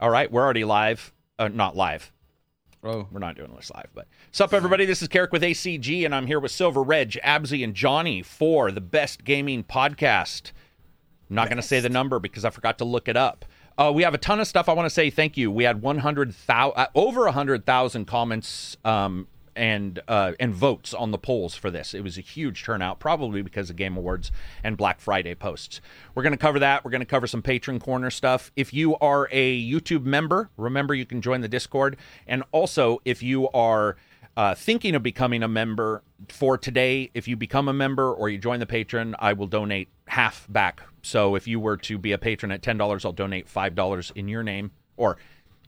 All right, we're already live. Uh, not live. Oh, we're not doing this live, but sup, everybody. This is Carrick with ACG, and I'm here with Silver Reg, Absy, and Johnny for the Best Gaming Podcast. I'm not going to say the number because I forgot to look it up. Uh, we have a ton of stuff. I want to say thank you. We had 100,000, uh, over 100,000 comments um, and uh, and votes on the polls for this. It was a huge turnout, probably because of Game Awards and Black Friday posts. We're going to cover that. We're going to cover some Patron Corner stuff. If you are a YouTube member, remember you can join the Discord. And also, if you are uh, thinking of becoming a member for today, if you become a member or you join the patron, I will donate half back. So if you were to be a patron at $10, I'll donate $5 in your name or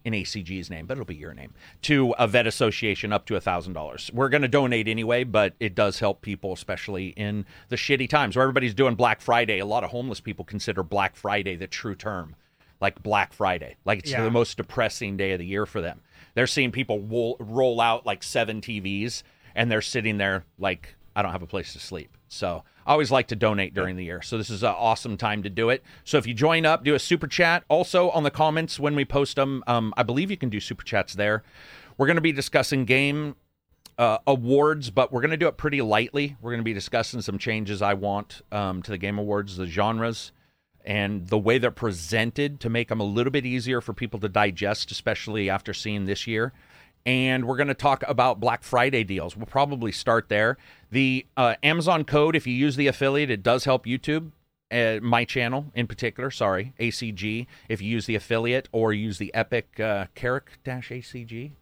in ACG's name, but it'll be your name, to a vet association up to $1,000. We're going to donate anyway, but it does help people, especially in the shitty times where everybody's doing Black Friday. A lot of homeless people consider Black Friday the true term, like Black Friday. Like it's Yeah. the most depressing day of the year for them. They're seeing people roll, roll out like seven TVs and they're sitting there like, I don't have a place to sleep. So I always like to donate during the year. So this is an awesome time to do it. So if you join up, do a super chat. Also on the comments when we post them, um, I believe you can do super chats there. We're going to be discussing game uh, awards, but we're going to do it pretty lightly. We're going to be discussing some changes I want um, to the game awards, the genres, and the way they're presented to make them a little bit easier for people to digest, especially after seeing this year. And we're going to talk about Black Friday deals. We'll probably start there. The uh, Amazon code, if you use the affiliate, it does help YouTube. Uh, my channel in particular, sorry, ACG. If you use the affiliate or use the Epic uh, Carrick dash ACG,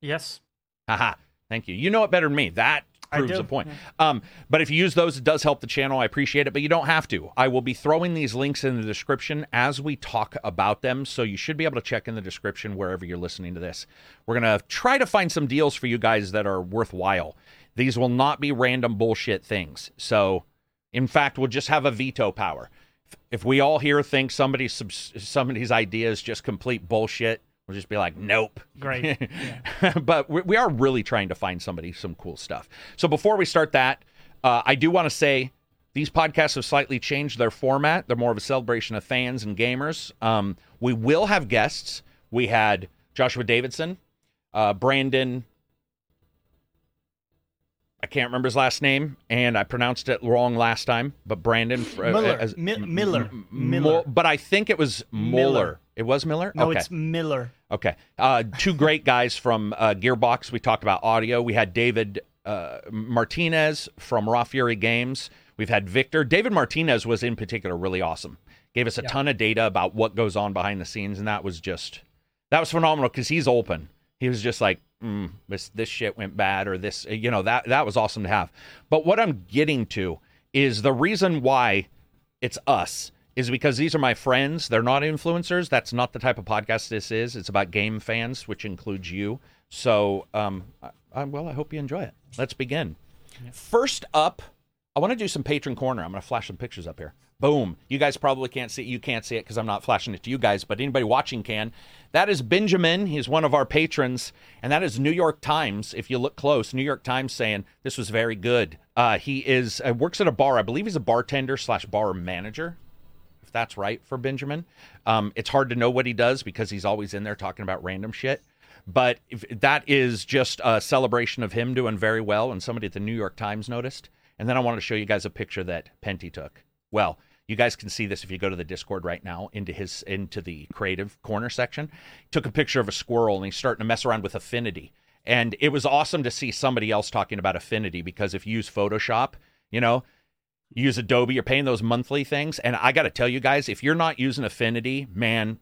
Yes. Haha. Thank you. You know it better than me. That proves a point. Um, but if you use those, it does help the channel. I appreciate it, but you don't have to. I will be throwing these links in the description as we talk about them. So you should be able to check in the description wherever you're listening to this. We're going to try to find some deals for you guys that are worthwhile. These will not be random bullshit things. So, in fact, we'll just have a veto power. If we all here think somebody's somebody's idea is just complete bullshit, we'll just be like, nope. Great. but we, we are really trying to find somebody some cool stuff. So before we start that, uh, I do want to say these podcasts have slightly changed their format. They're more of a celebration of fans and gamers. Um, we will have guests. We had Joshua Davidson, uh, Brandon. I can't remember his last name, and I pronounced it wrong last time. But Brandon uh, Miller. as- Mi- Miller. M- Miller. Mo- but I think it was Mueller. Miller. It was Miller. No, okay. it's Miller. Okay. Uh, two great guys from uh, Gearbox. We talked about audio. We had David uh, Martinez from Raw Fury Games. We've had Victor. David Martinez was in particular really awesome. Gave us a ton of data about what goes on behind the scenes, and that was just that was phenomenal because he's open. He was just like, mm, this this shit went bad, or this, you know, that that was awesome to have. But what I'm getting to is the reason why it's us is because these are my friends. They're not influencers. That's not the type of podcast this is. It's about game fans, which includes you. So, um, I, I, well, I hope you enjoy it. Let's begin. First up, I want to do some patron corner. I'm going to flash some pictures up here. Boom. You guys probably can't see it. You can't see it because I'm not flashing it to you guys, but anybody watching can. That is Benjamin. He's one of our patrons, and that is New York Times. If you look close, New York Times saying this was very good. Uh, he is uh, works at a bar. I believe he's a bartender slash bar manager that's right for Benjamin. Um, it's hard to know what he does because he's always in there talking about random shit. But that is just a celebration of him doing very well, and somebody at the New York Times noticed. And then I want to show you guys a picture that Penty took. Well, you guys can see this if you go to the Discord right now into his into the creative corner section. He took a picture of a squirrel and he's starting to mess around with affinity. And it was awesome to see somebody else talking about affinity because if you use Photoshop, you know, you use Adobe, you're paying those monthly things. And I got to tell you guys, if you're not using Affinity, man,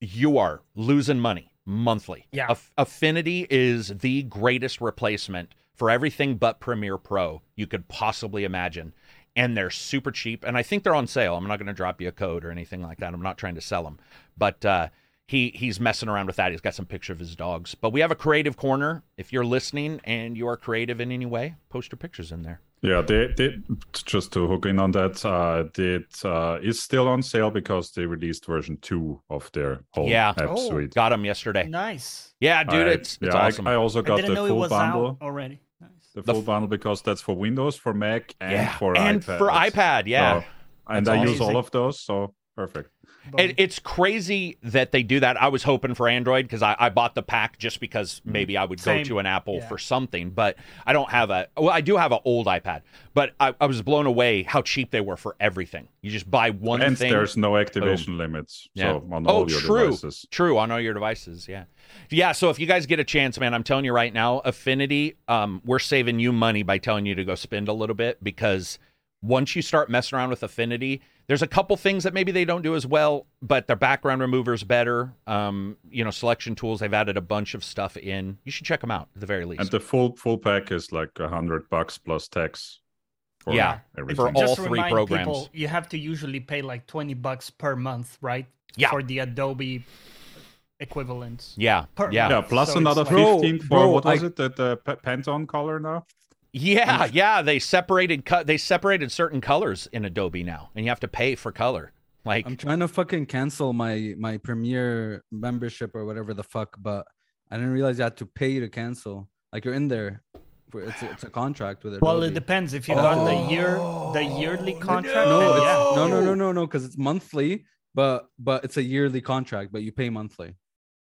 you are losing money monthly. Yeah. Aff- Affinity is the greatest replacement for everything but Premiere Pro you could possibly imagine. And they're super cheap. And I think they're on sale. I'm not going to drop you a code or anything like that. I'm not trying to sell them. But uh, he he's messing around with that. He's got some picture of his dogs. But we have a creative corner. If you're listening and you are creative in any way, post your pictures in there. Yeah, they, they just to hook in on that, uh, it uh, is still on sale because they released version two of their whole Yeah. app Oh. suite. Got them yesterday. Nice. Yeah, dude, I- it's it's yeah, I- awesome. I, also I got didn't the know it full was bundle, out already. Nice. the The full f- bundle because that's for Windows, for Mac, and yeah, for and iPad. for iPad, yeah. So- and That's I use all of those, so perfect. Boom. It, it's crazy that they do that. I was hoping for Android because I, I bought the pack just because maybe I would Same. go to an Apple Yeah. for something, but I don't have a. Well, I do have an old iPad, but I, I was blown away how cheap they were for everything. You just buy one and thing. there's no activation limits. Yeah. So on oh, all your true. devices. True on all your devices. Yeah. Yeah. So if you guys get a chance, man, I'm telling you right now, Affinity, um, we're saving you money by telling you to go spend a little bit because once you start messing around with Affinity, there's a couple things that maybe they don't do as well, but their background remover's better. Um, you know, selection tools, they've added a bunch of stuff in. You should check them out at the very least. And the full full pack is like a hundred bucks plus tax. For Yeah, everything. for all Just three remind programs. People, you have to usually pay like 20 bucks per month, right? Yeah. For the Adobe equivalents. yeah. Per- Yeah. yeah, plus So another like- fifteen for bro, what was I- it? The, the P- Pantone color now. Yeah, yeah, they separated cut they separated certain colors in Adobe now, and you have to pay for color. Like I'm trying to fucking cancel my my Premiere membership or whatever the fuck, but I didn't realize you had to pay to cancel. Like you're in there, it's a, it's a contract with it. Well, it depends. If you got the year, the yearly contract, No, then yeah. no, no, no, no, no, because it's monthly, but but it's a yearly contract, but you pay monthly.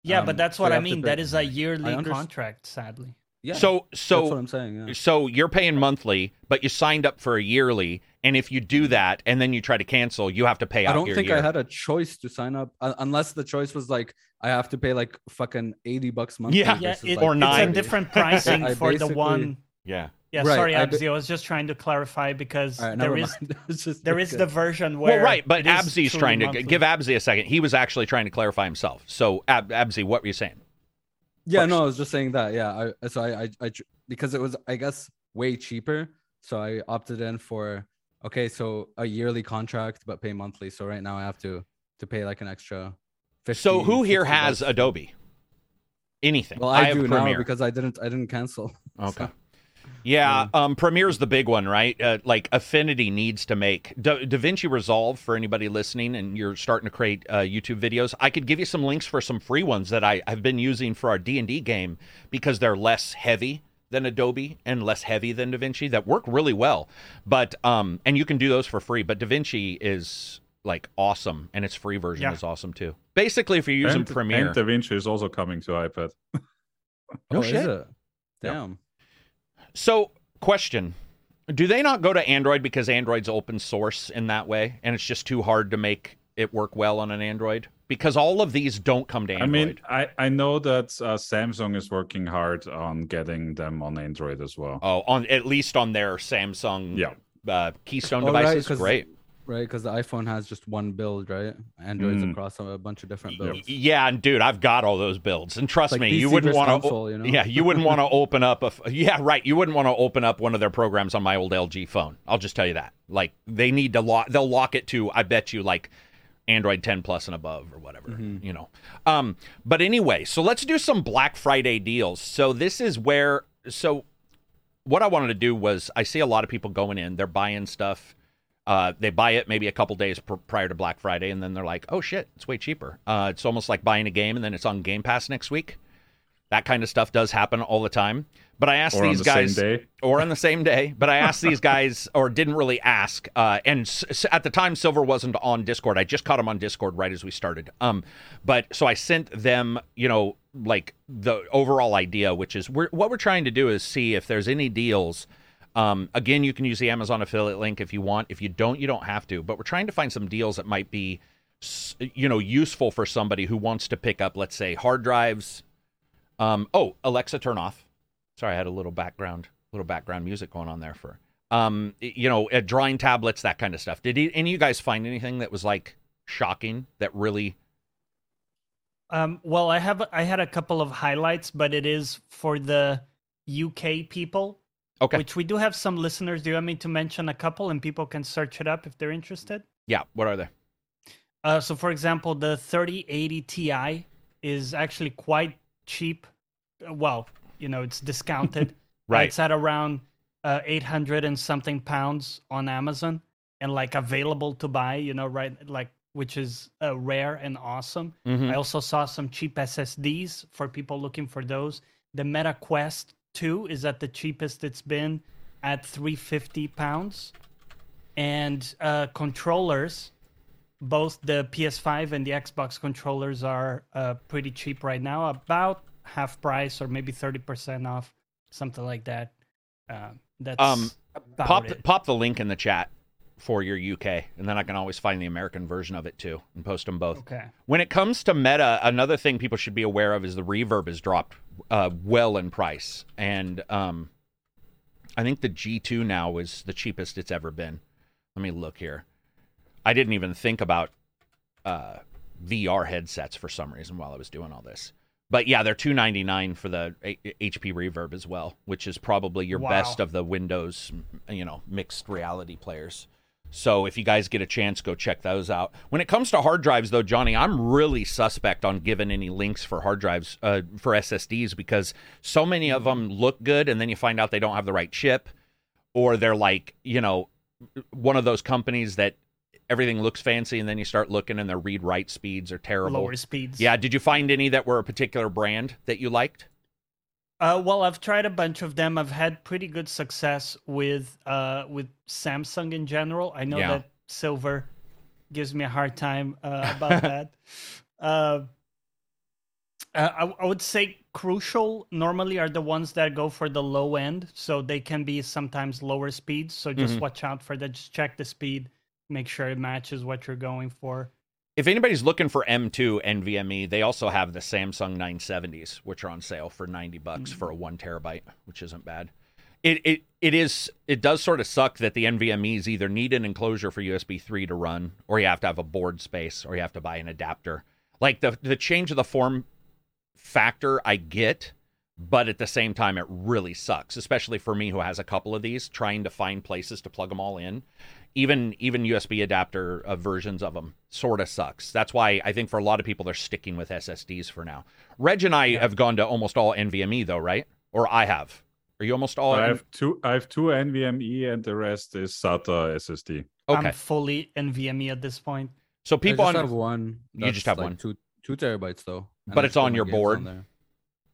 Yeah, Um, but that's what you I mean. That is a yearly contract, sadly. Yeah. so that's what so I'm saying. Yeah. so you're paying monthly, but you signed up for a yearly, and if you do that and then you try to cancel, you have to pay out I don't your think year. I had a choice to sign up uh, unless the choice was like I have to pay like fucking eighty bucks monthly. Yeah. Yeah, it, like, Or it's a different pricing I for the one. yeah. Yeah, Right, sorry, Abzi. ba- I was just trying to clarify because All right, there never is mind. It's just there is okay. the version where Well, right, but it is Abzi's trying to monthly. give Abzi a second. He was actually trying to clarify himself. So, Ab- Abzi, what were you saying? Yeah, no, I was just saying that. Yeah, I so I, I I because it was I guess way cheaper, so I opted in for okay, so a yearly contract but pay monthly. So right now I have to to pay like an extra. 50, So, who here has bucks. Adobe? Anything? Well, I, have do now Premiere. because I didn't I didn't cancel. Okay. So- Yeah, um, Premiere's the big one, right? Uh, like Affinity needs to make da- DaVinci Resolve for anybody listening, and you're starting to create uh, YouTube videos. I could give you some links for some free ones that I have been using for our D and D game because they're less heavy than Adobe and less heavy than DaVinci that work really well. But um, and you can do those for free. But DaVinci is like awesome, and its free version Yeah. is awesome too. Basically, if you're using and, Premiere, and DaVinci is also coming to iPad. No Oh, is shit. Damn. Yep. Damn. So, question: Do they not go to Android because Android's open source in that way, and it's just too hard to make it work well on an Android? Because all of these don't come to Android. I mean, I, I know that uh, Samsung is working hard on getting them on Android as well. oh, on at least on their Samsung Yeah. uh, Keystone Oh, right, great. Right, because the iPhone has just one build, right? Androids Mm. across a bunch of different builds. Yeah, and dude, I've got all those builds, and trust like me, you wouldn't want to. you know? Yeah, you wouldn't want to open up a. f- Yeah, right. You wouldn't want to open up one of their programs on my old LG phone. I'll just tell you that. Like they need to lock. They'll lock it to. I bet you like Android 10 plus and above or whatever. Mm-hmm. You know. Um. But anyway, so let's do some Black Friday deals. So this is where. So what I wanted to do was I see a lot of people going in. They're buying stuff. Uh, they buy it maybe a couple days pr- prior to Black Friday, and then they're like, "Oh shit, it's way cheaper." Uh, it's almost like buying a game, and then it's on Game Pass next week. That kind of stuff does happen all the time. But I asked Or on these the guys, same day. or on the same day. But I asked these guys, or didn't really ask. Uh, and s- at the time, Silver wasn't on Discord. I just caught him on Discord right as we started. Um, but so I sent them, you know, like the overall idea, which is we're, what we're trying to do is see if there's any deals. Um, again, you can use the Amazon affiliate link if you want. If you don't, you don't have to. But we're trying to find some deals that might be, you know, useful for somebody who wants to pick up, let's say, hard drives. Um, oh, Alexa, turn off. Sorry, I had a little background, little background music going on there for, um, you know, uh, drawing tablets, that kind of stuff. Did any of you guys find anything that was like shocking that really? Um, well, I have I had a couple of highlights, but it is for the UK people, Okay, which we do have some listeners. Do you want me to mention a couple, and people can search it up if they're interested? yeah. What are they? Uh, so, for example, the 3080 Ti is actually quite cheap. Well, you know, it's discounted. Right. It's at around uh, 800 and something pounds on Amazon and like available to buy, you know, right? Like, which is uh, rare and awesome. Mhm. I also saw some cheap SSDs for people looking for those. The Meta Quest 2 is at the cheapest it's been at 350 pounds. And uh, controllers both the PS5 and the Xbox controllers are uh, pretty cheap right now, about half price or maybe thirty percent off, something like that. Uh, that's Um, about pop it. pop the link in the chat for your UK, and then I can always find the American version of it too and post them both. Okay. When it comes to meta, another thing people should be aware of is the reverb has dropped uh, well in price, and um, I think the G2 now is the cheapest it's ever been. Let me look here. I didn't even think about uh, VR headsets for some reason while I was doing all this. But yeah, they're two ninety nine for the HP Reverb as well, which is probably your Wow. best of the Windows, you know, mixed reality players. So if you guys get a chance, go check those out. When it comes to hard drives, though, Johnny, I'm really suspect on giving any links for hard drives uh, for SSDs because so many of them look good, and then you find out they don't have the right chip, or they're like, you know, one of those companies that everything looks fancy, and then you start looking and their read write speeds are terrible. Lower speeds. Yeah. Did you find any that were a particular brand that you liked? Uh, well, I've tried a bunch of them. I've had pretty good success with uh, with Samsung in general. I know Yeah. that Silver gives me a hard time uh, about that. Uh, uh, I, I would say crucial normally are the ones that go for the low end, so they can be sometimes lower speeds. So just Mhm. watch out for that. Just check the speed, make sure it matches what you're going for. If anybody's looking for M2 NVMe, they also have the Samsung 970s, which are on sale for 90 bucks for a mm. one terabyte, which isn't bad. It it it is it does sort of suck that the NVMe's either need an enclosure for USB 3 to run, or you have to have a board space, or you have to buy an adapter. Like the the change of the form factor, I get, but at the same time, it really sucks, especially for me who has a couple of these, trying to find places to plug them all in. Even even USB adapter uh, versions of them sort of sucks. That's why I think for a lot of people they're sticking with SSDs for now. Reg and I have gone to almost all NVMe though, right? Or I have. Are you almost all? i have two. I have two NVMe, and the rest is SATA SSD. okay, I'm fully NVMe at this point. so people I just on have one. You just have like one. Two two terabytes though. But it's on your games board? there.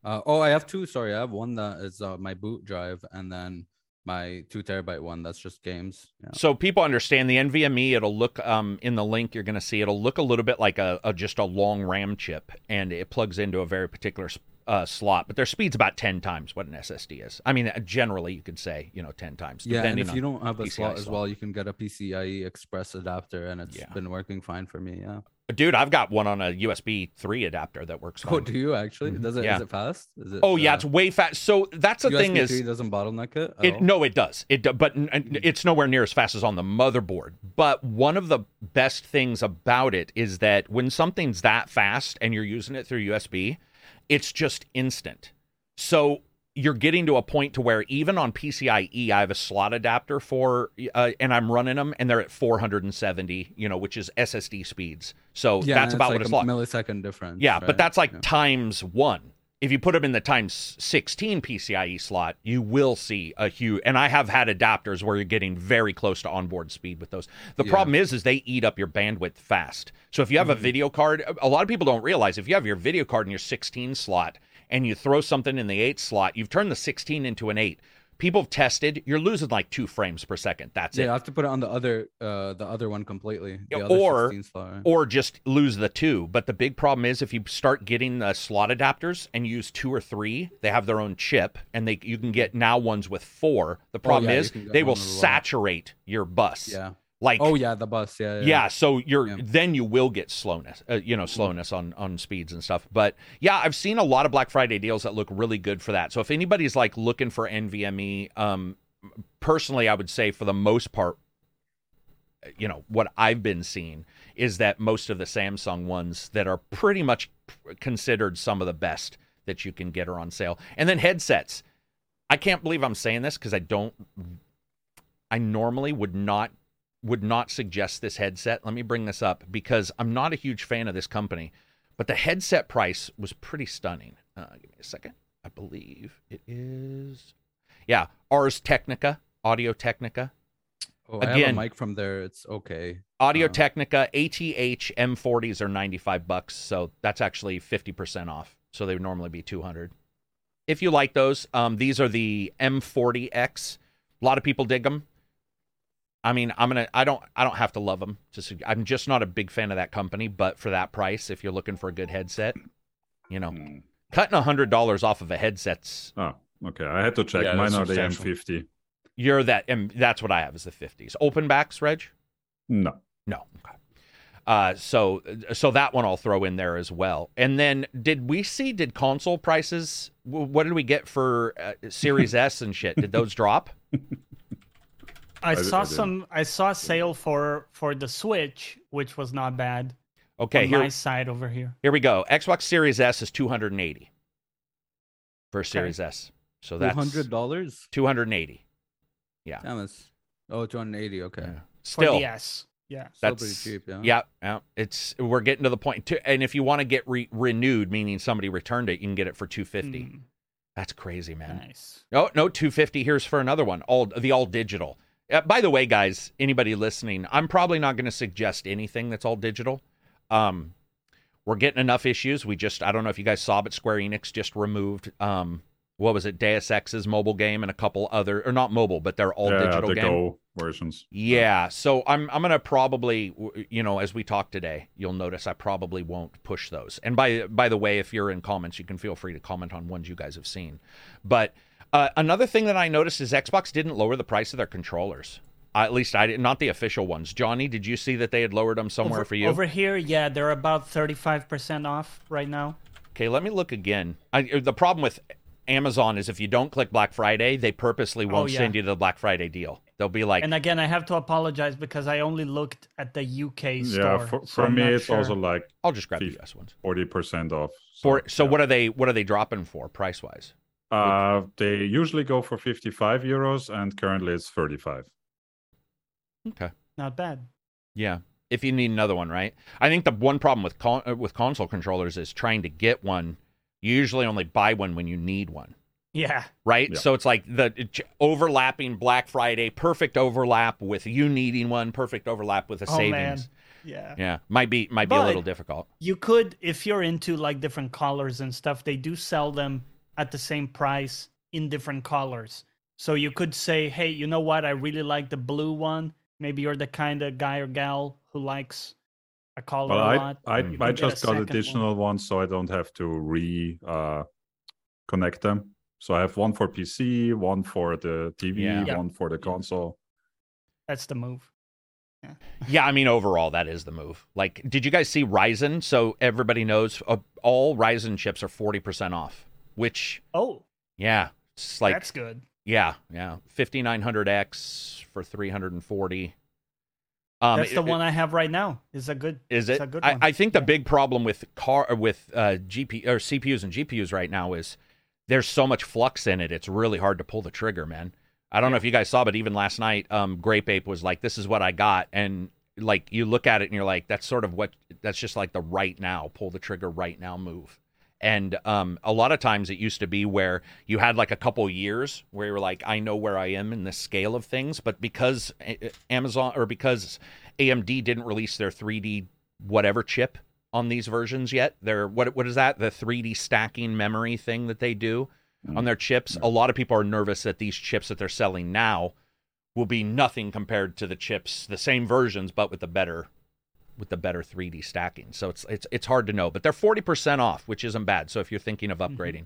Uh, oh, I have two. Sorry, I have one that is uh, my boot drive, and then my two terabyte one that's just games. Yeah. So people understand the NVMe. It'll look um, in the link you're going to see. It'll look a little bit like a, a just a long RAM chip, and it plugs into a very particular uh, slot. But their speed's about ten times what an SSD is. I mean, uh, generally you could say you know ten times. Yeah, and if you don't have a PCI slot as slot. well, you can get a PCIe Express adapter, and it's Yeah. been working fine for me. Yeah. Dude, I've got one on a USB three adapter that works fine. Oh, do you actually? Mhm. Does it? Is Yeah. it fast? Is it? Oh yeah, uh, it's way fast. So that's the USB thing is, 3 doesn't bottleneck it. It, no, it does. It do, but it's nowhere near as fast as on the motherboard. But one of the best things about it is that when something's that fast and you're using it through USB, it's just instant. So you're getting to a point to where even on PCIe, I have a slot adapter for, uh, and I'm running them, and they're at 470, you know, which is SSD speeds. So Yeah, that's about it's what it's a like. millisecond difference. Yeah, but that's like Yeah. times one. If you put them in the times 16 PCIe slot, you will see a huge. And I have had adapters where you're getting very close to onboard speed with those. The Yeah. problem is, is they eat up your bandwidth fast. So if you have a Mm-hmm. video card, a lot of people don't realize if you have your video card in your 16 slot and you throw something in the 8 slot, you've turned the 16 into an 8. People have tested, you're losing like two frames per second. That's Yeah, it. I have to put it on the other, uh, the other one completely. The Yeah, other or- slot, or just lose the two. But the big problem is if you start getting the slot adapters and use two or three, they have their own chip, and they you can get now ones with four. The problem Oh, yeah, is they will one with a lot. saturate your bus. yeah. Like Oh yeah, the bus. Yeah. yeah, Yeah. so you're Yeah. then you will get slowness, uh, you know, slowness on on speeds and stuff. But yeah, I've seen a lot of Black Friday deals that look really good for that. So if anybody's like looking for NVMe, um, personally, I would say for the most part, you know, what I've been seeing is that most of the Samsung ones that are pretty much considered some of the best that you can get are on sale. And then headsets. I can't believe I'm saying this because I don't. I normally would not would not suggest this headset. Let me bring this up because I'm not a huge fan of this company, but the headset price was pretty stunning. Uh, give me a second. I believe it is. Yeah, Ars Technica, Audio Technica, Oh, I Again- have a mic from there. It's okay. Audio Uh, Technica ATH M40s are 95 bucks, so that's actually 50% off. So they would normally be 200. If you like those, um, these are the M40X. A lot of people dig them. I mean, I'm gonna. I don't. I don't have to love them. Just, I'm just not a big fan of that company. But for that price, if you're looking for a good headset, you know, Hmm. cutting a hundred dollars off of a headset's Oh, okay. I had to check. Yeah, Mine are the. M50. you're that, and that's what I have is the 50s. Open backs, Reg? No. No. Okay. Uh, so, so that one I'll throw in there as well. And then, did we see? Did console prices? What did we get for uh, Series S and shit? Did those drop? I I- saw I some. I saw a sale for for the Switch, which was not bad. Okay, on here, my side over here. here we go. Xbox Series S is 280 for Series S. So that's two hundred dollars. 280. Damn, it's oh 280. Okay, Yeah. For Still, Yes. S. Yeah. still that's pretty cheap. Yeah. Yeah, yeah. It's we're getting to the point. To, and if you want to get re- renewed, meaning somebody returned it, you can get it for 250. Mm, That's crazy, man. nice. Oh no, 250. Here's for another one. All the all digital. Uh, by the way, guys, anybody listening, I'm probably not going to suggest anything that's all digital. Um, we're getting enough issues. We just I don't know if you guys saw, but Square Enix just removed um, what was it, Deus Ex's mobile game and a couple other, or not mobile, but they're all yeah, digital the game. Go versions. Yeah, so I'm I'm gonna probably you know as we talk today, you'll notice I probably won't push those. And by by the way, if you're in comments, you can feel free to comment on ones you guys have seen. But uh, another thing that I noticed is Xbox didn't lower the price of their controllers. Uh, at least I did not the official ones. Johnny, did you see that they had lowered them somewhere over, for you? Over here, yeah, they're about 35% off right now. Okay, let me look again. I, the problem with Amazon is if you don't click Black Friday, they purposely won't yeah. send you the Black Friday deal. They'll be like, And again, I have to apologize because I only looked at the UK store. Yeah, for, for I'm me, not it's also like "I'll just grab the Fif- US ones." 40% off. For so yeah. what are they? What are they dropping for price wise? Uh, they usually go for 55 euros, and currently it's 35. Okay. not bad. Yeah. If you need another one, right? I think the one problem with con- uh, with console controllers is trying to get one. You usually only buy one when you need one, Yeah. right? Yeah. So it's like the it- overlapping Black Friday, perfect overlap with you needing one, perfect overlap with a Oh, man. savings. Yeah. Yeah, might be might be a little difficult. You could, if you're into like different colors and stuff, they do sell them at the same price in different colors. So you could say, hey, you know what? I really like the blue one. Maybe you're the kind of guy or gal who likes a color But a I, lot. I, You I could get a just got second one. additional ones, so I don't have to re uh, connect them. So I have one for PC, one for the TV, Yeah. Yeah. one for the console. That's the move. Yeah, I mean overall that is the move. Like, did you guys see Ryzen? So everybody knows uh, all Ryzen chips are forty percent off. Which, Oh, yeah, it's like that's good. Yeah, yeah. 5900X for 340. Um, That's the it- one I have right now. Is a good. Is it? a good I, one. I think the Yeah. big problem with car with uh, GP or CPUs and GPUs right now is there's so much flux in it. It's really hard to pull the trigger, man. I don't know if you guys saw, but even last night, um, Grape Ape was like, "This is what I got," and like you look at it and you're like, "That's sort of what that's just like the right now, pull the trigger right now move." And um, a lot of times it used to be where you had like a couple years where you were like, I know where I am in the scale of things. But because eh, eh, Amazon or because AMD didn't release their 3D whatever chip on these versions yet, their what what is that? The 3D stacking memory thing that they do mm-hmm. on their chips. Mm-hmm. A lot of people are nervous that these chips that they're selling now will be nothing compared to the chips, the same versions, but with the better with the better 3D stacking. So it's it's it's hard to know, but they're 40% off, which isn't bad. So if you're thinking of upgrading.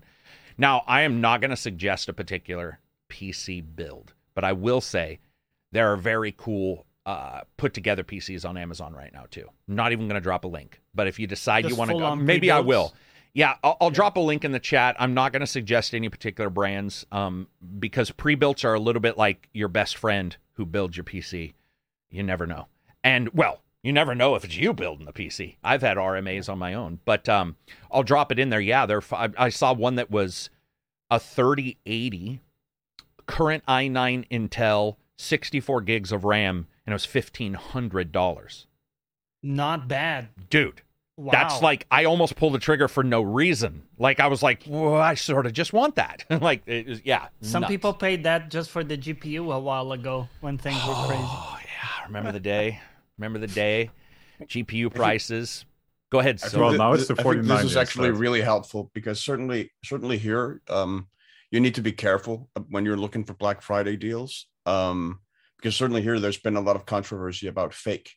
Now, I am not going to suggest a particular PC build, but I will say there are very cool uh, put together PCs on Amazon right now too. I'm not even going to drop a link, but if you decide you want to go, maybe I will. Yeah, I'll, I'll drop a link in the chat. I'm not going to suggest any particular brands um, because pre-builts are a little bit like your best friend who builds your PC. You never know, and well, you never know if it's you building the PC. I've had RMAs on my own, but um, I'll drop it in there. Yeah, there. I, I saw one that was a 3080 current i9 Intel, 64 gigs of RAM, and it was fifteen hundred dollars. Not bad. Dude, Wow. that's like I almost pulled the trigger for no reason. Like I was like, well, I sort of just want that. like, it was, yeah. Some nuts. people paid that just for the GPU a while ago when things were crazy. Oh yeah, remember the day? Remember the day? GPU prices. Go ahead. So, Well, now it's thi- the I think this is actually instead. really helpful because certainly, certainly here, um, you need to be careful when you're looking for Black Friday deals. Um, because certainly here there's been a lot of controversy about fake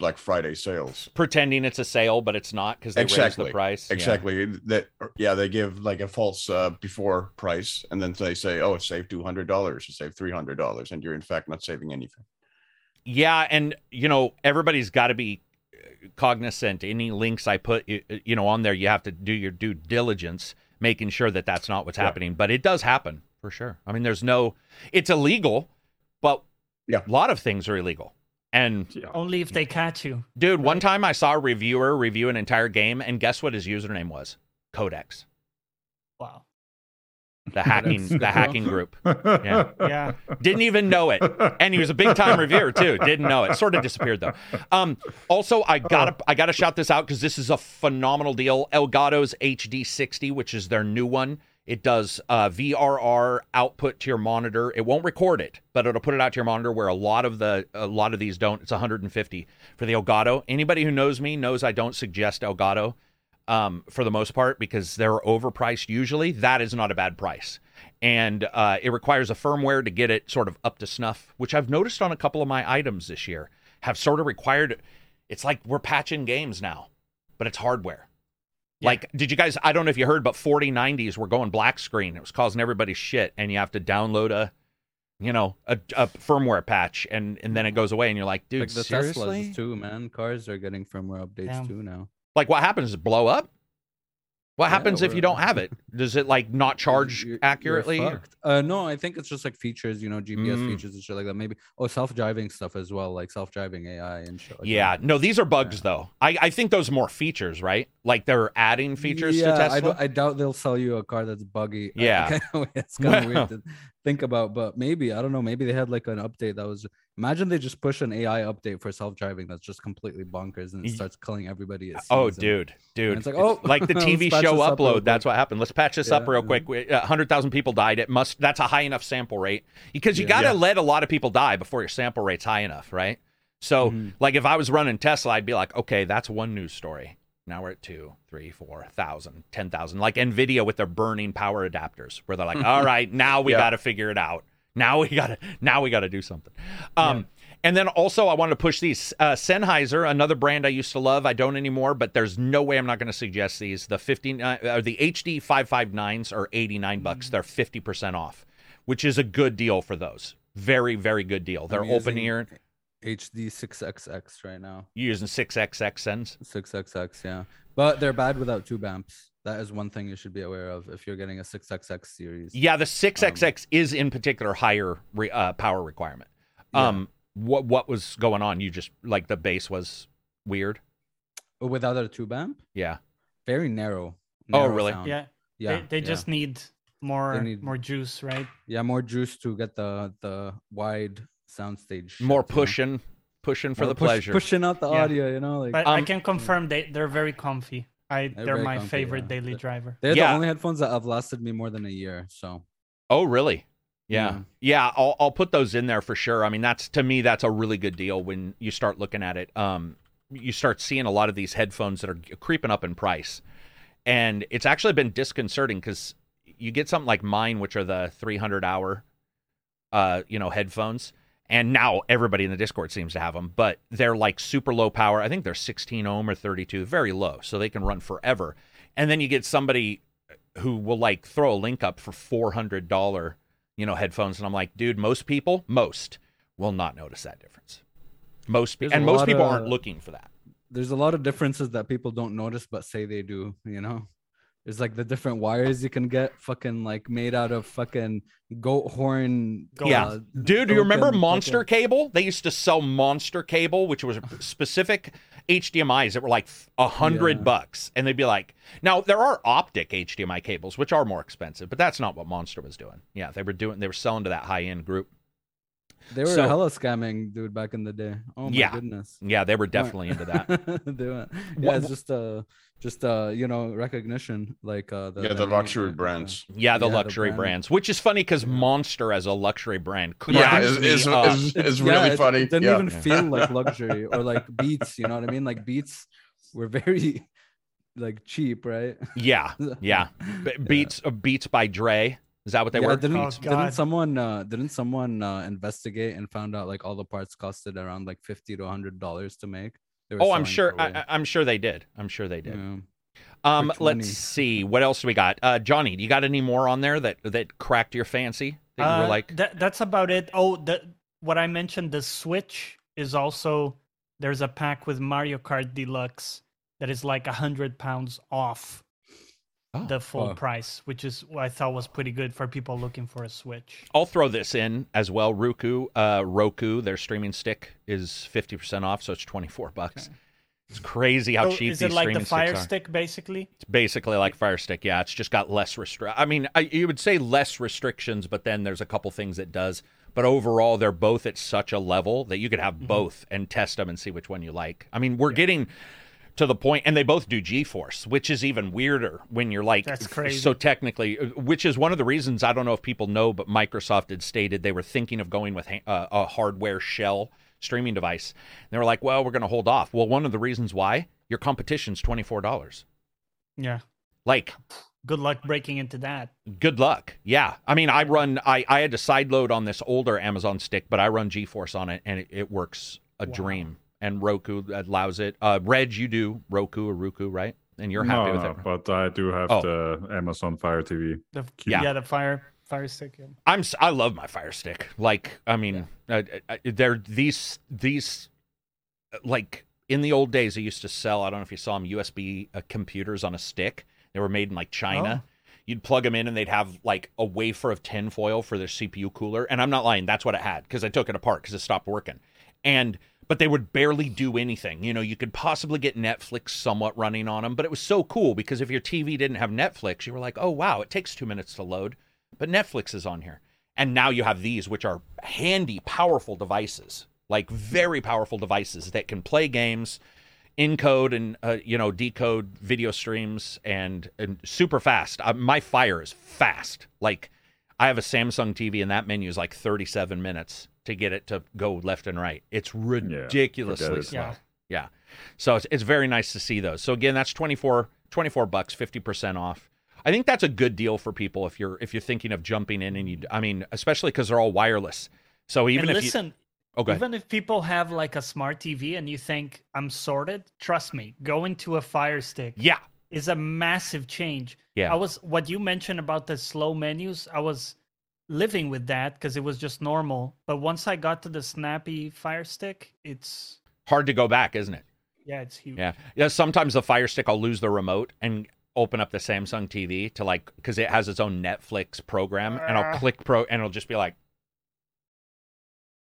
Black Friday sales. Pretending it's a sale, but it's not because they raised Exactly. the price. Yeah. Exactly. That yeah, they give like a false uh, before price, and then they say, "Oh, save two hundred dollars, or save three hundred dollars," and you're in fact not saving anything. Yeah, and you know everybody's got to be uh, cognizant. Any links I put, you, you know, on there, you have to do your due diligence, making sure that that's not what's Yeah. happening. But it does happen for sure. I mean, there's no, it's illegal, but Yeah. a lot of things are illegal. And Yeah. Only if they catch you. dude, one time I saw a reviewer review an entire game, and guess what his username was? Codex, Wow. The hacking, the hacking group. Yeah. Yeah. Didn't even know it. and he was a big time reviewer too. Didn't know it. Sort of disappeared though. Um, also, I gotta I gotta shout this out because this is a phenomenal deal. Elgato's HD 60, which is their new one. It does uh, VRR output to your monitor. It won't record it, but it'll put it out to your monitor. Where a lot of the a lot of these don't. It's 150 for the Elgato. Anybody who knows me knows I don't suggest Elgato um, for the most part because they're overpriced usually. That is not a bad price. And uh, it requires a firmware to get it sort of up to snuff, which I've noticed on a couple of my items this year have sort of required. It's like we're patching games now, but it's hardware. Like, did you guys? I don't know if you heard, but 4090s were going black screen. It was causing everybody shit, and you have to download a, you know, a, a firmware patch, and and then it goes away, and you're like, dude, like the seriously? Teslas too, man. Cars are getting firmware updates Damn. too now. Like, what happens? Blow up? What Yeah, happens if you don't have it? Does it like not charge You're- you're accurately? fucked. Uh, no, I think it's just like features, you know, GPS Mm. features and shit like that. Maybe oh, self-driving stuff as well, like self-driving AI and shit. Like yeah, that. no, these are bugs though. I, I think those are more features, right? Like they're adding features yeah, to Tesla. I, I doubt they'll sell you a car that's buggy. Yeah. it's kind of weird to think about, but maybe I don't know. Maybe they had like an update that was. Imagine they just push an AI update for self-driving that's just completely bonkers and it starts killing everybody. Oh, seems, and- dude, dude, it's like, oh, like the TV show this up upload. That's what happened. Let's patch this up real yeah. quick. We- hundred thousand people died. It must. That's a high enough sample rate because you Yeah. got to Yeah. let a lot of people die before your sample rate's high enough, right? So, Mhm. like, if I was running Tesla, I'd be like, okay, that's one news story. Now we're at two, three, four thousand, ten thousand. Like Nvidia with their burning power adapters, where they're like, all right, now we Yeah. got to figure it out. Now we got to. Now we got to do something. Um, And then also, I wanted to push these uh, Sennheiser, another brand I used to love. I don't anymore, but there's no way I'm not going to suggest these. The 15 uh, or the HD 559s are 89 bucks. They're 50 percent off, which is a good deal for those. Very, very good deal. They're open ear. HD 6XX right now. You using 6XX sends? 6XX, yeah. But they're bad without tube amps. That is one thing you should be aware of if you're getting a 6XX series. Yeah, the 6XX is in particular higher re, uh, power requirement. Yeah. Um, what what was going on? You just like the bass was weird. But Without a tube amp, Yeah. very narrow. Oh, really? sound. Yeah. Yeah. They, they yeah. just need more need- more juice, right? yeah more juice to get the the wide soundstage. More shit, you know? pushing, pushing for More the push- pleasure. pushing out the Yeah. audio. You know, like But I Um, can confirm they they're very comfy. I they're, very my comfy, favorite yeah. daily driver. they're Yeah. the only headphones that have lasted me more than a year. So Oh, really? Yeah. Yeah. Yeah, I'll I'll put those in there for sure. I mean, that's to me that's a really good deal when you start looking at it. Um you start seeing a lot of these headphones that are creeping up in price. And it's actually been disconcerting cuz you get something like mine which are the 300 hour uh, you know, headphones. And now everybody in the Discord seems to have them, but they're like super low power. I think they're 16 ohm or 32, very low, so they can run forever. And then you get somebody uh, who will like throw a link up for $400, you know, headphones. And I'm like, dude, most people, most will not notice that difference. Most, pe- There's a and most people of- aren't looking for that. there's a lot of differences that people don't notice but say they do. You know. There's like the different wires you can get, fucking like made out of fucking goat horn. Yeah. uh, Dude, do you remember Monster fucking- Cable? They used to sell Monster Cable, which was specific HDMI's that were like a hundred Yeah. bucks, and they'd be like, now there are optic HDMI cables, which are more expensive, but that's not what Monster was doing. Yeah, they were doing, they were selling to that high end group. They were So- hella scamming, dude, back in the day. Oh my Yeah. goodness. Yeah, they were definitely into that. they went, yeah, What- it's just uh just uh you know recognition like uh the, yeah, the the name, luxury uh, brands. Yeah, the Yeah, the luxury brand. brands, which is funny because Monster as a luxury brand Yeah, cracks it's, me it's, up. it's, it's Yeah, really it funny. Didn't yeah. even feel like luxury or like Beats. You know what I mean? Like Beats were very like cheap, right? yeah, yeah. B- Beats uh, Beats by Dre. Is that what they yeah, were? didn't, Oh, didn't someone uh, didn't someone uh, investigate and found out like all the parts costed around like fifty to hundred dollars to make? Oh, I'm sure. I, way- I- I'm sure they did. I'm sure they did. yeah. Um, let's see. What else do we got? Uh, Johnny, do you got any more on there that that cracked your fancy? That you were Uh, like, that, that's about it. Oh, the what I mentioned, the Switch is also there's a pack with Mario Kart Deluxe that is like a hundred pounds off Oh, the full wow. price, which is what I thought was pretty good for people looking for a Switch. I'll throw this in as well. Roku, uh, Roku, their streaming stick is 50% off, so it's 24 bucks. It's crazy how So cheap is it like streaming the Fire. Stick, basically? It's basically like Fire Stick. Yeah, it's just got less restrict. I mean, I, you would say less restrictions, but then there's a couple things it does. But overall, they're both at such a level that you could Mm-hmm. have both and test them and see which one you like. I mean, we're getting to the point, and they both do GeForce, which is even weirder when you're like That's crazy. So technically, uh, which is one of the reasons I don't know if people know, but Microsoft had stated they were thinking of going with ha- uh, a hardware shell streaming device. And they were like, "Well, we're going to hold off." Well, one of the reasons why your competition's twenty four dollars. Yeah. Like Good luck breaking into that. good luck. Yeah. I mean, I run, I, I had to sideload on this older Amazon stick, but I run GeForce on it and it, it works a Wow. dream. And Roku allows it. Uh, Reg, you do Roku or Roku, right? And you're happy no, with no, it. but I do have Oh. the Amazon Fire TV. The, Yeah. yeah. the Fire Fire Stick. Yeah. I'm, s- I love my Fire Stick. Like, I mean, uh, uh, they're these, these, like in the old days, they used to sell, I don't know if you saw them, USB uh, computers on a stick. They were made in like China. You'd plug them in and they'd have like a wafer of tinfoil for their CPU cooler. And I'm not lying, that's what it had because I took it apart because it stopped working. And but they would barely do anything. You know, you could possibly get Netflix somewhat running on them, but it was so cool because if your TV didn't have Netflix, you were like, oh wow, it takes two minutes to load, but Netflix is on here. And now you have these, which are handy, powerful devices, like very powerful devices that can play games, encode and uh, you know decode video streams and and super fast. Uh, my Fire is fast. Like I have a Samsung TV and that menu is like 37 minutes to get it to go left and right. It's ridiculously forget it. slow. Yeah. Yeah. So it's, it's very nice to see those. So again, that's 24 24 bucks, 50% off. I think that's a good deal for people if you're if you're thinking of jumping in and you I mean, especially cuz they're all wireless. So even and if listen, you Oh, even if people have like a smart TV and you think I'm sorted, trust me, going to a Fire Stick Yeah. is a massive change. Yeah. I was what you mentioned about the slow menus. I was living with that because it was just normal. But once I got to the snappy Fire Stick, it's Hard to go back, isn't it? yeah, it's huge. Yeah. Yeah, sometimes the Fire Stick I'll lose the remote and open up the Samsung TV to like cuz it has its own Netflix program and I'll Ah. click pro and it'll just be like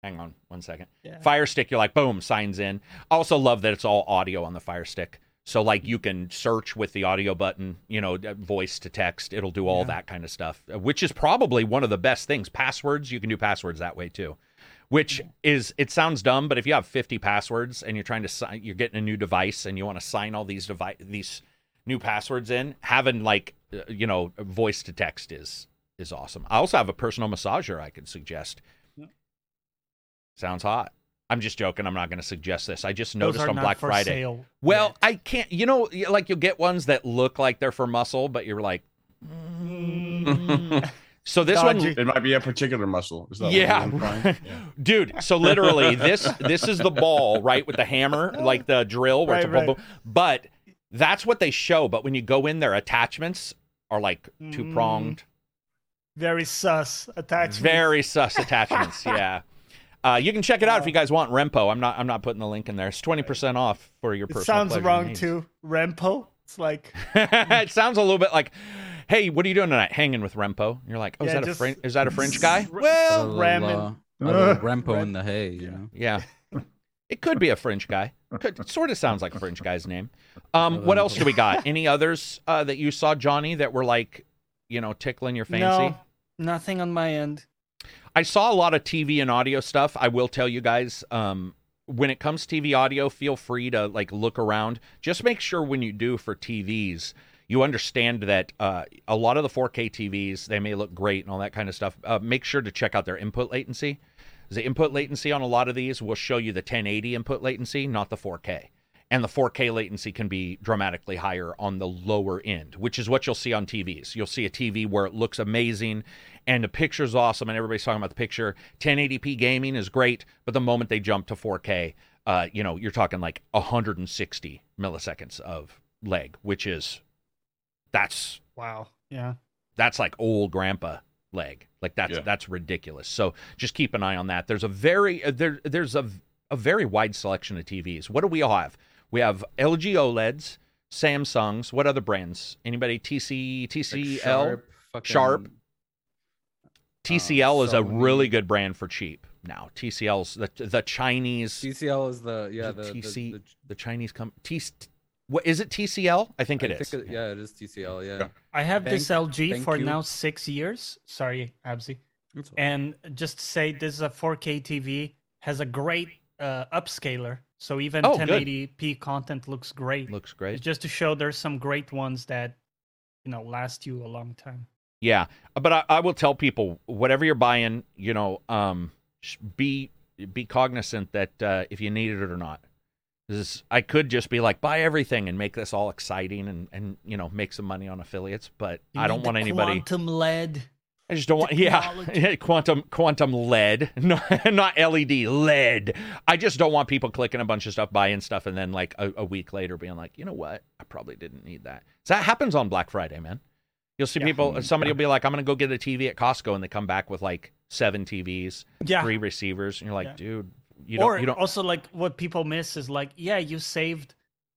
Hang on one second. Yeah. Fire Stick, you're like, boom, signs in. I also love that it's all audio on the Fire Stick. So, like, you can search with the audio button, you know, voice to text. It'll do all Yeah. that kind of stuff, which is probably one of the best things. Passwords, you can do passwords that way too, which is, it sounds dumb, but if you have 50 passwords and you're trying to sign, you're getting a new device and you want to sign all these device, these new passwords in, having like, uh, you know, voice to text is, is awesome. I also have a personal massager I could suggest. Sounds hot. I'm just joking. I'm not going to suggest this. I just noticed on Black Friday. sale Well, yet. I can't. You know, like you'll get ones that look like they're for muscle, but you're like. Mm. So this Dodgy. one, It might be a particular muscle. Is that Yeah. yeah. dude. So literally, this this is the ball, right, with the hammer, like the drill, where it's a Right, boom, boom. But that's what they show. But when you go in, their attachments are like Mm. two pronged, very sus attachment. very sus attachments. Yeah. Uh, you can check it out if you guys want Rempo. I'm not. I'm not putting the link in there. It's twenty percent off for your It personal. sounds wrong needs. too. Rempo. It's like it sounds a little bit like, "Hey, what are you doing tonight? Hanging with Rempo?" You're like, "Oh, is Yeah, that a just- French? Is that a French guy?" A well, little, ramen. uh, a Rempo in the hay, you know. Yeah, it could be a French guy. Could, it sort of sounds like a French guy's name. Um, what else do we got? Any others uh, that you saw, Johnny, that were like, you know, tickling your fancy? No, nothing on my end. I saw a lot of TV and audio stuff. I will tell you guys, um, when it comes TV audio, feel free to like look around. Just make sure when you do for TVs, you understand that uh, a lot of the 4K TVs they may look great and all that kind of stuff. Uh, make sure to check out their input latency. The input latency on a lot of these will show you the 1080 input latency, not the 4K. and the 4K latency can be dramatically higher on the lower end, which is what you'll see on TVs. You'll see a TV where it looks amazing and the picture's awesome and everybody's talking about the picture. 1080p gaming is great, but the moment they jump to 4K, uh, you know, you're talking like 160 milliseconds of leg, which is that's Wow. Yeah. that's like old grandpa leg. Like that's Yeah. that's ridiculous. So just keep an eye on that. There's a very uh, there there's a a very wide selection of TVs. What do we all have? We have LG OLEDs, Samsungs. What other brands? Anybody? TC Like Sharp, fucking- Sharp. TCL is a Sony. really good brand for cheap now. TCL's the the Chinese TCL is the yeah Is the, it the- TC the- the Chinese com T what is it TCL? I think it I is. think it- yeah, it is TCL. Yeah. Yeah. I have this LG for you. now six years. Sorry, Abzi. That's. And just to say this is a 4K TV, has a great uh, upscaler. So even Oh, 1080p content looks great. Looks It's great. just to show there's some great ones that, you know, last you a long time. Yeah, but I, I will tell people whatever you're buying, you know, um, be be cognizant that uh, if you need it or not. This is, I could just be like buy everything and make this all exciting and and you know make some money on affiliates, but You I don't want anybody. Quantum LED. I just don't want yeah, quantum quantum lead, no, not LED lead. I just don't want people clicking a bunch of stuff, buying stuff, and then like a, a week later being like, you know what, I probably didn't need that. So that happens on Black Friday, man. You'll see Yeah. people. Mm-hmm. Somebody will be like, I'm gonna go get a TV at Costco, and they come back with like seven TVs, Yeah. three receivers, and you're like, Yeah. dude, you don't, or you don't. also like what people miss is like, yeah, you saved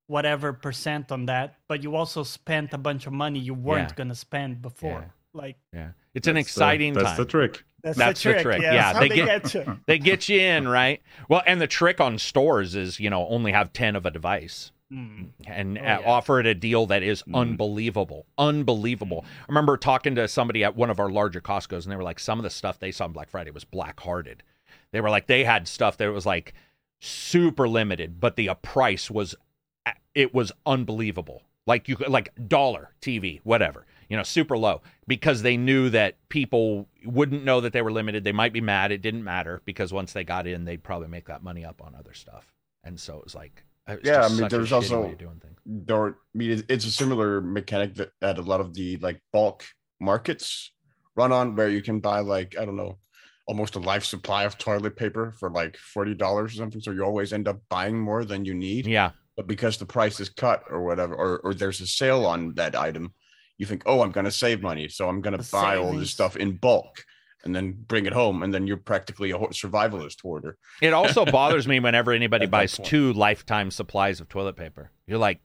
whatever percent on that, but you also spent a bunch of money you weren't Yeah. gonna spend before. Yeah. Like yeah, it's an That's the- exciting That's time. the trick. that's, That's the the trick. trick, Yeah, yeah, that's how they they, get- get, you. they get you in, right? Well, and the trick on stores is, you know, only have ten of a device. Mm. and Oh, uh, yeah. offer it a deal that is Mm. unbelievable. Unbelievable. I remember talking to somebody at one of our larger Costco's, and they were like, some of the stuff they saw on Black Friday was black hearted. They were like, they had stuff that was like super limited, but the uh, price was, it was unbelievable. Like you could, like dollar TV, whatever, you know, super low because they knew that people wouldn't know that they were limited. They might be mad. It didn't matter because once they got in, they'd probably make that money up on other stuff. And so it was like, Yeah, I mean, there's also- way of doing things. There, I mean, it's- a similar mechanic that, that a lot of the like bulk markets run on, where you can buy like I don't know, almost a life supply of toilet paper for like forty dollars or something. So you always end up buying more than you need. Yeah, But because the price is cut or whatever, or or there's a sale on that item, you think, oh, I'm gonna save money, so I'm gonna buy all this stuff in bulk. And then bring it home, and then you're practically a survivalist hoarder. it also bothers me whenever anybody buys two lifetime supplies of toilet paper. You're like,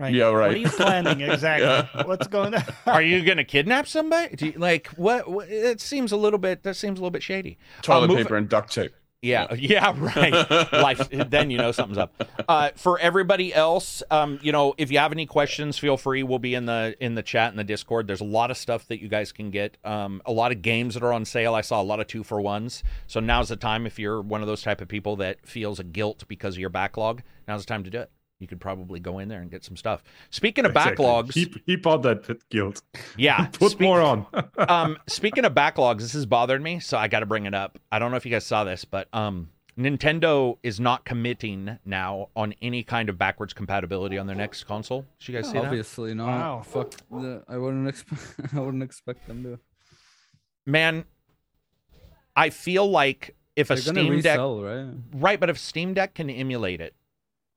Right. yeah right what are you planning exactly? Yeah. What's going on? are you going to kidnap somebody? Do you, like, what, what? It seems a little bit. That seems a little bit shady. Toilet uh, move paper and duct tape. Yeah, yeah, right. Life. Then you know something's up. Uh, for everybody else, um, you know, if you have any questions, feel free. We'll be in the in the chat in the Discord. There's a lot of stuff that you guys can get. Um, a lot of games that are on sale. I saw a lot of two for ones. So now's the time. If you're one of those type of people that feels a guilt because of your backlog, now's the time to do it. You could probably go in there and get some stuff. Speaking of Exactly. backlogs, keep, heap out that pit guild. yeah, Put speak- more on. um, speaking of backlogs, this has bothered me, so I got to bring it up. I don't know if you guys saw this, but um, Nintendo is not committing now on any kind of backwards compatibility on their next console. Did you guys see that? Obviously not. Wow. Fuck. The, I wouldn't expect. I wouldn't expect them to. Man, I feel like if a They're gonna Steam Deck, resell, right? right? But if Steam Deck can emulate it,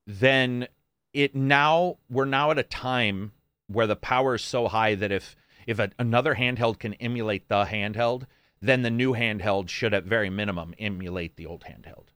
then it now we're now at a time where the power is so high that if if a, another handheld can emulate the handheld, then the new handheld should at very minimum emulate the old handheld.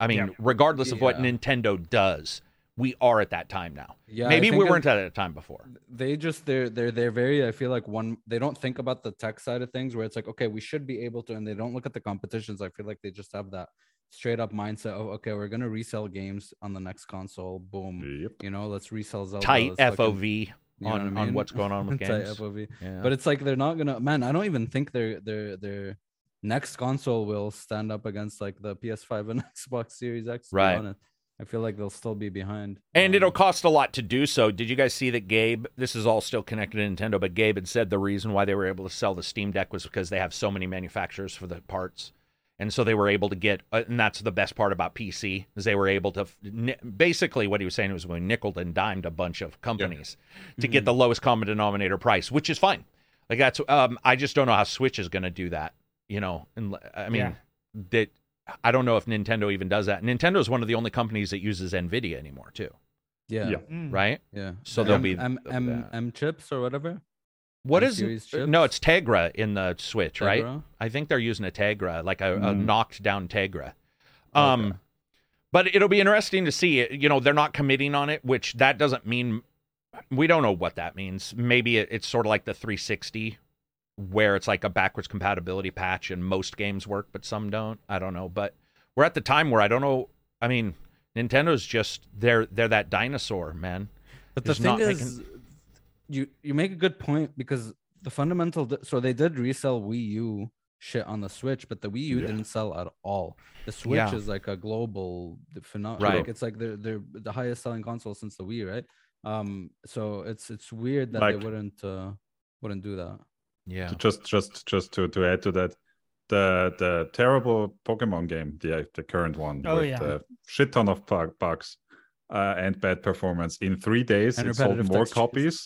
I mean, Yeah. regardless of what Nintendo does, we are at that time now. Yeah. Maybe we weren't at that time before. They just they're they're they're very. I feel like one. They don't think about the tech side of things where it's like okay, we should be able to, and they don't look at the competitions. I feel like they just have that straight up mindset of okay, we're gonna resell games on the next console. Boom. Yep. You know, let's resell Zelda. Tight let's FOV you know on, what I on what's going on with Tight games. FOV. Yeah. But it's like they're not gonna. Man, I don't even think their their their next console will stand up against like the PS5 and Xbox Series X. to be Right. I feel like they'll still be behind. And Um, it'll cost a lot to do so. Did you guys see that Gabe? This is all still connected to Nintendo, but Gabe had said the reason why they were able to sell the Steam Deck was because they have so many manufacturers for the parts, and so they were able to get. Uh, and that's the best part about PC is they were able to basically what he was saying was we nickel and dimed a bunch of companies to get the lowest common denominator price, which is fine. Like that's um, I just don't know how Switch is going to do that. You know, and I mean Yeah. that I don't know if Nintendo even does that. Nintendo is one of the only companies that uses Nvidia anymore too, Yeah. Yeah. Yeah. Mm. right? So The there'll M- be M, M. M chips or whatever. What M no? It's Tegra in the Switch, right? I think they're using a Tegra, like a, a Mm. knocked down Tegra. Um, but it'll be interesting to see. You know, they're not committing on it, which that doesn't mean we don't know what that means. Maybe it, it's sort of like the 360, where it's like a backwards compatibility patch, and most games work, but some don't. I don't know, but we're at the time where I don't know. I mean, Nintendo's just they're they're that dinosaur, man. But the Just thing not is, you you make a good point because the fundamental. So they did resell Wii U shit on the Switch, but the Wii U Yeah. didn't sell at all. The Switch Yeah. is like a global phenomenon. Right. Like it's like they're they're the highest selling console since the Wii, right? Um, so it's it's weird that Like- they wouldn't uh wouldn't do that. Yeah, To just just just to to add to that the the terrible pokemon game the the current one Oh, with yeah. the shit ton of bugs uh, and bad performance in three days And it sold more textures. copies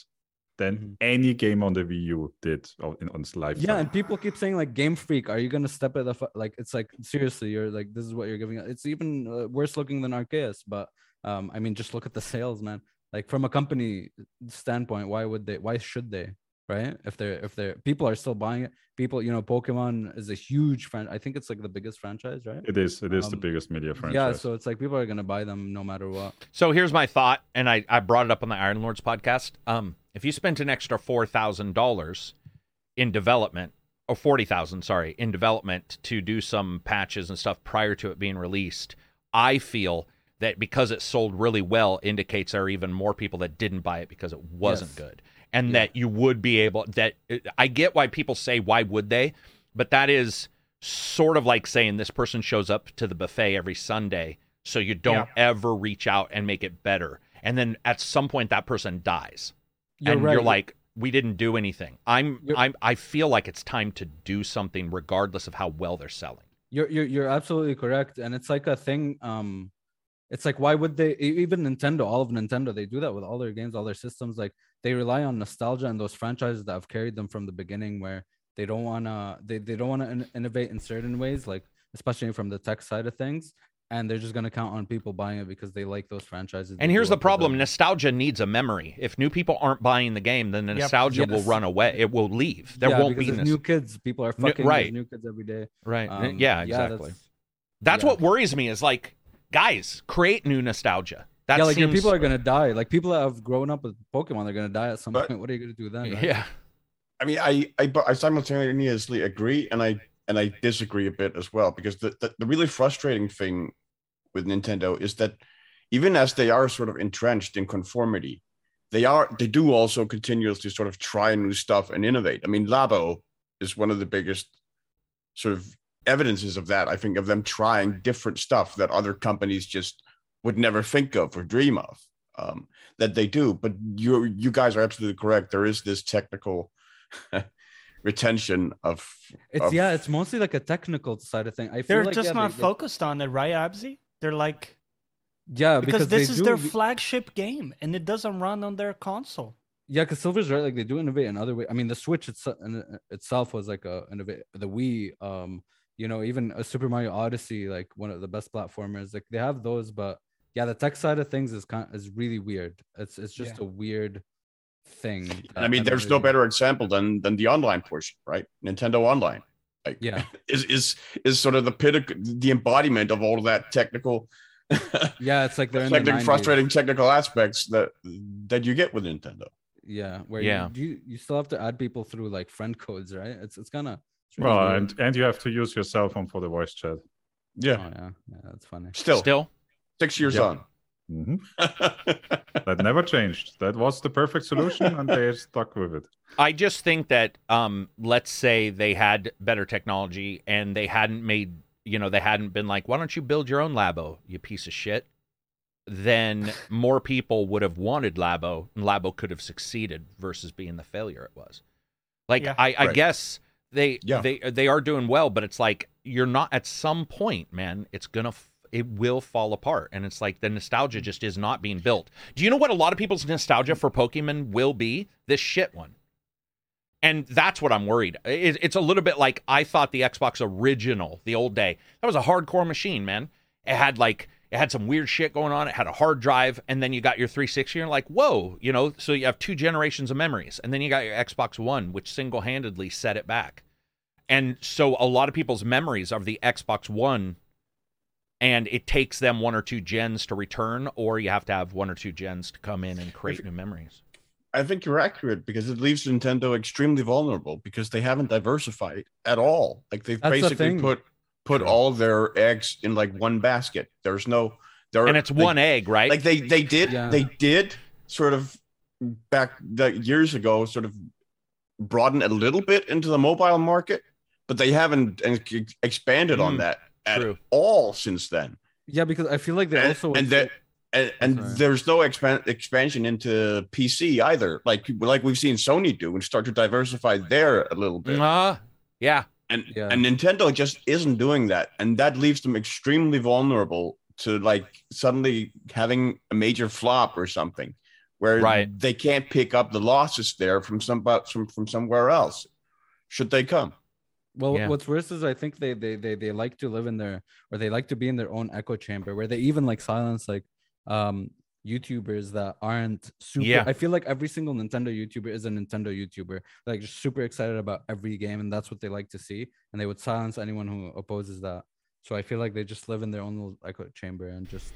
than Mhm. any game on the wii u did on, in, on its lifetime Yeah, and people keep saying like Game Freak, are you gonna step at the fu-? like? It's like seriously, you're like this is what you're giving. It's even uh, worse looking than Arceus, but um, I mean, just look at the sales, man. Like from a company standpoint, why would they? Why should they? Right? If they're if they're people are still buying it, people, you know, Pokemon is a huge fran. I think it's like the biggest franchise, right? it is it is the Um, biggest media franchise Yeah, so it's like people are gonna buy them no matter what. So here's my thought, and I, I brought it up on the Iron Lords podcast. Um, if you spent an extra four thousand dollars in development, or forty thousand, sorry, in development to do some patches and stuff prior to it being released, I feel that because it sold really well indicates there are even more people that didn't buy it because it wasn't Yes. good, and Yeah. that you would be able that I get why people say why would they, but that is sort of like saying this person shows up to the buffet every Sunday, so you don't ever reach out and make it better. And then at some point that person dies. And you're like, we didn't do anything. I'm You're- I'm I feel like it's time to do something regardless of how well they're selling. You're you're you're absolutely correct, and it's like a thing. Um, it's like why would they? Even Nintendo, all of Nintendo, they do that with all their games, all their systems. Like they rely on nostalgia and those franchises that have carried them from the beginning, where they don't wanna they they don't wanna in- innovate in certain ways, like especially from the tech side of things, and they're just gonna count on people buying it because they like those franchises. And here's the problem: them. nostalgia needs a memory. If new people aren't buying the game, then the Yep. nostalgia will run away. It will leave. There Yeah, won't be there's new kids. People are New- fucking with right. new kids every day. right. Um, yeah, exactly. that's- that's yeah. what worries me. Is like, guys, create new nostalgia. That yeah, like seems- people are gonna die. Like people that have grown up with Pokemon, they're gonna die at some But- point. What are you gonna do then? right? Yeah. I mean, I, I, I simultaneously agree and I and I disagree a bit as well because the, the, the really frustrating thing with Nintendo is that even as they are sort of entrenched in conformity, they are they do also continuously sort of try new stuff and innovate. I mean, Labo is one of the biggest sort of evidences of that. I think of them trying different stuff that other companies just would never think of or dream of. Um, that they do, but you you guys are absolutely correct. There is this technical retention of It's of- yeah, it's mostly like a technical side of thing. I feel They're like, just yeah, not they- they- focused on it, right, Abzi? They're like Yeah, because, because, this is do, their flagship game and it doesn't run on their console. yeah, because Silver's right. Like they do innovate in other ways. I mean, the Switch itself, itself was like a innovate. The Wii, um, you know, even a Super Mario Odyssey, like one of the best platformers. Like they have those, but yeah, the tech side of things is kind of, is really weird. It's it's just Yeah. a weird thing. I that mean, never there's no really- better example than than the online portion, right? Nintendo Online, like Yeah. is is is sort of the pinnacle, the embodiment of all of that technical, Yeah, it's like they're in the frustrating, technical aspects that that you get with Nintendo. Yeah, where Yeah. you, you you still have to add people through like friend codes, right? It's it's kind of well and and you have to use your cell phone for the voice chat oh, Yeah, yeah, yeah, that's funny. still, Still, six years Yep. on. Mhm. that never changed that was the perfect solution and they stuck with it I just think that um, let's say they had better technology and they hadn't made, you know, they hadn't been like, why don't you build your own Labo, you piece of shit? Then more people would have wanted Labo, and Labo could have succeeded versus being the failure it was. Like Yeah. I, I Right. guess They Yeah. they they are doing well, but it's like you're not at some point, man. It's gonna f- it will fall apart, and it's like the nostalgia just is not being built. Do you know what a lot of people's nostalgia for Pokemon will be? This shit one. And that's what I'm worried. It, it's a little bit like I thought the Xbox original, the old day, that was a hardcore machine, man. It had like it had some weird shit going on. It had a hard drive, and then you got your 360. And you're like, whoa, you know. So you have two generations of memories, and then you got your Xbox One, which single-handedly set it back. And so a lot of people's memories of the Xbox One, and it takes them one or two gens to return, or you have to have one or two gens to come in and create new memories. I think you're accurate because it leaves Nintendo extremely vulnerable because they haven't diversified at all. Like they've That's basically thing. put put all their eggs in like one basket. There's no there And it's like- one egg, right? like they they did Yeah. they did sort of back the years ago sort of broaden a little bit into the mobile market but they haven't ex- expanded on Mm, that at true. all since then Yeah, because I feel like they also and that and, and there's no expan- expansion into pc either like like we've seen sony do and start to diversify there a little bit Uh, yeah. and Yeah. and Nintendo just isn't doing that, and that leaves them extremely vulnerable to like suddenly having a major flop or something, where Right. they can't pick up the losses there from some from from somewhere else. Should they come? Well, Yeah. what's worse is I think they, they they they like to live in their or they like to be in their own echo chamber where they even like silence like um YouTubers that aren't super. Yeah. I feel like every single Nintendo YouTuber is a Nintendo YouTuber, like just super excited about every game, and that's what they like to see. And they would silence anyone who opposes that. So I feel like they just live in their own little echo chamber and just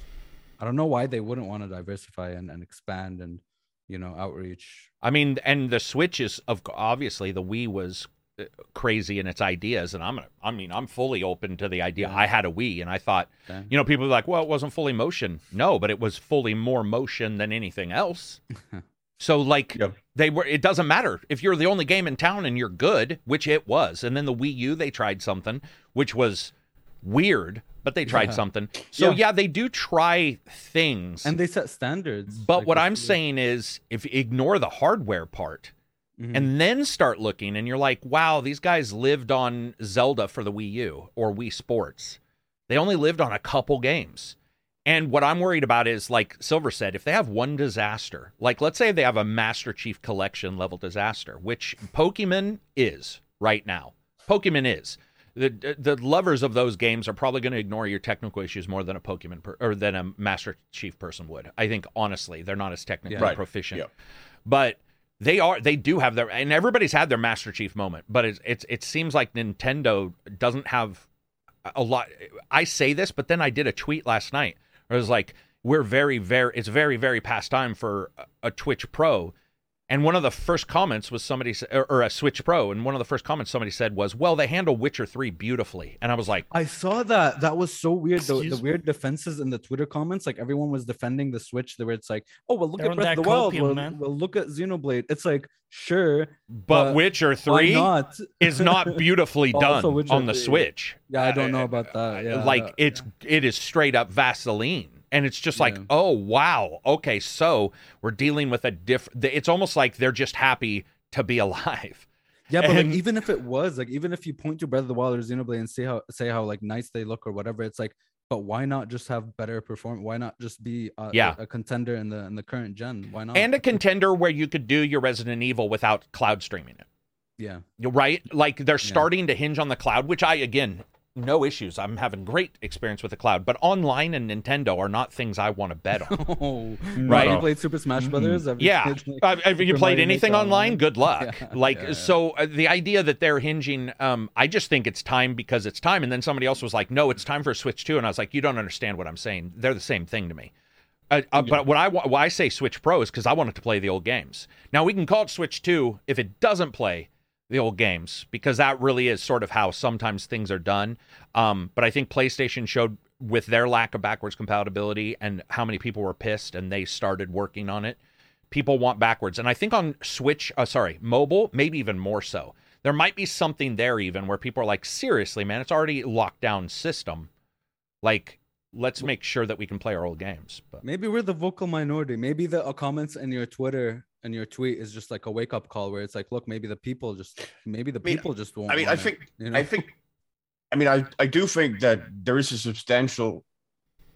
I don't know why they wouldn't want to diversify and, and expand and you know outreach. I mean, and the Switch is of obviously the Wii was crazy in its ideas, and I'm gonna, I mean, I'm fully open to the idea. Yeah. I had a Wii, and I thought, Okay. you know, people are like, well, it wasn't fully motion. No, but it was fully more motion than anything else. so like Yep. they were. It doesn't matter if you're the only game in town and you're good, which it was. And then the Wii U, they tried something which was weird, but they tried Yeah. something. So Yeah. yeah, they do try things. And they set standards. But like what I'm saying is, if you ignore the hardware part Mhm. and then start looking, and you're like, wow, these guys lived on Zelda for the Wii U or Wii Sports. They only lived on a couple games. And what I'm worried about is, like Silver said, if they have one disaster, like let's say they have a Master Chief Collection level disaster, which Pokemon is right now. Pokemon is. The, the lovers of those games are probably going to ignore your technical issues more than a Pokemon per, or than a Master Chief person would. I think honestly, they're not as technically Yeah. Right. proficient. Yeah. But they are they do have their and everybody's had their Master Chief moment, but it's it's it seems like Nintendo doesn't have a lot I say this, but then I did a tweet last night where it was like we're very very it's very very past time for a- a Twitch Pro. And one of the first comments was somebody or, or a Switch Pro, and one of the first comments somebody said was, "Well, they handle Witcher three beautifully," and I was like, I saw that. That was so weird. The, the weird defenses in the Twitter comments, like everyone was defending the Switch. Where it's like, oh well, look They're at Breath of the Wild. copium, Well, well, look at Xenoblade. It's like, sure, "But But Witcher three not? is not beautifully done on the 3. Switch." Yeah, I don't Uh, know about that. Yeah, like yeah, it's it is straight up Vaseline. And it's just like, Yeah. oh wow, okay, so we're dealing with a different. It's almost like they're just happy to be alive. Yeah, but like, even if it was like, even if you point to Breath of the Wild or Xenoblade and say how say how like nice they look or whatever, it's like, but why not just have better perform? Why not just be a, Yeah. a, a contender in the in the current gen? Why not? And a contender where you could do your Resident Evil without cloud streaming it. yeah, right? Like they're starting to hinge on the cloud, which I again no issues. I'm having great experience with the cloud, but online and Nintendo are not things I want to bet on. oh, Right. Have you played Super Smash Brothers? Have you Yeah. played, like, have you played Mario anything Maker online? Good luck. Yeah, Like yeah, yeah. so, uh, the idea that they're hinging, um, I just think it's time because it's time. And then somebody else was like, "No, it's time for a Switch 2. and I was like, "You don't understand what I'm saying. They're the same thing to me." Uh, uh, But what I why I say Switch Pro is because I want it to play the old games. Now we can call it Switch 2 if it doesn't play the old games because that really is sort of how sometimes things are done. Um, but I think PlayStation showed with their lack of backwards compatibility and how many people were pissed and they started working on it. People want backwards, and I think on Switch, uh, sorry, mobile, maybe even more so. There might be something there even where people are like, seriously, man, it's already locked down system. Like let's make sure that we can play our old games. But Maybe we're the vocal minority. Maybe the comments in your Twitter and your tweet is just like a wake up call where it's like, look, maybe the people just, maybe the I mean, people just won't. I mean, I want it, think you know? I think, I mean, I, I do think that there is a substantial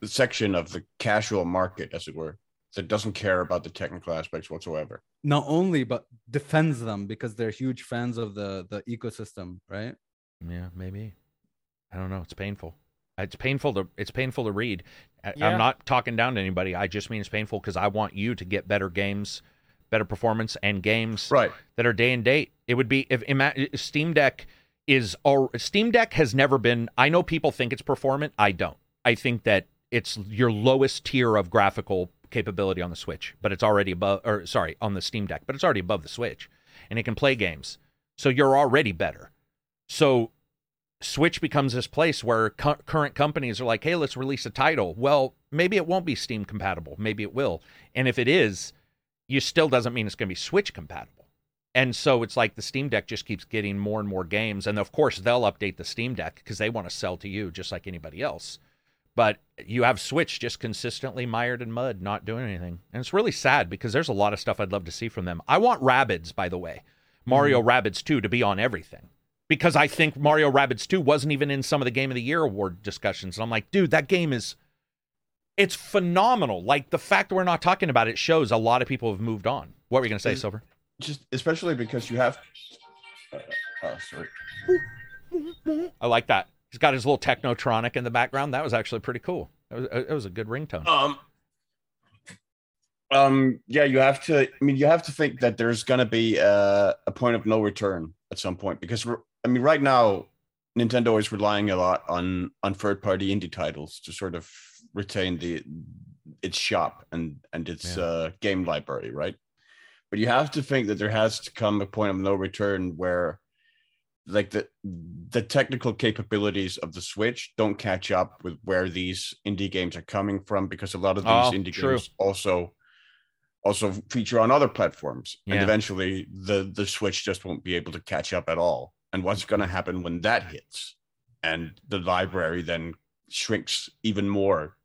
section of the casual market, as it were, that doesn't care about the technical aspects whatsoever. not only but defends them because they're huge fans of the the ecosystem, right? yeah, maybe. I don't know. It's painful. It's painful to it's painful to read. I, Yeah. I'm not talking down to anybody. I just mean it's painful because I want you to get better games, better performance, and games Right. that are day and date. It would be if Steam Deck is or Steam Deck has never been. I know people think it's performant. I don't. I think that it's your lowest tier of graphical capability on the Switch, but it's already above. Or sorry, on the Steam Deck, but it's already above the Switch, and it can play games. So you're already better. So Switch becomes this place where cu- current companies are like, "Hey, let's release a title." Well, maybe it won't be Steam compatible. Maybe it will. And if it is, you still doesn't mean it's going to be Switch compatible. And so it's like the Steam Deck just keeps getting more and more games, and of course they'll update the Steam Deck because they want to sell to you just like anybody else. But you have Switch just consistently mired in mud, not doing anything, and it's really sad because there's a lot of stuff I'd love to see from them. I want Rabbids, by the way, Mario mm-hmm. Rabbids 2 to be on everything because I think Mario Rabbids 2 wasn't even in some of the Game of the Year award discussions. And I'm like, dude, that game is it's phenomenal. Like the fact that we're not talking about it shows a lot of people have moved on. What were you going to say, Is- Silver? Just especially because you have. Uh, oh, sorry. I like that. He's got his little technotronic in the background. That was actually pretty cool. It was, it was a good ringtone. Um. Um. Yeah, you have to. I mean, you have to think that there's gonna be a, a point of no return at some point because we're, I mean, right now, Nintendo is relying a lot on on third party indie titles to sort of retain the its shop and and its Yeah. uh, game library, right? But you have to think that there has to come a point of no return where like the the technical capabilities of the Switch don't catch up with where these indie games are coming from because a lot of these Oh, indie true. games also also feature on other platforms and eventually the the Switch just won't be able to catch up at all. And what's going to happen when that hits and the library then shrinks even more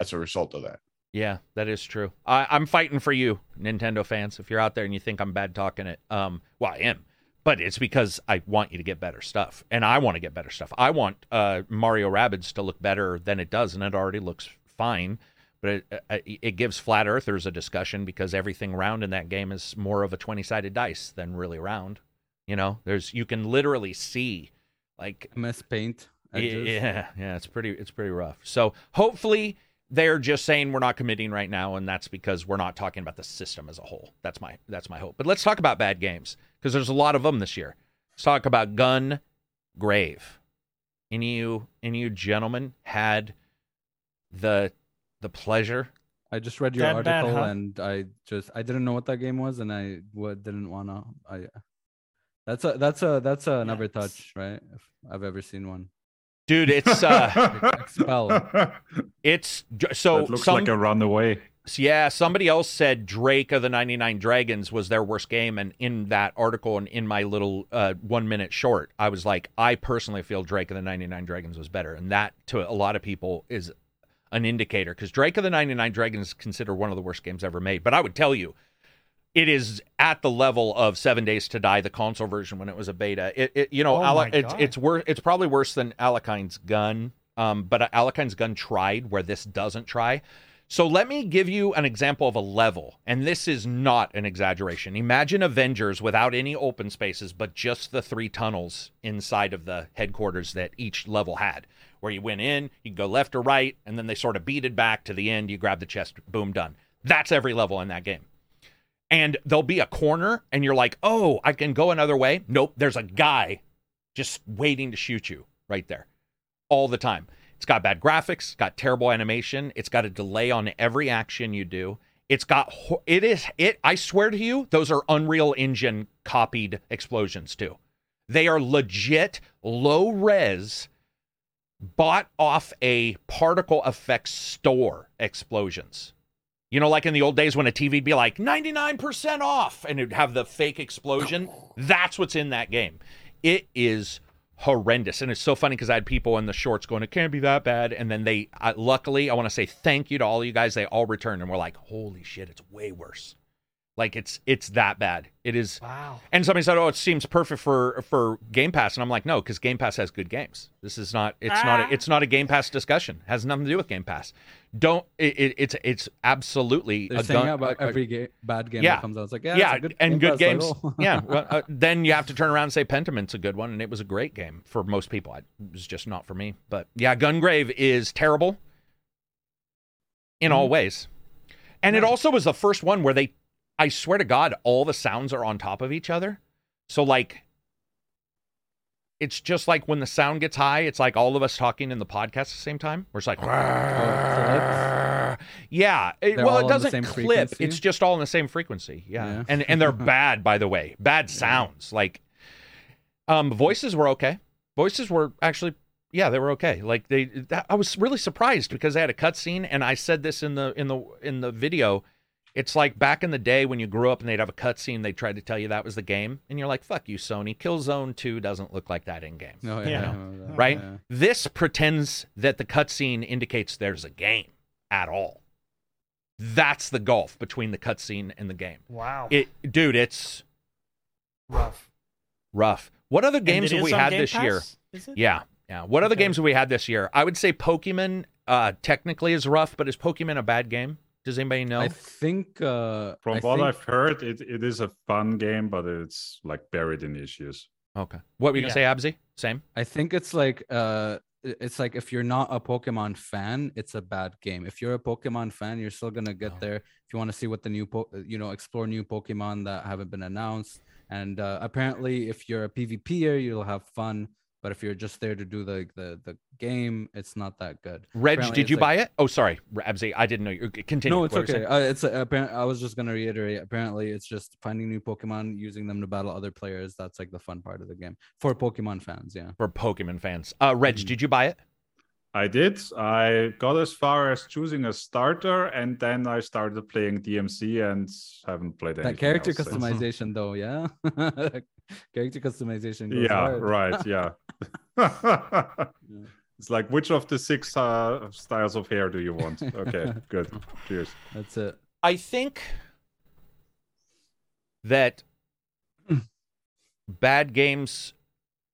as a result of that. Yeah, that is true. I, I'm fighting for you, Nintendo fans. If you're out there and you think I'm bad talking it, um, well, I am, but it's because I want you to get better stuff, and I want to get better stuff. I want uh, Mario Rabbids to look better than it does, and it already looks fine. But it, uh, it gives flat earthers a discussion because everything round in that game is more of a 20 sided dice than really round. You know, there's you can literally see like MS Paint. Edges. Yeah, yeah, it's pretty it's pretty rough. So hopefully they're just saying we're not committing right now, and that's because we're not talking about the system as a whole. That's my that's my hope. But let's talk about bad games because there's a lot of them this year. Let's talk about Gun Grave. Any of you any of you gentlemen had the the pleasure? I just read your That bad, article huh? and I just I didn't know what that game was and I w- didn't wanna. I that's a that's a that's a never Yikes. touch right if I've ever seen one. Dude, it's uh expel. it's so that looks some like a runaway. Yeah, somebody else said Drake of the 99 Dragons was their worst game. And in that article and in my little uh, one minute short, I was like, I personally feel Drake of the 99 Dragons was better. And that to a lot of people is an indicator because Drake of the 99 Dragons is considered one of the worst games ever made. But I would tell you, it is at the level of Seven Days to Die, the console version when it was a beta. It, it you know, Oh Ale- it's it's worse. It's probably worse than Alakine's Gun. Um, but Alakine's Gun tried where this doesn't try. So let me give you an example of a level, and this is not an exaggeration. Imagine Avengers without any open spaces, but just the three tunnels inside of the headquarters that each level had, where you went in, you go left or right, and then they sort of beat it back to the end. You grab the chest, boom, done. That's every level in that game. And there'll be a corner, and you're like, oh, I can go another way. Nope, there's a guy just waiting to shoot you right there all the time. It's got bad graphics, got terrible animation, it's got a delay on every action you do. It's got it is it I swear to you, those are Unreal Engine copied explosions too. They are legit low res bought off a particle effects store explosions. You know, like in the old days when a TV'd be like 99% off and it'd have the fake explosion. That's what's in that game. It is horrendous. And it's so funny because I had people in the shorts going, "It can't be that bad," and then they, I, luckily, I want to say thank you to all you guys. They all returned and were like, "Holy shit, it's way worse." Like it's it's that bad. It is. Wow. And somebody said, "Oh, it seems perfect for for Game Pass," and I'm like, "No, because Game Pass has good games. This is not. It's not. Ah. A, it's not a Game Pass discussion. It has nothing to do with Game Pass. Don't. It, it, it's it's absolutely They're a saying gun- about a- a- every ga- bad game Yeah. that comes out. It's like, yeah, yeah, it's a good and Game good Pass games. title. yeah, well, uh, then you have to turn around and say Pentiment's a good one, and it was a great game for most people. It was just not for me. But yeah, Gungrave is terrible in all ways, and it also was the first one where they, I swear to God, all the sounds are on top of each other. So like, it's just like when the sound gets high, it's like all of us talking in the podcast at the same time. Where it's like, yeah. It- well, it doesn't clip. frequency? It's just all in the same frequency. Yeah. Yeah. And and they're bad, by the way. Bad sounds. Like um voices were okay. Voices were actually yeah, they were okay. Like they that, I was really surprised because they had a cutscene and I said this in the in the in the video. It's like back in the day when you grew up and they'd have a cutscene, they tried to tell you that was the game, and you're like, "Fuck you, Sony." Killzone Two doesn't look like that in game No, yeah, Yeah. I remember that. right? Yeah. This pretends that the cutscene indicates there's a game at all. That's the gulf between the cutscene and the game. Wow. It, dude, it's rough. rough. What other games have we had Game this year? Pass, is it? Yeah, yeah. What other Okay. games have we had this year? I would say Pokemon uh, technically is rough, but is Pokemon a bad game? Does anybody know? I think uh, From I what think, I've heard, it, it is a fun game, but it's like buried in issues. okay. What were you gonna say, Absy? Same. I think it's like uh it's like if you're not a Pokemon fan, it's a bad game. If you're a Pokemon fan, you're still gonna get Oh. there. If you want to see what the new, po- you know, explore new Pokemon that haven't been announced. And uh, apparently, if you're a PvPer, you'll have fun. But if you're just there to do the the, the game, it's not that good. Reg, Apparently did you like- buy it? Oh, sorry, Absy. I didn't know you. Continue. No, it's What were you okay. Uh, it's uh, apparent. I was just gonna reiterate. Apparently, it's just finding new Pokemon, using them to battle other players. That's like the fun part of the game for Pokemon fans. Yeah. For Pokemon fans, uh, Reg, Mhm. did you buy it? I did. I got as far as choosing a starter, and then I started playing DMC and haven't played anything. That character else since. customization, though, yeah. character customization. Goes Yeah, hard. right. Yeah. it's like which of the six uh, styles of hair do you want? Okay, good. Cheers. That's it. I think that bad games,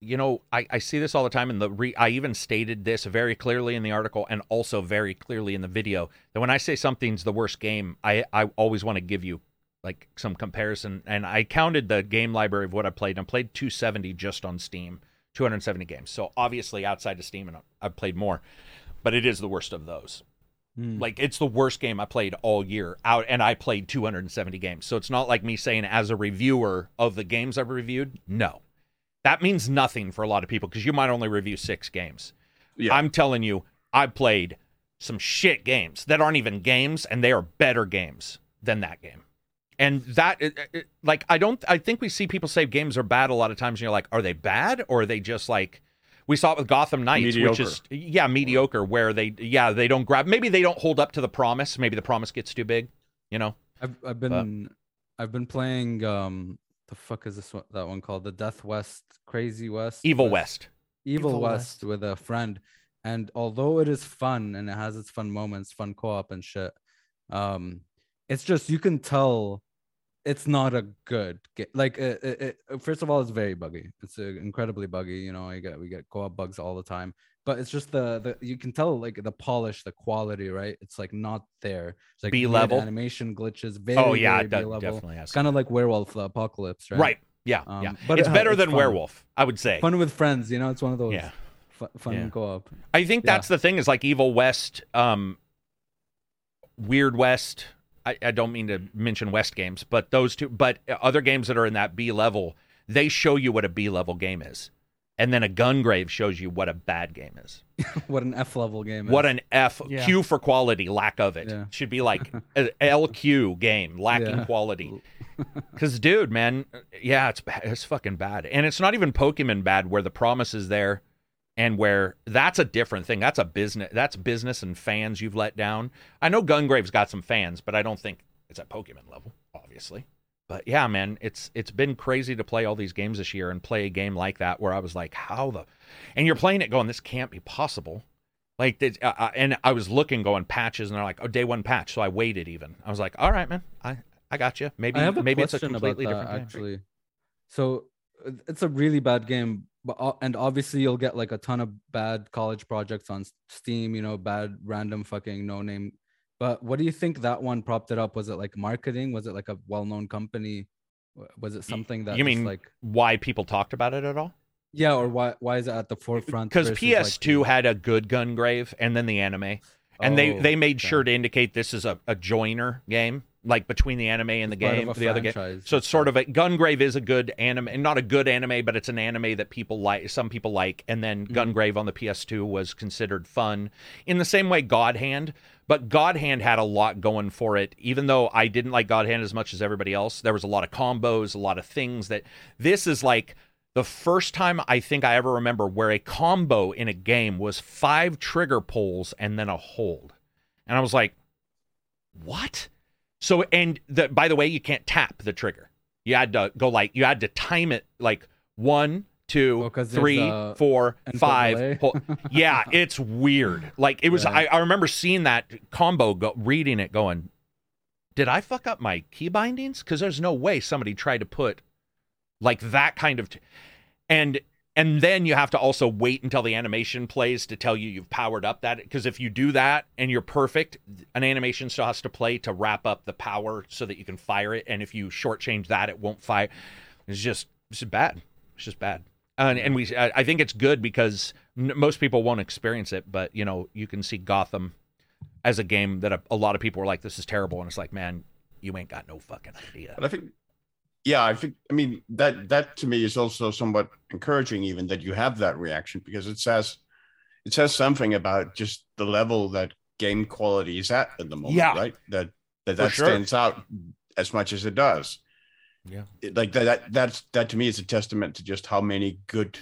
you know, I, I see this all the time, and the re, I even stated this very clearly in the article and also very clearly in the video that when I say something's the worst game, I I always want to give you like some comparison, and I counted the game library of what I played, and I played 270 just on Steam, 270 games. So obviously outside of Steam, and I've played more, but it is the worst of those. Hmm. Like it's the worst game I played all year out, and I played 270 games. So it's not like me saying as a reviewer of the games I've reviewed. No, that means nothing for a lot of people because you might only review six games. Yeah. I'm telling you, I played some shit games that aren't even games, and they are better games than that game. And that, it, it- like, I don't. I think we see people say games are bad a lot of times, and you're like, are they bad or are they just like? We saw it with Gotham Knights, which is yeah mediocre, where they yeah they don't grab. Maybe they don't hold up to the promise. Maybe the promise gets too big. You know, I've I've been I've been playing um the fuck is this one that one called? The Death West Crazy West Evil West. Evil, Evil West, with a friend. And although it is fun and it has its fun moments, fun co-op and shit, um, it's just you can tell it's not a good game. Like, it, it, it- first of all, it's very buggy. It's uh, incredibly buggy. You know, I get we get co-op bugs all the time. But it's just the the you can tell like the polish, the quality, right? It's like not there. It's like B level animation glitches. Very, oh yeah, very it B-level. definitely has. Kind of like Werewolf the Apocalypse, right? right. Yeah, Um, yeah. but it's it better it's than fun. Werewolf, I would say. Fun with friends, you know. It's one of those Yeah. fu- fun Yeah. co-op. I think Yeah. that's the thing is like Evil West, um, Weird West. I, I don't mean to mention West games, but those two, but other games that are in that B level, they show you what a B level game is, and then a Gungrave shows you what a bad game is. what an F level game. What is. an F Yeah. Q for quality, lack of it Yeah. should be like a LQ game, lacking Yeah. quality. Because, dude, man, yeah, it's it's fucking bad, and it's not even Pokemon bad where the promise is there, and where that's a different thing. That's a business. That's business and fans you've let down. I know Gungrave's got some fans, but I don't think it's at Pokemon level. Obviously, but yeah, man, it's it's been crazy to play all these games this year and play a game like that where I was like, how the, and you're playing it going, this can't be possible. Like, this, uh, uh, and I was looking, going patches, and they're like, oh, day one patch. So I waited even. I was like, all right, man, I I got you. Maybe I have a maybe it's a completely that, different game. actually. So it's a really bad game, but uh, and obviously you'll get like a ton of bad college projects on Steam. You know, bad random fucking no name. But what do you think that one propped it up? Was it like marketing? Was it like a well-known company? Was it something that you mean like Why people talked about it at all? yeah, or why why is it at the forefront? Because PS2 the- had a good Gungrave and then the anime. and they Oh, they made okay. sure to indicate this is a, a joiner game like between the anime and the It's of game the other game so it's sort of a gungrave is a good anime and not a good anime but it's an anime that people like some people like and then Mhm. gungrave on the ps2 was considered fun in the same way god hand but god hand had a lot going for it even though i didn't like god hand as much as everybody else there was a lot of combos a lot of things that this is like the first time I think I ever remember where a combo in a game was five trigger pulls and then a hold. And I was like, what? So, and the, by the way, you can't tap the trigger. You had to go like, you had to time it like one, two, 'cause there's three, a four, five. delay. pull- yeah, it's weird. Like it was, Yeah. I, I remember seeing that combo, go, reading it, going, did I fuck up my key bindings? Because there's no way somebody tried to put like that kind of, t- and and then you have to also wait until the animation plays to tell you you've powered up that because if you do that and you're perfect, an animation still has to play to wrap up the power so that you can fire it. And if you shortchange that, it won't fire. It's just it's just bad. It's just bad. And, and we, I think it's good because most people won't experience it, but you know, you can see Gotham as a game that a, a lot of people were like, "This is terrible," and it's like, man, you ain't got no fucking idea. I think, yeah, I think, I mean, that that to me is also somewhat encouraging, even that you have that reaction because it says it says something about just the level that game quality is at at the moment, Yeah. right? That that For that sure. stands out as much as it does. Yeah. It- like that, that that's that to me is a testament to just how many good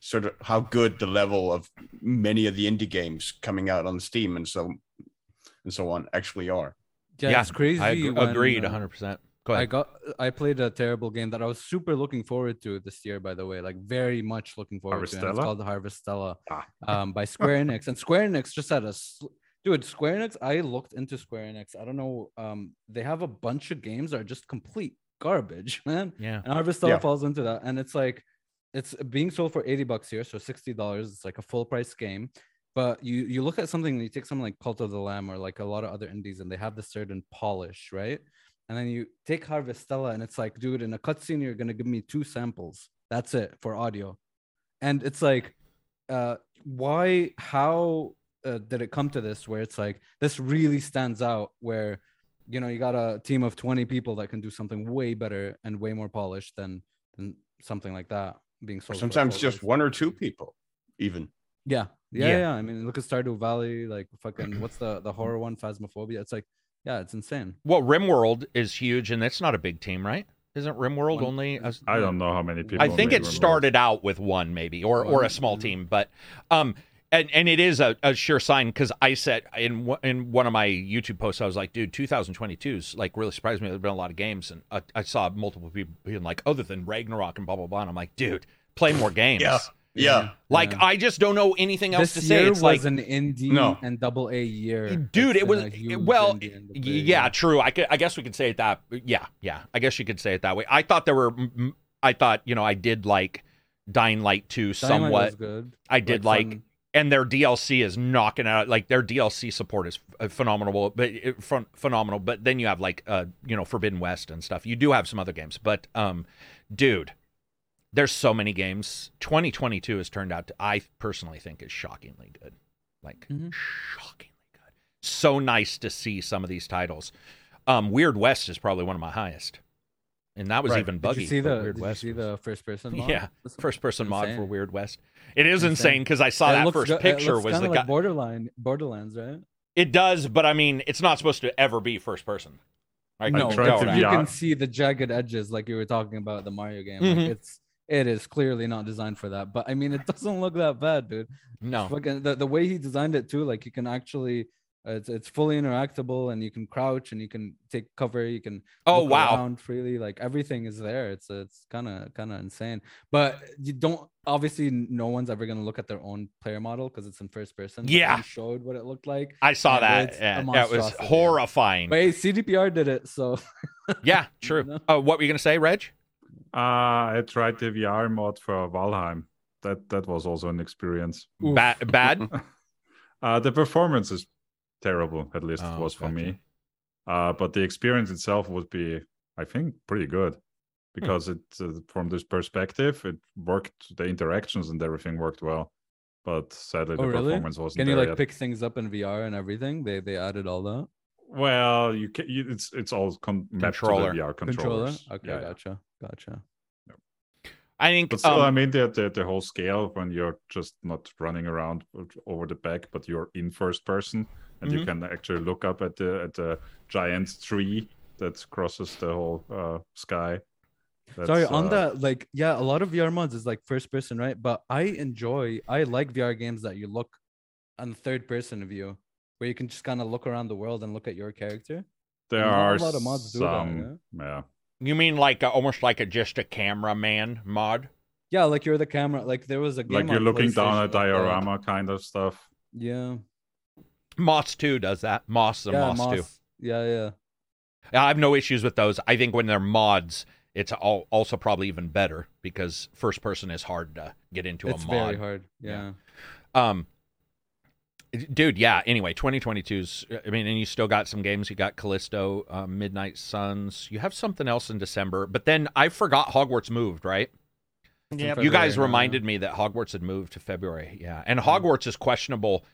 sort of how good the level of many of the indie games coming out on Steam and so and so on actually are. yeah, Yeah, it's crazy. I ag- when, agreed, uh, 100. percent Go I got I played a terrible game that I was super looking forward to this year, by the way, like very much looking forward to. And it's Harvestella? called Harvestella Ah. um, by Square Enix. And Square Enix just had a sl- dude, Square Enix, I looked into Square Enix. I don't know. Um, they have a bunch of games that are just complete garbage, man. yeah. And Harvestella Yeah. falls into that. And it's like it's being sold for 80 bucks here, so $60. It's like a full price game. But you you look at something, you take something like Cult of the Lamb or like a lot of other indies, and they have this certain polish, right? And then you take Harvestella, and it's like, dude, in a cutscene, you're gonna give me two samples. That's it for audio. And it's like, uh, why, how uh, did it come to this where it's like this really stands out where you know you got a team of 20 people that can do something way better and way more polished than than something like that being Or sold for sometimes just one or two people, even. yeah yeah, Yeah. yeah i mean look at stardew valley like fucking what's the the horror one phasmophobia it's like yeah it's insane Well, RimWorld is huge, and it's not a big team, right? Isn't RimWorld One- only? A, I don't know how many people. I think it Rimworld. started out with one, maybe, or or a small mm. team, but um, and and it is a, a sure sign because I said in one- in one of my YouTube posts, I was like, dude, 2022 is like really surprised me. There's been a lot of games, and I, I saw multiple people being like, other than Ragnarok and blah blah blah, and I'm like, dude, play more games. Yeah. Yeah. Like Yeah. I just don't know anything else this to say. year It's was like an indie No. and double a year. Dude It's it was well indie and y- double A yeah true. I could, i guess we could say it that yeah yeah. I guess you could say it that way. I thought there were I thought you know i did like dying light 2 Dynamite somewhat. was good. I did like, fun- and their dlc is knocking out like their dlc support is phenomenal but phenomenal. But then you have like uh you know forbidden west and stuff. You do have some other games but um dude there's so many games 2022 has turned out to i personally think is shockingly good like Mhm. shockingly good so nice to see some of these titles um weird west is probably one of my highest and that was Right. even did buggy you see the weird did you west see was- the first person mod? yeah first person mod for weird west it is Insane. insane because i saw It that looks first go- it picture looks was the like guy borderline borderlands right it does but i mean it's not supposed to ever be first person I no, can tried tell to that. be you can see the jagged edges like you were talking about the Mario game. Mhm. Like it's it is clearly not designed for that. But I mean, it doesn't look that bad, dude. no Fucking the, the way he designed it too, like you can actually It's it's fully interactable, and you can crouch and you can take cover. You can Oh wow. around freely. Like everything is there. It's it's kind of kind of insane. But you don't obviously no one's ever gonna look at their own player model because it's in first person. Yeah. you showed what it looked like. I saw and that. Yeah, that was horrifying. But hey, CDPR did it, so Yeah, true. No. Uh, what were you gonna say, Reg? Uh, I tried the VR mod for Valheim. That that was also an experience. Ba- bad. Uh, the performance is terrible, at least Oh, it was for gotcha. me. Uh, but the experience itself would be, I think, pretty good because it, uh, from this perspective, it worked. The interactions and everything worked well, but sadly, the Oh, really? performance wasn't can you there like yet. pick things up in VR and everything? They they added all that. Well, you can. You, it's it's all con- mapped to the Controller. VR Controller. Okay, Yeah, yeah. gotcha, gotcha. I think. But still, um, I mean, the, the the whole scale when you're just not running around over the back, but you're in first person, and Mhm. you can actually look up at the at the giant tree that crosses the whole uh, sky. Sorry, on uh, that, like, yeah, a lot of VR mods is like first person, right? But I enjoy, I like VR games that you look on third person view, where you can just kind of look around the world and look at your character. there not a lot of mods do that, some, yeah. you mean like a, almost like a just a cameraman mod? Yeah, like you're the camera. Like there was a game like you're looking down a PlayStation like diorama kind of stuff. Yeah, Moss 2 does that. Moss and yeah, Moss, 2. Yeah, yeah. I have no issues with those. I think when they're mods, it's all, also probably even better because first person is hard to get into it's a mod. It's very hard. Yeah. Yeah. Um, dude, yeah. Anyway, 2022's. I mean, and you still got some games. You got Callisto, uh, Midnight Suns. You have something else in December, but then I forgot Hogwarts moved. Right? Yeah, You guys reminded me that Hogwarts had moved to February. Yeah, and Hogwarts is questionable.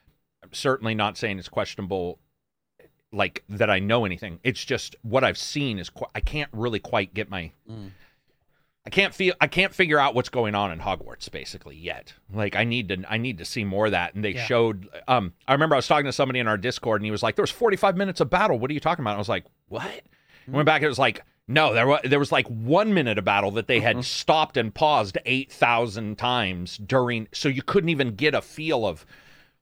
I'm certainly not saying it's questionable, like that I know anything. It's just what I've seen is qu- I can't really quite get my. Mm. I can't feel. I can't figure out what's going on in Hogwarts basically yet. Like I need to. I need to see more of that. And they Yeah. showed. Um, I remember I was talking to somebody in our Discord, and he was like, "There was 45 minutes of battle. What are you talking about?" I was like, "What?" I went back. It was like, no, there was there was like one minute of battle that they had stopped and paused eight thousand times during, so you couldn't even get a feel of,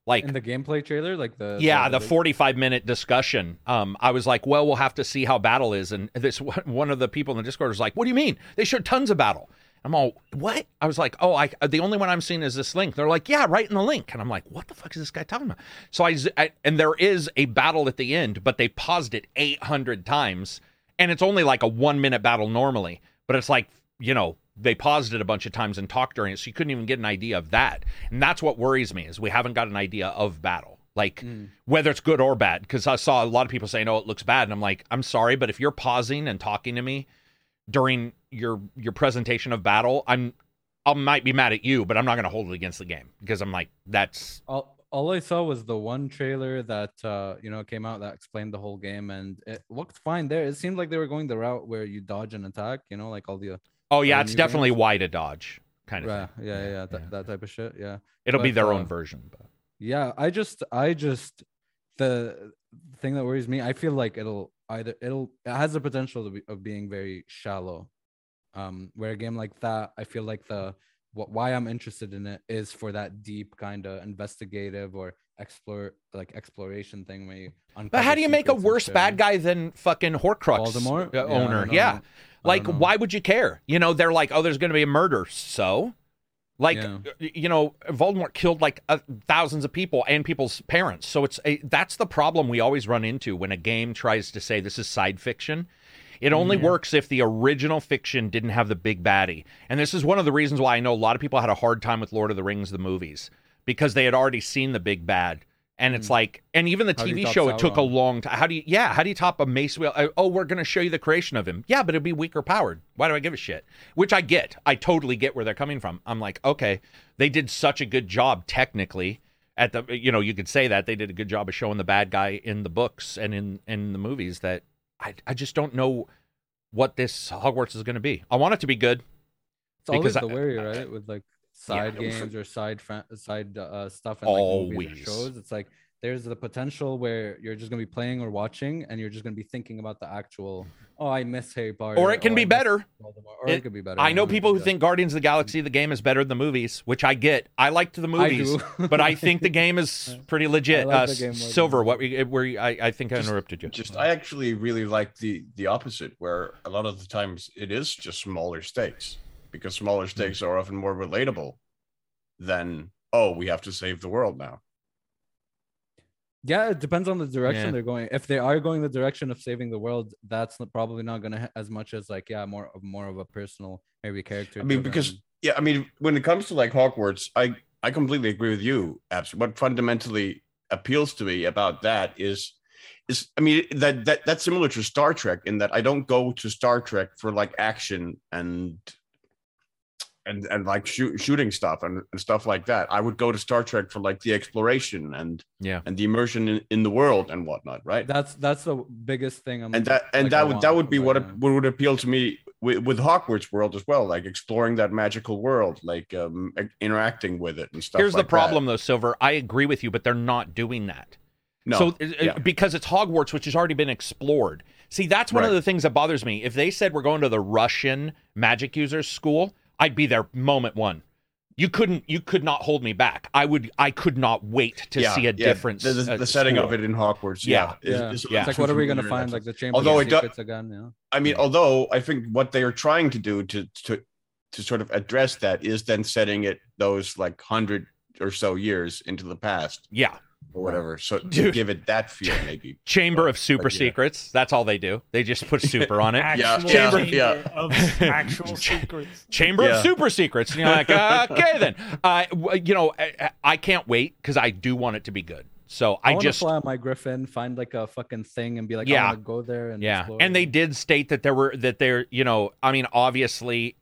like, In the gameplay trailer, like the yeah, the big- forty-five minute discussion. Um, I was like, well, we'll have to see how battle is, and this one of the people in the Discord was like, what do you mean? They showed tons of battle. I'm all, what? I was like, oh, I the only one I'm seeing is this link. They're like, yeah, right in the link, and I'm like, what the fuck is this guy talking about? So I and there is a battle at the end, but they paused it 800 times, and it's only like a one minute battle normally, but it's like you know they paused it a bunch of times and talked during it, so you couldn't even get an idea of that, and that's what worries me is we haven't got an idea of battle, like Mm. whether it's good or bad. Because I saw a lot of people saying, "Oh, it looks bad," and I'm like, I'm sorry, but if you're pausing and talking to me during your your presentation of battle, I'm I might be mad at you, but I'm not going to hold it against the game because I'm like, that's all, all I saw was the one trailer that uh you know came out that explained the whole game and it looked fine there. It seemed like they were going the route where you dodge and attack, you know, like all the oh yeah, it's definitely games? why to dodge kind of. yeah, thing. yeah, yeah, yeah, that, Yeah. that type of shit. Yeah. It'll be their uh, own version. But. Yeah, I just I just the thing that worries me, I feel like it'll either it'll it has the potential to be, of being very shallow. Um where a game like that, I feel like the what why I'm interested in it is for that deep kind of investigative or explore like exploration thing where you But how do you make a worse bad guy than fucking Horcrux Voldemort? uh, Yeah, owner? don't Yeah. Like, why would you care? You know, they're like, oh, there's going to be a murder. So, like, Yeah. you know, Voldemort killed like uh, thousands of people and people's parents. So it's a, that's the problem we always run into when a game tries to say this is side fiction. It only works if the original fiction didn't have the big baddie. And this is one of the reasons why I know a lot of people had a hard time with Lord of the Rings, the movies, because they had already seen the big bad. And it's like, and even the How TV show, it took a long time. How do you, yeah, how do you top a Mace Wheel? Uh, Oh, we're going to show you the creation of him. Yeah, but it'd be weaker powered. Why do I give a shit? Which I get. I totally get where they're coming from. I'm like, okay, they did such a good job technically at the, you know, you could say that they did a good job of showing the bad guy in the books and in, in the movies that I, I just don't know what this Hogwarts is going to be. I want it to be good. It's always the worry, right? With like side it was- games or side fran- side uh, stuff and like movies or shows. It's like there's the potential where you're just gonna be playing or watching, and you're just gonna be thinking about the actual. Oh, I miss Harry Potter. Or it can oh, be I better. Or it, It- could be better. I know people who think Guardians of the Galaxy, the game, is better than the movies, which I get. I liked the movies, do. but I think the game is pretty legit. like uh, the game Silver, what were you, were I, I think I interrupted you. Just I actually really like the the opposite, where a lot of the times it is just smaller stakes because smaller hmm. stakes are often more relatable than oh we have to save the world now. Yeah, it depends on the direction Yeah. they're going. If they are going the direction of saving the world, that's probably not gonna ha- as much as like yeah, more of more of a personal maybe character. I mean, because yeah, I mean, when it comes to like Hogwarts, I I completely agree with you. absolutely What fundamentally appeals to me about that is is I mean that that that's similar to Star Trek in that I don't go to Star Trek for like action and and and like shoot, shooting stuff and, and stuff like that. I would go to Star Trek for like the exploration and Yeah. and the immersion in, in the world and whatnot, right? that's that's the biggest thing. I'm and that and like, I that would that would be like, what, uh, what would appeal to me with, with Hogwarts world as well, like exploring that magical world, like um, interacting with it and stuff. Here's like the problem, though, Silver. I agree with you, but they're not doing that. That. No, so uh, yeah. because it's Hogwarts, which has already been explored. See, that's one of the things that bothers me. If they said we're going to the Russian magic users school, I'd be there moment one. You couldn't. You could not hold me back. I would. I could not wait to yeah, see a yeah, difference. The, the, uh, the setting of it in Hogwarts, Yeah. yeah, is- Yeah. is a Yeah. It's like, what are we gonna find? Like the chamber Although it do- secrets again? Yeah. I mean, although I think what they are trying to do to to to sort of address that is then setting it those like hundred or so years into the past Yeah, or whatever, so to Dude. give it that feel maybe. Chamber But- of Super but yeah. Secrets. That's all they do. They just put super on it. Yeah, chamber yeah. of actual secrets. Chamber of Super Secrets. And you're like, okay then. Uh, you know, I, I can't wait because I do want it to be good. So I, I, just fly on my Griffin, find like a fucking thing, and be like, Yeah. I go there and yeah explore and they did state that there were that there you know i mean obviously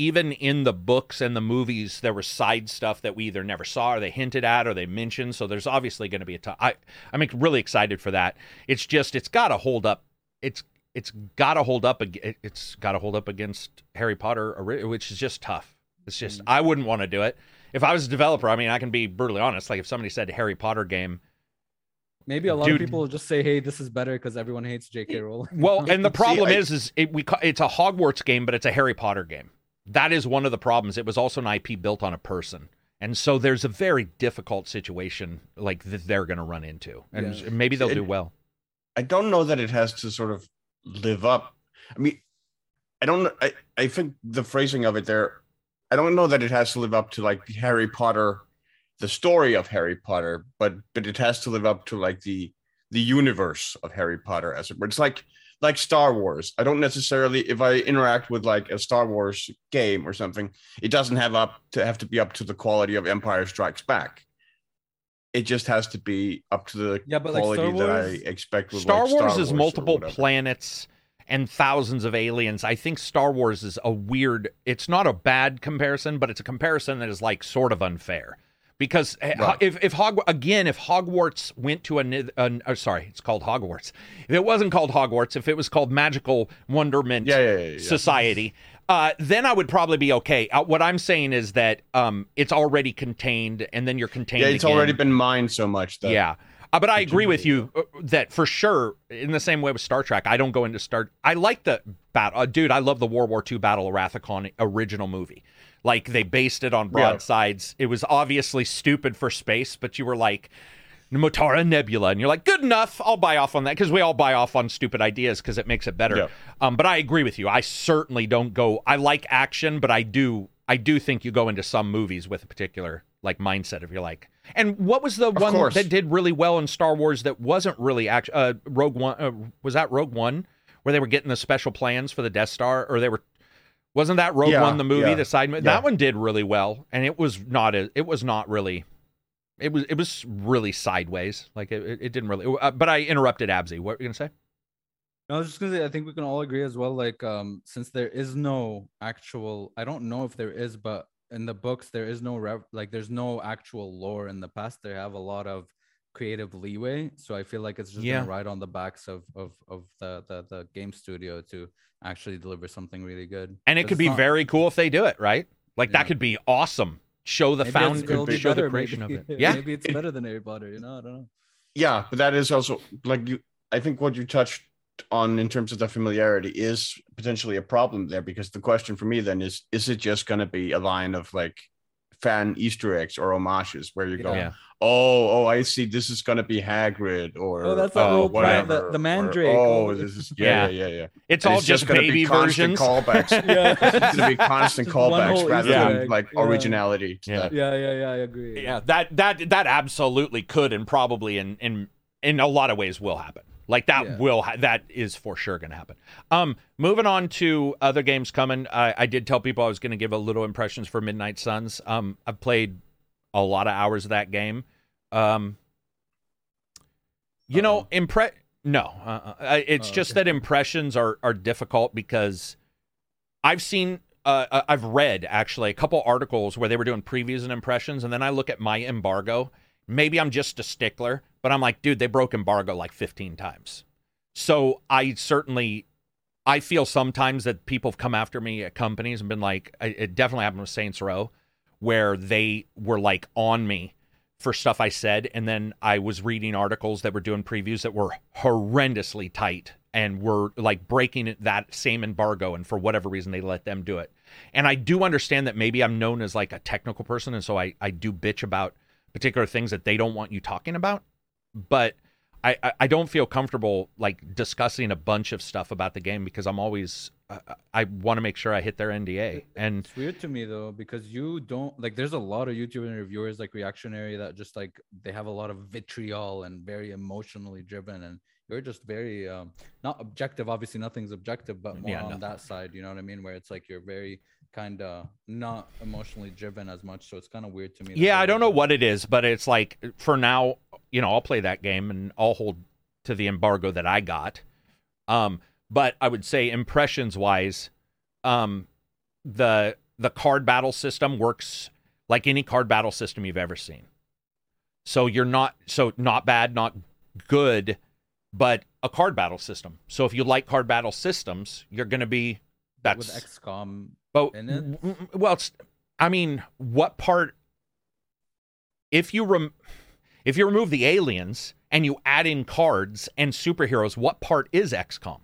even in the books and the movies there was side stuff that we either never saw or they hinted at or they mentioned so there's obviously going to be a ton i i'm really excited for that it's just it's got to hold up it's it's got to hold up it's got to hold up against harry potter which is just tough it's just mm. i wouldn't want to do it if i was a developer i mean i can be brutally honest like if somebody said harry potter game Maybe a lot Dude. of people will just say, "Hey, this is better" because everyone hates J.K. Rowling. Well, and the problem I- is, is it, we it's a Hogwarts game, but it's a Harry Potter game. That is one of the problems. It was also an IP built on a person, and so there's a very difficult situation like that they're going to run into, and Yeah. maybe they'll It- do well. I don't know that it has to sort of live up. I mean, I don't. I I think the phrasing of it there. I don't know that it has to live up to like Harry Potter, the story of Harry Potter, but but it has to live up to like the the universe of Harry Potter as it were. It's like like Star Wars. I don't necessarily if I interact with like a Star Wars game or something, it doesn't have up to have to be up to the quality of Empire Strikes Back. It just has to be up to the Yeah, but, like, quality Star that I Wars- expect with Star like, Wars Star is or multiple planets and thousands of aliens. I think Star Wars is a weird. It's not a bad comparison, but it's a comparison that is like sort of unfair. Because eh, Right. if if Hog again if Hogwarts went to a, an uh, sorry it's called Hogwarts if it wasn't called Hogwarts if it was called Magical Wonderment Yeah, yeah, yeah, yeah. Society uh, then I would probably be okay. Uh, what I'm saying is that um, it's already contained, and then you're contained. Yeah, it's again. already been mined so much that Yeah. Uh, but I agree with you uh, that for sure, in the same way with Star Trek, I don't go into Star. I like the battle, uh, dude. I love the World War II Battle of Wrath of Khan original movie. Like they based it on Yeah. broadsides. It was obviously stupid for space, but you were like Mutara Nebula, and you're like, good enough. I'll buy off on that because we all buy off on stupid ideas because it makes it better. Yeah. Um, but I agree with you. I certainly don't go. I like action, but I do. I do think you go into some movies with a particular like mindset if you're like. And what was the one course. that did really well in Star Wars that wasn't really act? Uh, Rogue One uh, was that Rogue One where they were getting the special plans for the Death Star, or they were. Wasn't that Rogue Yeah, One the movie? yeah, The side mo- yeah. that one did really well, and it was not. A, it was not really. It was. It was really sideways. Like it. It, it didn't really. Uh, but I interrupted Absy. What were you gonna say? No, I was just gonna say I think we can all agree as well. Like, um, since there is no actual, I don't know if there is, but in the books there is no rev, like there's no actual lore. In the past, they have a lot of creative leeway, so I feel like it's just Yeah. gonna ride on the backs of of of the the, the game studio to actually deliver something really good. And it could be not- very cool if they do it right. Like that could be awesome. show the Maybe found it's- be show the creation maybe. of it. Yeah. maybe it's better than Harry Potter. You know, I don't know. yeah but that is also like you i think what you touched on in terms of the familiarity is potentially a problem there because the question for me then is is it just going to be a line of like fan easter eggs or homages where you go Yeah. oh oh i see this is going to be hagrid or Oh, that's that oh, uh, little plant, whatever, the- the mandrake. oh Oh, this is Yeah. yeah yeah yeah, yeah. It's And all it's just, gonna baby be constant versions. callbacks Yeah. it's going to be constant callbacks rather Easter than like Yeah. originality to Yeah. that. Yeah, yeah, yeah. I agree. yeah, that that that absolutely could and probably in in in a lot of ways will happen. Like that Yeah. will ha- that is for sure going to happen. Um, moving on to other games coming. I, I did tell people I was going to give a little impressions for Midnight Suns. Um, I've played a lot of hours of that game. Um, you know, impre no, uh, uh, it's Oh, just okay. that impressions are are difficult because I've seen. Uh, uh, I've read actually a couple articles where they were doing previews and impressions, and then I look at my embargo. Maybe I'm just a stickler, but I'm like, dude, they broke embargo like 15 times. So I certainly, I feel sometimes that people have come after me at companies and been like, it definitely happened with Saints Row, where they were like on me for stuff I said, and then I was reading articles that were doing previews that were horrendously tight and were like breaking that same embargo, and for whatever reason they let them do it. And I do understand that maybe I'm known as like a technical person, and so I I do bitch about particular things that they don't want you talking about, but. I, I- don't feel comfortable like discussing a bunch of stuff about the game because I'm always I, I want to make sure I hit their NDA and It's weird to me though because you don't like. There's a lot of YouTube reviewers like reactionary that just like they have a lot of vitriol and very emotionally driven, and you're just very um not objective. Obviously, nothing's objective, but more Yeah, on nothing. that side. You know what I mean? Where it's like you're very kind of not emotionally driven as much. So it's kind of weird to me. Yeah, I don't know what it is, but it's like for now, you know, I'll play that game and I'll hold to the embargo that I got. Um, but I would say impressions wise, um, the the card battle system works like any card battle system you've ever seen. So you're not so not bad, not good, but a card battle system. So if you like card battle systems, you're going to be that's with XCOM. but in it? w- w- well, it's, I mean, what part? If you rem, if you remove the aliens and you add in cards and superheroes, what part is XCOM?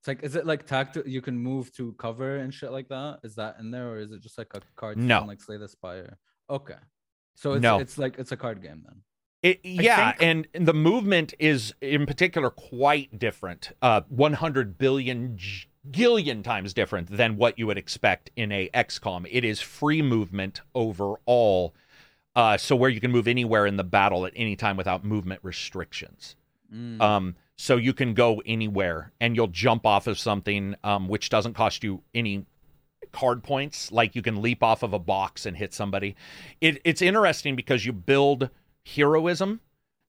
It's like, is it like tactical? You can move to cover and shit like that. Is that in there, or is it just like a card? No. like Slay the Spire. Okay, so it's No. it's like it's a card game then. It, yeah, think- and, and the movement is in particular quite different. Uh, 100 billion j- gillion times different than what you would expect in a XCOM. It is free movement overall, uh, so where you can move anywhere in the battle at any time without movement restrictions. Mm. Um, so you can go anywhere and you'll jump off of something, um, which doesn't cost you any card points. Like you can leap off of a box and hit somebody. It, it's interesting because you build heroism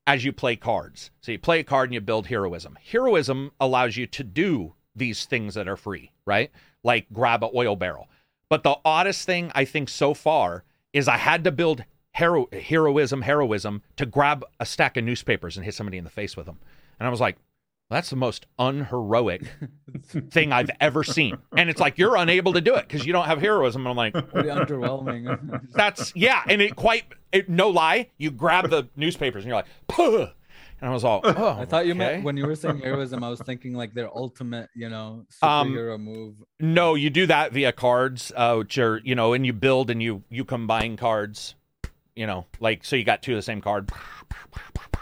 as you play cards. So you play a card and you build heroism. Heroism allows you to do these things that are free, right? Like grab a oil barrel. But the oddest thing I think so far is I had to build hero heroism, heroism to grab a stack of newspapers and hit somebody in the face with them. And I was like, that's the most unheroic thing I've ever seen. And it's like you're unable to do it because you don't have heroism. And I'm like, Pretty underwhelming. that's yeah, and it quite it, no lie. You grab the newspapers and you're like, Puh! And I was all, oh, I thought you okay. meant when you were saying heroism, I was thinking like their ultimate, you know, Um, superhero move. No, you do that via cards, uh, which are you know, and you build and you you combine cards, you know, like so you got two of the same card,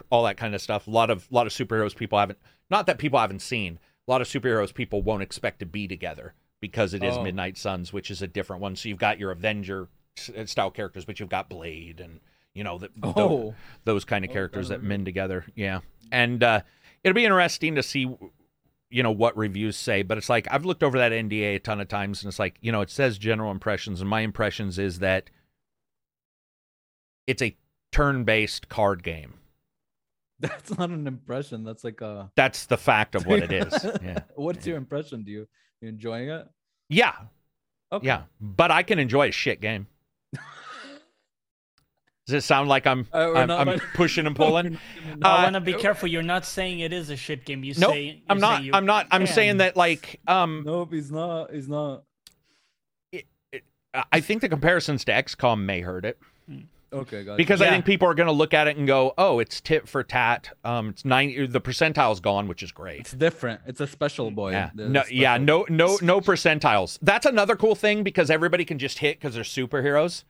all that kind of stuff. A lot of lot of superheroes people haven't, not that people haven't seen. A lot of superheroes people won't expect to be together because it is Oh. Midnight Suns, which is a different one. So you've got your Avenger uh, style characters, but you've got Blade and you know the, the- Oh, those kind of Oh, characters that kinda mend together. Yeah, and uh, it'll be interesting to see, you know, what reviews say. But it's like I've looked over that NDA a ton of times, and it's like you know, it says general impressions, and my impressions is that it's a turn-based card game. that's not an impression. That's like a. That's the fact of what it is. Yeah, What's your impression? Do you you enjoying it? yeah, Okay. yeah. But I can enjoy a shit game. Does it sound like I'm Uh, I'm, not- I'm pushing and pulling? I Uh, want to be careful. You're not saying it is a shit game. You Nope, say I'm you're not. saying you I'm not. I'm saying that like um Nope, he's not. He's not. I think the comparisons to XCOM may hurt it Okay, got because I Yeah. think people are going to look at it and go, "Oh, it's tit for tat. Um, it's nine. The percentile's gone, which is great." it's different. It's a special boy. Yeah. There's No, a yeah, no, no, no percentiles. That's another cool thing because everybody can just hit because they're superheroes.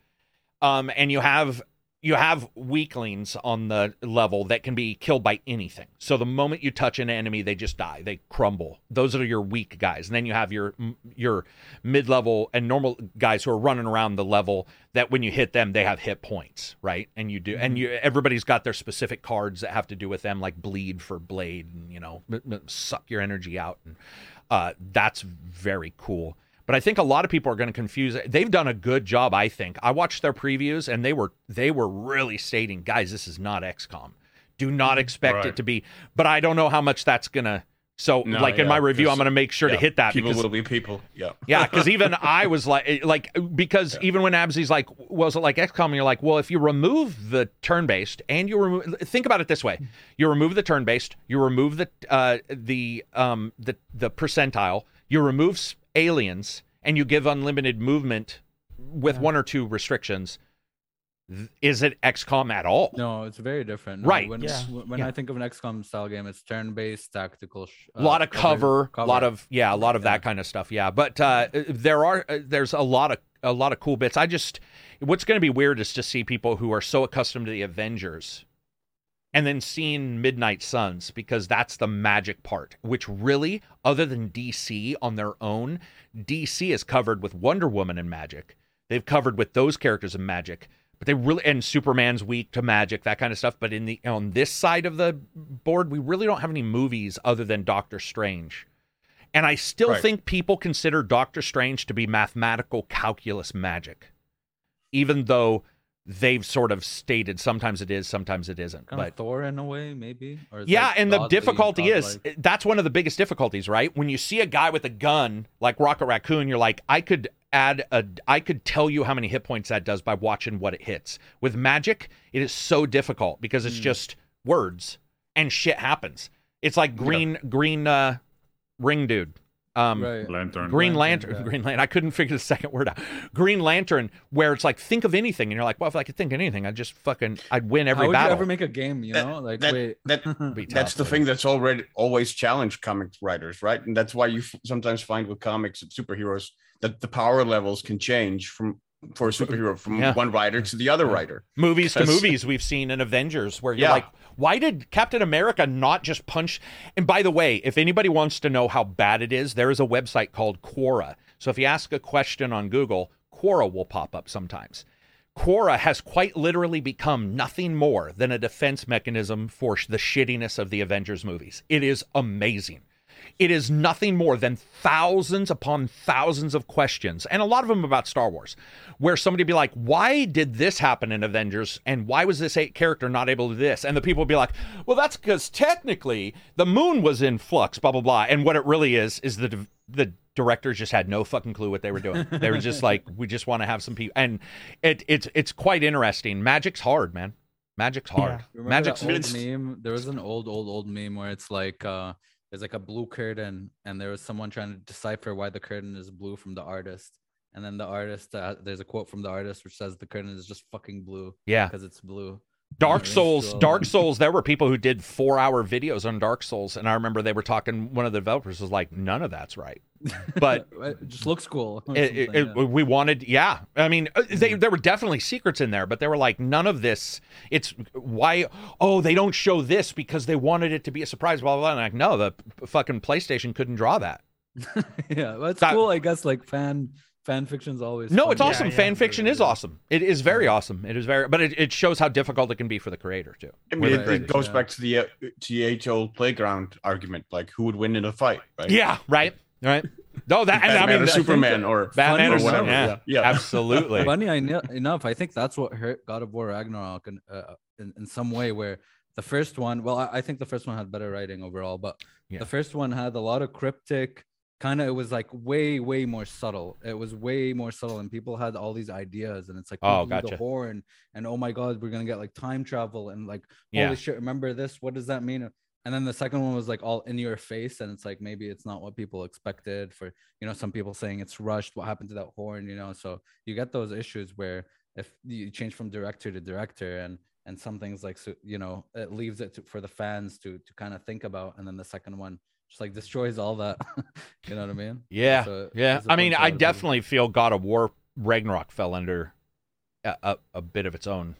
Um, and you have you have weaklings on the level that can be killed by anything. So the moment you touch an enemy, they just die. They crumble. Those are your weak guys. And then you have your your mid level and normal guys who are running around the level that when you hit them, they have hit points, right? And you do, and you everybody's got their specific cards that have to do with them, like bleed for blade, and you know, suck your energy out, and uh, that's very cool. But I think a lot of people are going to confuse it. They've done a good job, I think. I watched their previews and they were they were really stating, guys, this is not XCOM. Do not expect it to be. But I don't know how much that's gonna. So, No, like in my review, I'm going to make sure to hit that People because will be people. Yeah. yeah, because even I was like, eh, like because even when Absy's like, was it like XCOM? You're like, well, if you remove the turn-based and you remove, think about it this way: you remove the turn-based, you remove the uh, the um the the percentile, you remove aliens, and you give unlimited movement with one or two restrictions. th- Is it XCOM at all? No, it's very different. No, Right. When, Yeah. when Yeah. I think of an XCOM style game, it's turn-based, tactical. Sh- a lot of cover, a lot of yeah, a lot of Yeah. that kind of stuff. Yeah, but uh, there are uh, there's a lot of a lot of cool bits. I just what's going to be weird is to see people who are so accustomed to the Avengers and then seeing Midnight Suns because that's the magic part. Which really, other than DC on their own, DC is covered with Wonder Woman and magic. They've covered with those characters and magic. But they really and Superman's weak to magic, that kind of stuff. But in the on this side of the board, we really don't have any movies other than Doctor Strange. And I still Right. think people consider Doctor Strange to be mathematical calculus magic, even though they've sort of stated sometimes it is, sometimes it isn't. Kind but Thor in a way, maybe. Yeah, like and the difficulty is godlike. that's one of the biggest difficulties, right? When you see a guy with a gun like Rocket Raccoon, you're like, I could add a, I could tell you how many hit points that does by watching what it hits. With magic, it is so difficult because it's just words and shit happens. It's like green, green, uh, ring dude. Um, right. Lantern. Green Lantern, Lantern, yeah. Green Lantern. I couldn't figure the second word out. Green Lantern, where it's like think of anything, and you're like, well, if I could think of anything, I'd just fucking, I'd win every How would battle. you ever make a game? You That- know, like that- wait. that- Be That's the but- thing that's already always challenged comic writers, right? And that's why you f- sometimes find with comics and superheroes that the power levels can change from for a superhero from Yeah. one writer to the other writer. movies to movies we've seen in Avengers where you're Yeah. like, why did Captain America not just punch? And by the way, if anybody wants to know how bad it is, there is a website called Quora. So if you ask a question on Google, Quora will pop up sometimes. Quora has quite literally become nothing more than a defense mechanism for the shittiness of the Avengers movies. It is amazing. It is nothing more than thousands upon thousands of questions, and a lot of them about Star Wars, where somebody be like, "Why did this happen in Avengers? And why was this eight character not able to do this?" And the people would be like, "Well, that's because technically the moon was in flux, blah blah blah." And what it really is is the the directors just had no fucking clue what they were doing. They were just like, "We just want to have some people," and it it's it's quite interesting. Magic's hard, man. Magic's hard. Remember Magic's that old meme? There was an old, old, old meme where it's like uh there's like a blue curtain and there was someone trying to decipher why the curtain is blue from the artist. And then the artist, uh, there's a quote from the artist which says the curtain is just fucking blue yeah. because it's blue. Dark Yeah, Souls, so- Dark Souls, there were people who did four hour videos on Dark Souls. And I remember they were talking, one of the developers was like, none of that's right. But it just looks cool. it, it, it- we wanted, yeah. I mean, uh, they, there were definitely secrets in there, but they were like, none of this. It's why, oh, they don't show this because they wanted it to be a surprise, blah, blah, blah. Like, no, the fucking PlayStation couldn't draw that. yeah. that's That- cool. I guess like fan fan fiction's always No, fun. it's awesome. yeah, Fan yeah. fiction is awesome. It is very awesome. It is very, but it, it shows how difficult it can be for the creator, too. I mean, it, the it goes yeah. back to the uh, to the age old playground argument, like who would win in a fight, right? Yeah, right. Right. No, that, and I mean, or Superman that- or Batman Funny or or whatever. whatever. Yeah, Yeah, yeah. absolutely. Funny eno- enough, I think that's what hurt God of War Ragnarok in, uh, in, in some way, where the first one, well, I, I think the first one had better writing overall, but Yeah. the first one had a lot of cryptic, kind of, it was like way, way more subtle. It was way more subtle, and people had all these ideas, and it's like, Oh, gotcha. the horn, and oh my God, we're gonna get like time travel, and like, Yeah. holy shit, remember this? What does that mean? and then the second one was like all in your face and it's like maybe it's not what people expected for you know some people saying it's rushed what happened to that horn you know so you get those issues where if you change from director to director and and some things like so you know it leaves it to, for the fans to to kind of think about and then the second one just like destroys all that you know what i mean Yeah, yeah. I mean, I definitely feel God of War Ragnarok fell under a, a, a bit of its own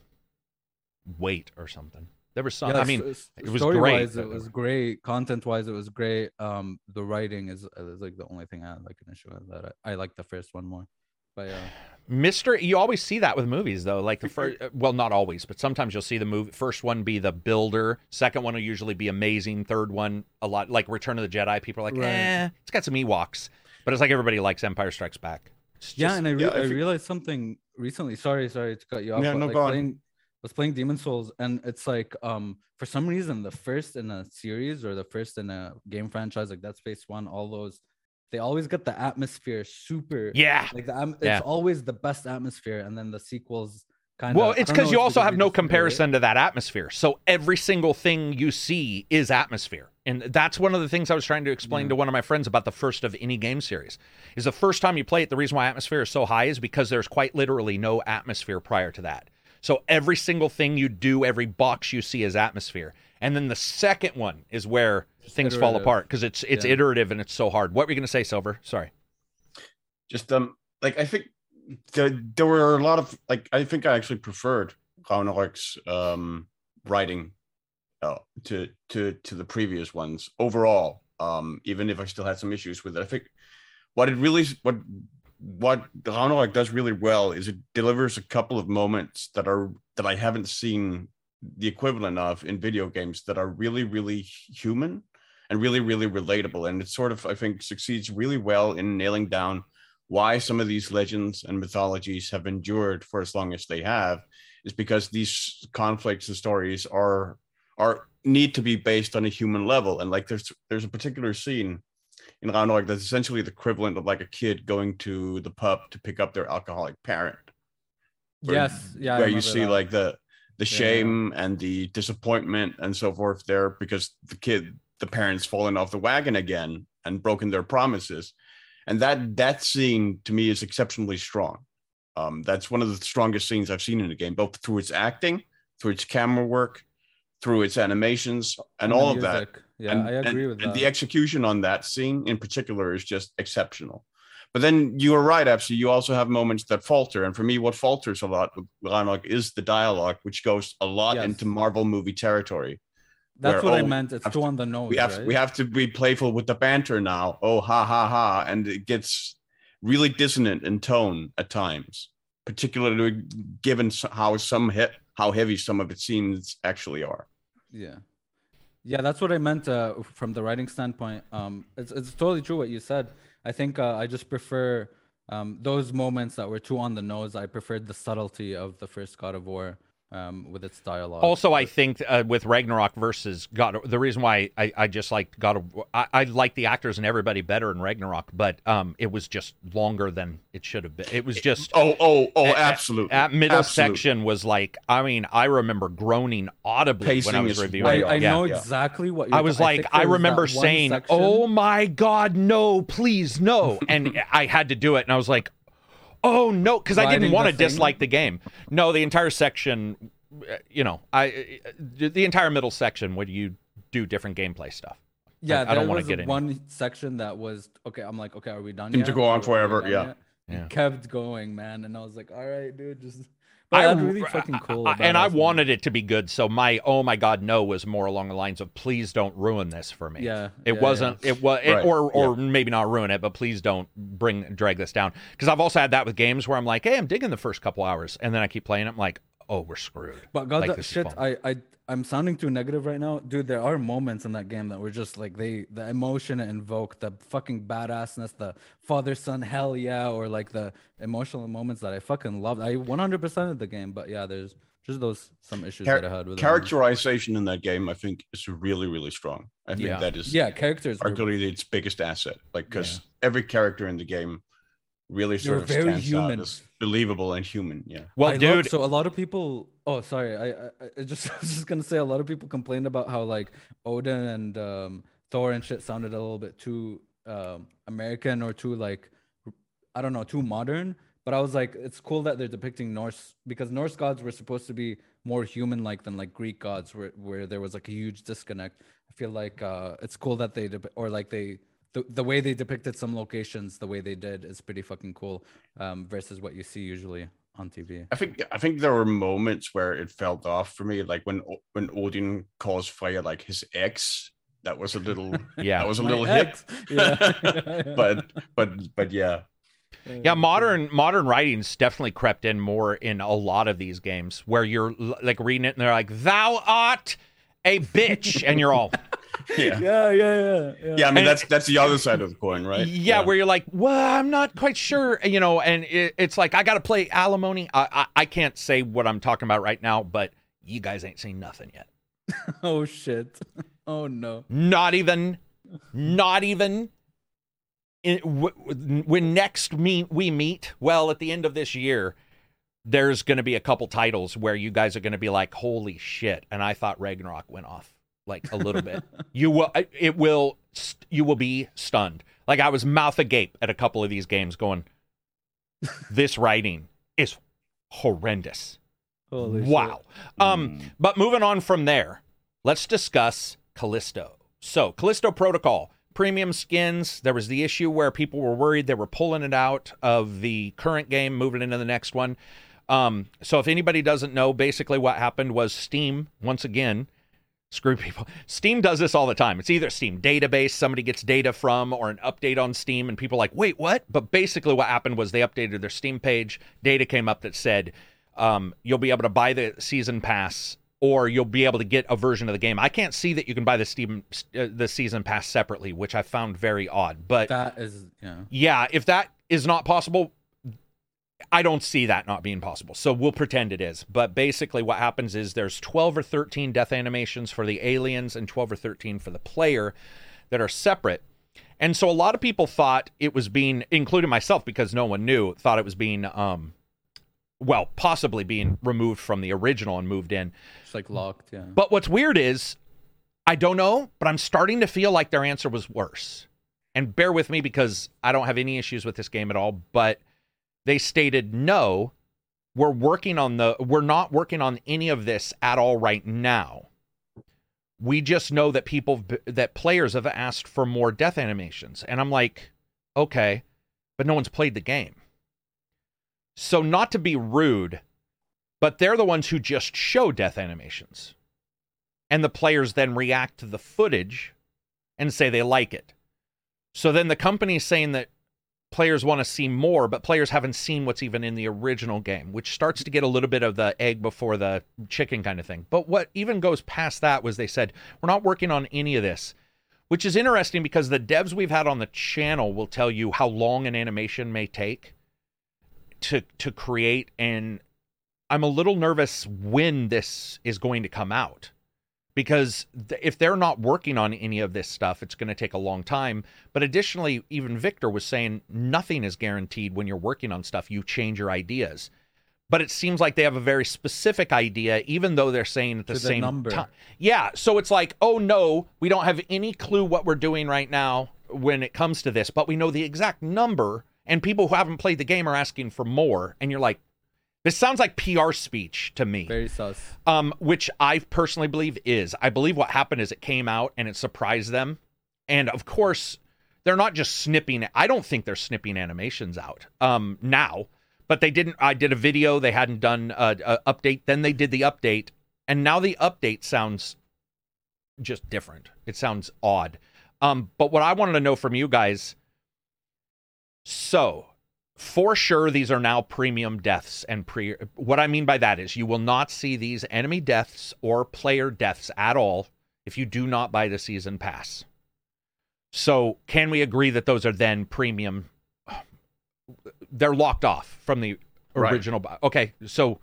weight or something. There was some. Yeah, I mean, s- it was story great, wise, it was great. Content wise, it was great. Um, the writing is, is like the only thing I had like an issue with. That I, I like the first one more, but yeah, Mister, you always see that with movies, though. Like the first, well, not always, but sometimes you'll see the movie first one be the builder, second one will usually be amazing, third one a lot like Return of the Jedi. People are like, Right. eh, it's got some Ewoks, but it's like everybody likes Empire Strikes Back. It's yeah. And I, re- yeah, I I think- realized something recently. Sorry, sorry to cut you off. Yeah, but, no, like, go on. playing, was playing Demon's Souls, and it's like um for some reason the first in a series or the first in a game franchise like Dead Space One, all those they always get the atmosphere super. yeah. Like the, am- Yeah. it's always the best atmosphere, and then the sequels kind of. Well, it's because you also have no comparison to that atmosphere. So every single thing you see is atmosphere. And that's one of the things I was trying to explain Yeah. to one of my friends about the first of any game series. Is the first time you play it, the reason why atmosphere is so high is because there's quite literally no atmosphere prior to that. So every single thing you do, every box you see is atmosphere. And then the second one is where things fall apart because it's it's Yeah. iterative and it's so hard. What were you going to say, Silver? Sorry. just um like I think there, there were a lot of like I think I actually preferred Ragnarok's um writing uh, to to to the previous ones overall. Um, even if I still had some issues with it, I think what it really what what Raunerik does really well is it delivers a couple of moments that are that I haven't seen the equivalent of in video games that are really really human and really really relatable and it sort of I think succeeds really well in nailing down why some of these legends and mythologies have endured for as long as they have is because these conflicts and stories are are need to be based on a human level and like there's there's a particular scene in Ragnarok that's essentially the equivalent of like a kid going to the pub to pick up their alcoholic parent where- Yes, yeah. Where you see that. like the the Yeah, yeah. shame and the disappointment and so forth there because the kid the parents fallen off the wagon again and broken their promises and that that scene to me is exceptionally strong um that's one of the strongest scenes i've seen in the game both through its acting through its camera work through its animations and the all of that. Yeah, and, I agree and- with that. and the execution on that scene in particular is just exceptional. But then you are right, Epsi. You also have moments that falter, and for me, what falters a lot with Ragnarok is the dialogue, which goes a lot Yes. into Marvel movie territory. That's what I meant. It's too to- on the nose. we have right? we have to be playful with the banter now. Oh, ha ha ha, and it gets really dissonant in tone at times, particularly given how some how heavy some of its scenes actually are. Yeah. Yeah, that's what I meant uh, from the writing standpoint. Um, it's, it's totally true what you said. I think uh, I just prefer um, those moments that were too on the nose. I preferred the subtlety of the first God of War um, with its dialogue. Also, I think uh, with Ragnarok versus God, the reason why I, I just like God of I, I like the actors and everybody better in Ragnarok, but um, it was just longer than it should have been. It was just Oh, oh, oh, a- absolutely. At middle Absolutely. section was like, I mean, I remember groaning audibly when I was is reviewing. way it. I, I yeah. know exactly what you're I was ta- like, think I there was that remember saying, "Oh my God, no, please, no!" And I had to do it, and I was like, "Oh no," because I didn't want to dislike the game. No, the entire section, uh, you know, I uh, the entire middle section would you do different gameplay stuff. Yeah, I there don't wanna was get in. one section that was okay. I'm like, okay, are we done? Seemed to go on Are we- are we forever, yeah. yet? Yeah. Kept going, man, and I was like, all right, dude, just. But I that's really fucking cool. I- and I wanted it to be good, so my oh my god no was more along the lines of please don't ruin this for me. Yeah, It yeah, wasn't. It was, Right, or or maybe not ruin it, but please don't bring drag this down. Because I've also had that with games where I'm like, hey, I'm digging the first couple hours, and then I keep playing. it, I'm like, oh, we're screwed. But God, Like, that shit. I, I, I'm sounding too negative right now, dude. There are moments in that game that were just like they, the emotion invoked, the fucking badassness, the father son hell yeah, or like the emotional moments that I fucking loved. I 100% of the game, but yeah, there's just those some issues Char- that I had with it. characterization in that game, I think, is really, really strong. I think Yeah. that is Yeah, characters. were- arguably its biggest asset. Like, because every character in the game really sort were of very stands out as believable and human. Yeah. Well, I love- dude, so a lot of people. Oh, sorry. I, I, I just I was just gonna say a lot of people complained about how like Odin and um, Thor and shit sounded a little bit too um, American or too like I don't know too modern. But I was like, it's cool that they're depicting Norse because Norse gods were supposed to be more human-like than like Greek gods, where where there was like a huge disconnect. I feel like uh, it's cool that they dep- or like they the, the way they depicted some locations the way they did is pretty fucking cool um, versus what you see usually on TV. I think I think there were moments where it felt off for me, like when when Odin calls Freya like his ex. That was a little yeah. that was a My little hip. ex. Yeah, yeah, yeah. But but but yeah. Yeah, modern modern writings definitely crept in more in a lot of these games where you're like reading it and they're like, "Thou art a bitch," and you're all, Yeah. Yeah, yeah, yeah, yeah. Yeah, I mean And- that's that's the other side of the coin, right? yeah, where you're like, "Well, I'm not quite sure," you know, and it, it's like I got to play alimony. I, I I can't say what I'm talking about right now, but you guys ain't seen nothing yet. Oh shit. Oh no. Not even, not even. In, w- w- when next meet we meet, well, at the end of this year, there's going to be a couple titles where you guys are going to be like, "Holy shit!" And I thought Ragnarok went off like a little bit. You will, it will, st- you will be stunned. Like I was mouth agape at a couple of these games, going, "This writing is horrendous." Holy shit. wow. Um, Mm. but moving on from there, let's discuss Callisto. So, Callisto Protocol, premium skins. There was the issue where people were worried they were pulling it out of the current game, moving into the next one. Um, so, if anybody doesn't know, basically what happened was Steam, once again, screw people. Steam does this all the time. It's either Steam database, somebody gets data from, or an update on Steam, and people are like, wait, what? But basically, what happened was they updated their Steam page. Data came up that said, um, you'll be able to buy the season pass or you'll be able to get a version of the game. I can't see that you can buy the Steam uh, the season pass separately, which I found very odd. But That is yeah. yeah, if that is not possible, I don't see that not being possible. So we'll pretend it is. But basically, what happens is there's 12 or 13 death animations for the aliens and 12 or 13 for the player that are separate. And so a lot of people thought it was being, including myself, because no one knew, thought it was being, um, well, possibly being removed from the original and moved in. It's like locked, yeah. But what's weird is, I don't know, but I'm starting to feel like their answer was worse. And bear with me because I don't have any issues with this game at all. But they stated, no, we're working on the, we're not working on any of this at all right now. We just know that people, that players have asked for more death animations. And I'm like, okay, but no one's played the game. So, not to be rude, but they're the ones who just show death animations. And the players then react to the footage and say they like it. So then the company's saying that players want to see more, but players haven't seen what's even in the original game, which starts to get a little bit of the egg before the chicken kind of thing. But what even goes past that was they said, we're not working on any of this, which is interesting because the devs we've had on the channel will tell you how long an animation may take to to create and I'm a little nervous when this is going to come out because th- if they're not working on any of this stuff, it's going to take a long time. But additionally, even Victor was saying nothing is guaranteed when you're working on stuff. You change your ideas. But it seems like they have a very specific idea, even though they're saying at the the same number. time. Yeah. So it's like, oh no, we don't have any clue what we're doing right now when it comes to this, but we know the exact number. And people who haven't played the game are asking for more. And you're like, this sounds like PR speech to me Very sus. um, which I personally believe is. I believe what happened is it came out and it surprised them, and of course, they're not just snipping. I don't think they're snipping animations out um, now, but they didn't. I did a video. They hadn't done a, a update. Then they did the update, and now the update sounds just different. It sounds odd. Um, but what I wanted to know from you guys. So, for sure these are now premium deaths and pre what i mean by that is you will not see these enemy deaths or player deaths at all if you do not buy the season pass. So can we agree that those are then premium? They're locked off from the Right. original bu- okay so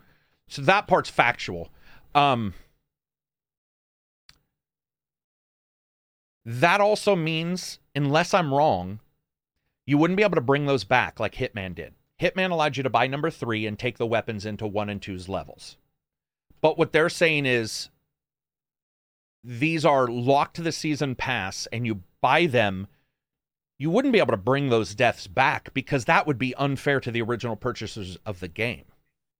so that part's factual. Um that also means unless i'm wrong you wouldn't be able to bring those back like Hitman did. Hitman allowed you to buy number three and take the weapons into one and two's levels. But what they're saying is these are locked to the season pass and you buy them you wouldn't be able to bring those deaths back because that would be unfair to the original purchasers of the game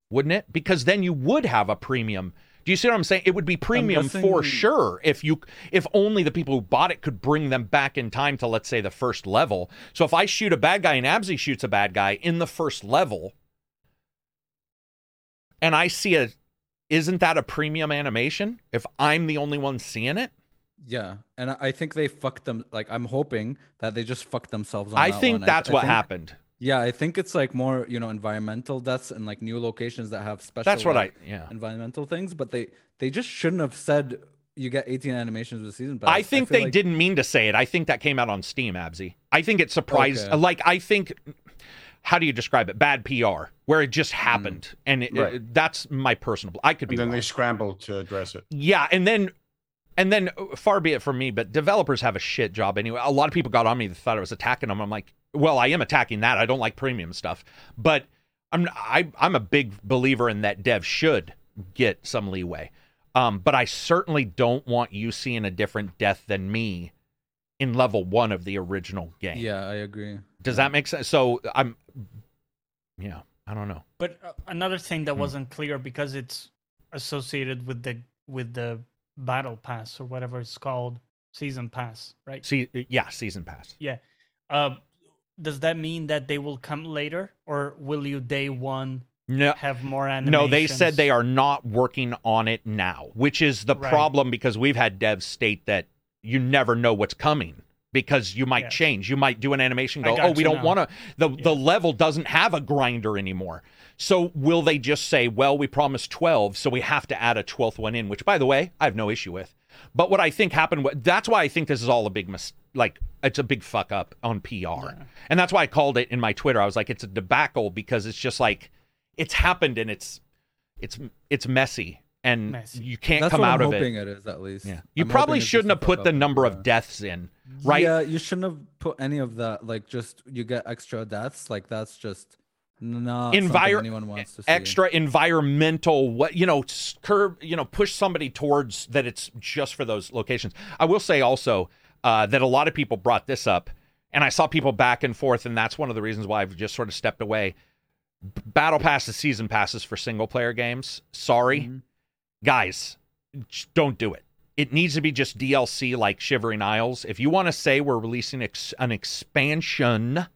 wouldn't it because then you would have a premium do you see what i'm saying it would be premium for sure if you if only the people who bought it could bring them back in time to let's say the first level so if i shoot a bad guy and absy shoots a bad guy in the first level and i see a isn't that a premium animation if i'm the only one seeing it Yeah, and I- I think they fucked them. Like I'm hoping that they just fucked themselves. On I think that's I what think- happened. Yeah, I think it's like more you know environmental deaths and like new locations that have special. That's what I yeah. environmental things, but they they just shouldn't have said you get 18 animations with season pass. I think feel they like- didn't mean to say it. I think that came out on Steam, Abzi. I think it surprised. Okay. Like I think, how do you describe it? Bad PR, where it just happened, mm. and it, Right. it- that's my personal. I could be And then wrong. they scrambled to address it. Yeah, and then and then uh, far be it from me, but developers have a shit job anyway. A lot of people got on me that thought I was attacking them. I'm like, well, I am attacking that. I don't like premium stuff, but I'm I, I'm a big believer in that dev should get some leeway. Um, but I certainly don't want you seeing a different death than me in level one of the original game. Yeah, I agree. Does that make sense? So I'm, yeah, I don't know. But uh, another thing Hmm. that wasn't clear because it's associated with the with the battle pass or whatever it's called, season pass, right? See, yeah, season pass. Yeah. Uh, does that mean that they will come later, or will you day one No, have more animations? No, they said they are not working on it now, which is the Right. problem because we've had devs state that you never know what's coming because you might Yeah. change. You might do an animation go, "Oh, we don't want to the the level doesn't have a grinder anymore." So will they just say, "Well, we promised 12, so we have to add a 12th one in," which by the way, I have no issue with. But what I think happened that's why I think this is all a big mis- like it's a big fuck up on PR. And that's why I called it in my Twitter. I was like it's a debacle because it's just like it's happened and it's it's it's messy and Messy. you can't That's come what out I'm of hoping it. it is at least. Yeah. You I'm probably hoping it's just shouldn't have put the number yeah. of deaths in, right? Yeah, you shouldn't have put any of that. Like, just you get extra deaths. Like, that's just not Envir- anyone wants to see. extra environmental what you know curb you know push somebody towards that it's just for those locations. I will say also uh, that a lot of people brought this up and i saw people back and forth and that's one of the reasons why i've just sort of stepped away. Battle passes season passes for single player games. Sorry. Mm-hmm. guys don't do it. It needs to be just dlc like shivering isles. If you want to say we're releasing ex- an expansion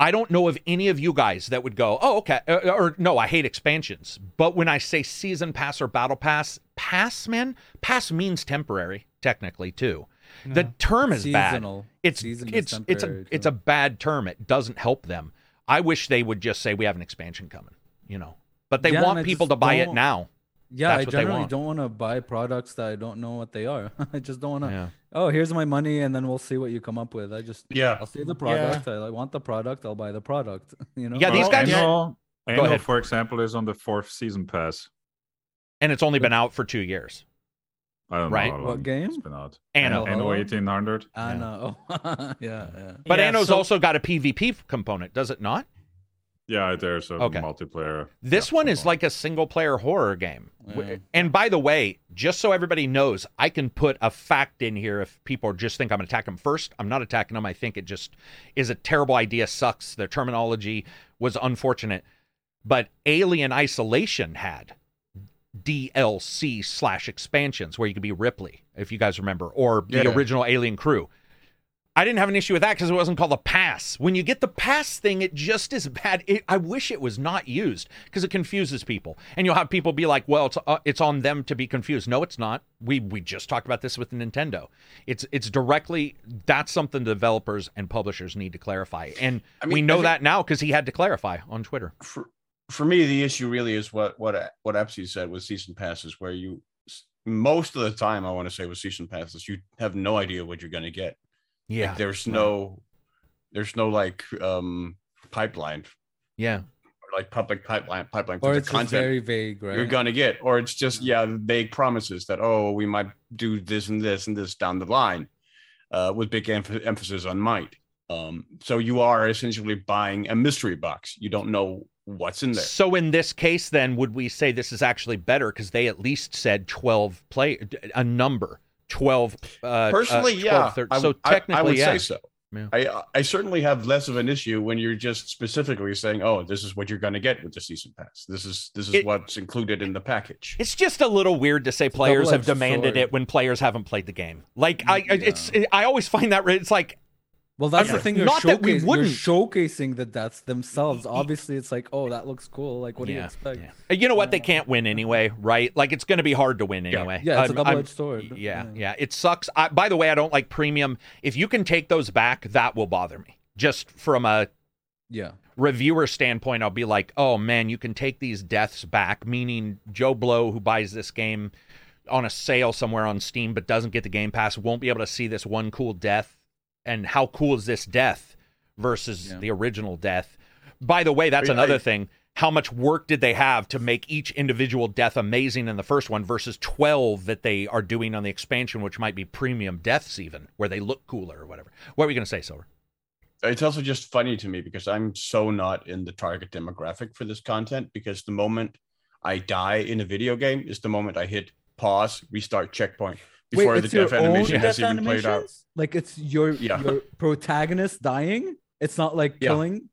I don't know of any of you guys that would go, oh, okay. Uh, or no, I hate expansions. But when I say season pass or battle pass, pass, man, pass means temporary, technically, too. The term is Seasonal. bad. It's Season it's it's a it's a bad term. It doesn't help them. I wish they would just say we have an expansion coming, you know. But they Yeah, want people to buy it now. Yeah, That's I generally don't want to buy products that I don't know what they are. I just don't want to. Yeah. Oh, here's my money, and then we'll see what you come up with. I just Yeah. I'll see the product. I like, want the product. I'll buy the product. You know. Yeah, these Well, guys- Anno, Anno, ahead. for example, is on the fourth season pass. And it's only been out for two years. I don't Right. know how What long game? it's been out. Anno. Anno 1800. I know. yeah, yeah. But Yeah, Anno's so- also got a PvP component, does it not? Yeah, there's a Okay. multiplayer. This yeah, one is like a single player horror game. Yeah. And by the way, just so everybody knows, I can put a fact in here if people just think I'm going to attack them first. I'm not attacking them. I think it just is a terrible idea, sucks. Their terminology was unfortunate. But Alien Isolation had DLC slash expansions where you could be Ripley, if you guys remember, or the Yeah. original Alien crew. I didn't have an issue with that because it wasn't called a pass. When you get the pass thing, it just is bad. It, I wish it was not used because it confuses people, and you'll have people be like, "Well, it's uh, it's on them to be confused." No, it's not. We we just talked about this with Nintendo. It's it's directly that's something developers and publishers need to clarify, and I mean, we know think- that now because he had to clarify on Twitter. for for me, the issue really is what what what Epsi said with season passes, where you most of the time, I want to say with season passes, you have no idea what you're going to get. Yeah, Like, there's no there's no like um pipeline yeah, or like public pipeline pipeline Or it's content very vague, right? you're gonna get, or it's just yeah vague promises that oh we might do this and this and this down the line. uh, with big emph- emphasis on might. Um, so you are essentially buying a mystery box. You don't know what's in there. So in this case, then, would we say this is actually better because they at least said twelve play a number twelve? Uh, Personally, uh, 12, yeah. 13. So I- technically, I, would yeah. say so. Yeah. I I certainly have less of an issue when you're just specifically saying, "Oh, this is what you're going to get with the season pass. This is this is It- what's included in the package." It's just a little weird to say players have demanded sword. it when players haven't played the game. Like I, I Yeah. it's I always find that it's like Well, that's Yeah. the thing. You're, Not that we showcasing, you're wouldn't. showcasing the deaths themselves. Obviously, it's like, oh, that looks cool. Like, what do you expect? yeah. You know what? They can't win anyway, right? Like it's going to be hard to win anyway. Yeah, it's a um, I'm- I'm- double-edged sword. Yeah, Yeah. yeah. It sucks. I, by the way, I don't like premium. If you can take those back, that will bother me. Just from a Yeah. reviewer standpoint, I'll be like, oh man, you can take these deaths back, meaning Joe Blow, who buys this game on a sale somewhere on Steam but doesn't get the Game Pass, won't be able to see this one cool death. And how cool is this death versus Yeah. the original death? By the way, that's I- another I- thing. How much work did they have to make each individual death amazing in the first one versus 12 that they are doing on the expansion, which might be premium deaths, even where they look cooler or whatever? What were you going to say, Silver? it's also just funny to me because I'm so not in the target demographic for this content because the moment I die in a video game is the moment I hit pause, restart checkpoint before Wait, the it's your death own animation has death even played out. animations? Like, it's your Yeah. your protagonist dying. It's not like Yeah. killing.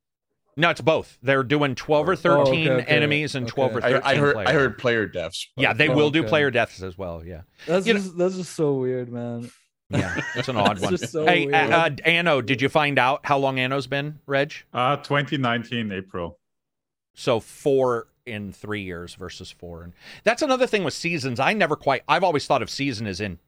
No, it's both. They're doing 12 or Oh, 13 okay, okay, enemies and 12 or 13 I, I heard players. I heard player deaths. but- Yeah, they Oh, will do player deaths as well. Yeah. That's You know- just that's just so weird, man. Yeah. It's an odd one. so hey, uh, uh, Anno, did you find out how long Anno's been, Reg? Uh 2019 April. So four in three years versus four. And that's another thing with seasons. I never quite, I've always thought of season as in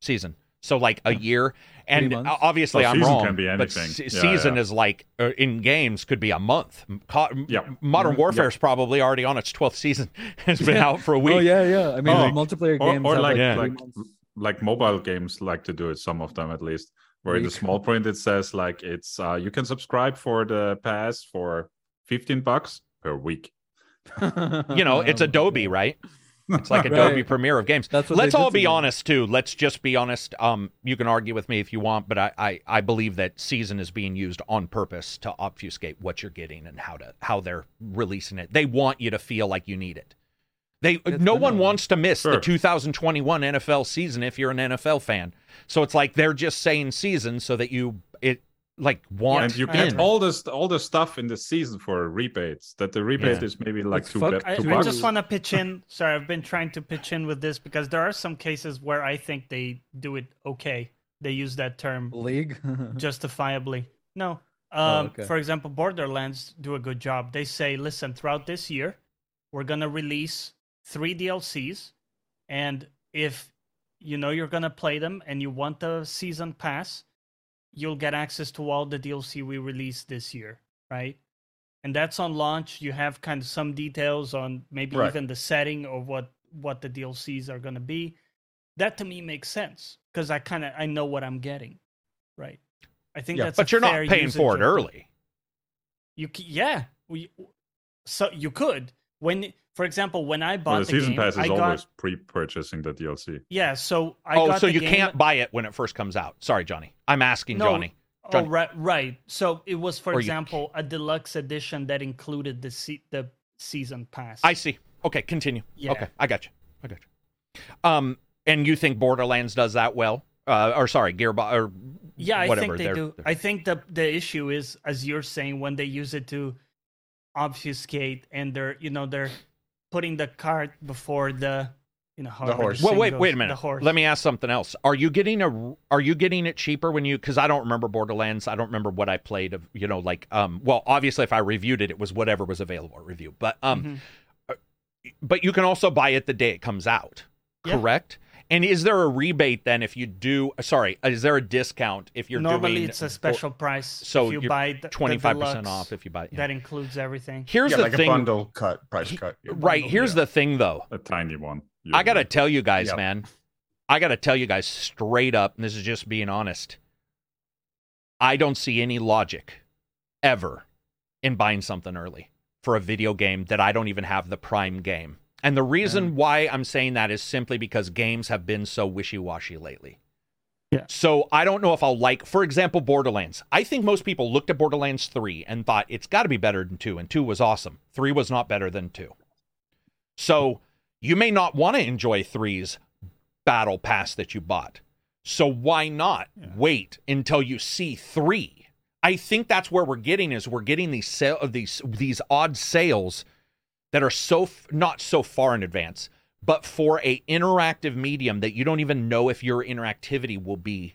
season. So like a year. And obviously Well, I'm season wrong. can be but se- Yeah, season yeah. is like uh, in games could be a month. Co- Yeah. Modern Mhm. Warfare is probably already on its 12th season. it's been out for a week. Oh yeah, yeah. I mean, Oh. like, multiplayer games or have like- like, Yeah. like- like mobile games like to do it some of them at least where in the small print it says like it's uh you can subscribe for the pass for 15 bucks per week you know, it's Adobe, right? It's like Right. Adobe Premiere of games. That's what Let's all be honest too. Let's just be honest. Um, you can argue with me if you want, but I, I, I believe that season is being used on purpose to obfuscate what you're getting and how to how they're releasing it. They want you to feel like you need it. They It's no one wants to miss the 2021 NFL season if you're an NFL fan. So it's like they're just saying season so that you it like want and you I get in. all this all the stuff in the season for rebates that the rebate Yeah. is maybe like It's two, fuck- bu- I, two I just want to pitch in. Sorry, I've been trying to pitch in with this because there are some cases where I think they do it okay. They use that term league. justifiably. No. Oh, Um, okay. For example, Borderlands do a good job. They say, listen, throughout this year, we're going to release three DLCs. And if you know you're going to play them and you want the season pass, you'll get access to all the DLC we released this year, right? And that's on launch. You have kind of some details on maybe Right. even the setting of what what the DLCs are going to be. That to me makes sense because I kind of I know what I'm getting, right? I think Yeah, that's. but you're not paying for it early. You yeah, we so you could when for example when I bought well, the the, season game, pass is I got always pre-purchasing the dlc yeah. So I oh, got so the you game- can't buy it when it first comes out. Sorry, Johnny. I'm asking No, Johnny. Oh right, right. So it was, for Or you- example, a deluxe edition that included the se- the season pass. I see. Okay, continue. Yeah. Okay, I got you. I got you. Um, and you think Borderlands does that well? Uh, or sorry, Gearbox or yeah, I whatever. think they They're- do. they're- I think the the issue is, as you're saying, when they use it to obfuscate and they're you know they're putting the cart before the you know however horse. Well, wait, goes, wait a minute. The horse. Let me ask something else. Are you getting a? Are you getting it cheaper when you? Because I don't remember Borderlands. I don't remember what I played. Of you know, like um. Well, obviously, if I reviewed it, it was whatever was available at review. But um, Mhm. but you can also buy it the day it comes out. Yeah. Correct. And is there a rebate then if you do? Sorry, uh, is there a discount if you're Normally doing it's a special price. so if you buy the, the twenty five percent off if you buy? Yeah. That includes everything. Here's yeah, the like thing. a bundle cut, price cut. yeah. Right. Here's the thing, though. a tiny one I gotta usually. tell you guys, Yep. man. I gotta tell you guys straight up, and this is just being honest. I don't see any logic ever in buying something early for a video game that I don't even have the prime game. And the reason why I'm saying that is simply because games have been so wishy washy lately. Yeah. So I don't know if I'll like, for example, Borderlands. I think most people looked at Borderlands 3 and thought it's got to be better than 2, and 2 was awesome. 3 was not better than 2. So you may not want to enjoy 3's battle pass that you bought. So why not wait until you see 3? I think that's where we're getting is we're getting these sale of these these odd sales that are so f- not so far in advance, but for a interactive medium that you don't even know if your interactivity will be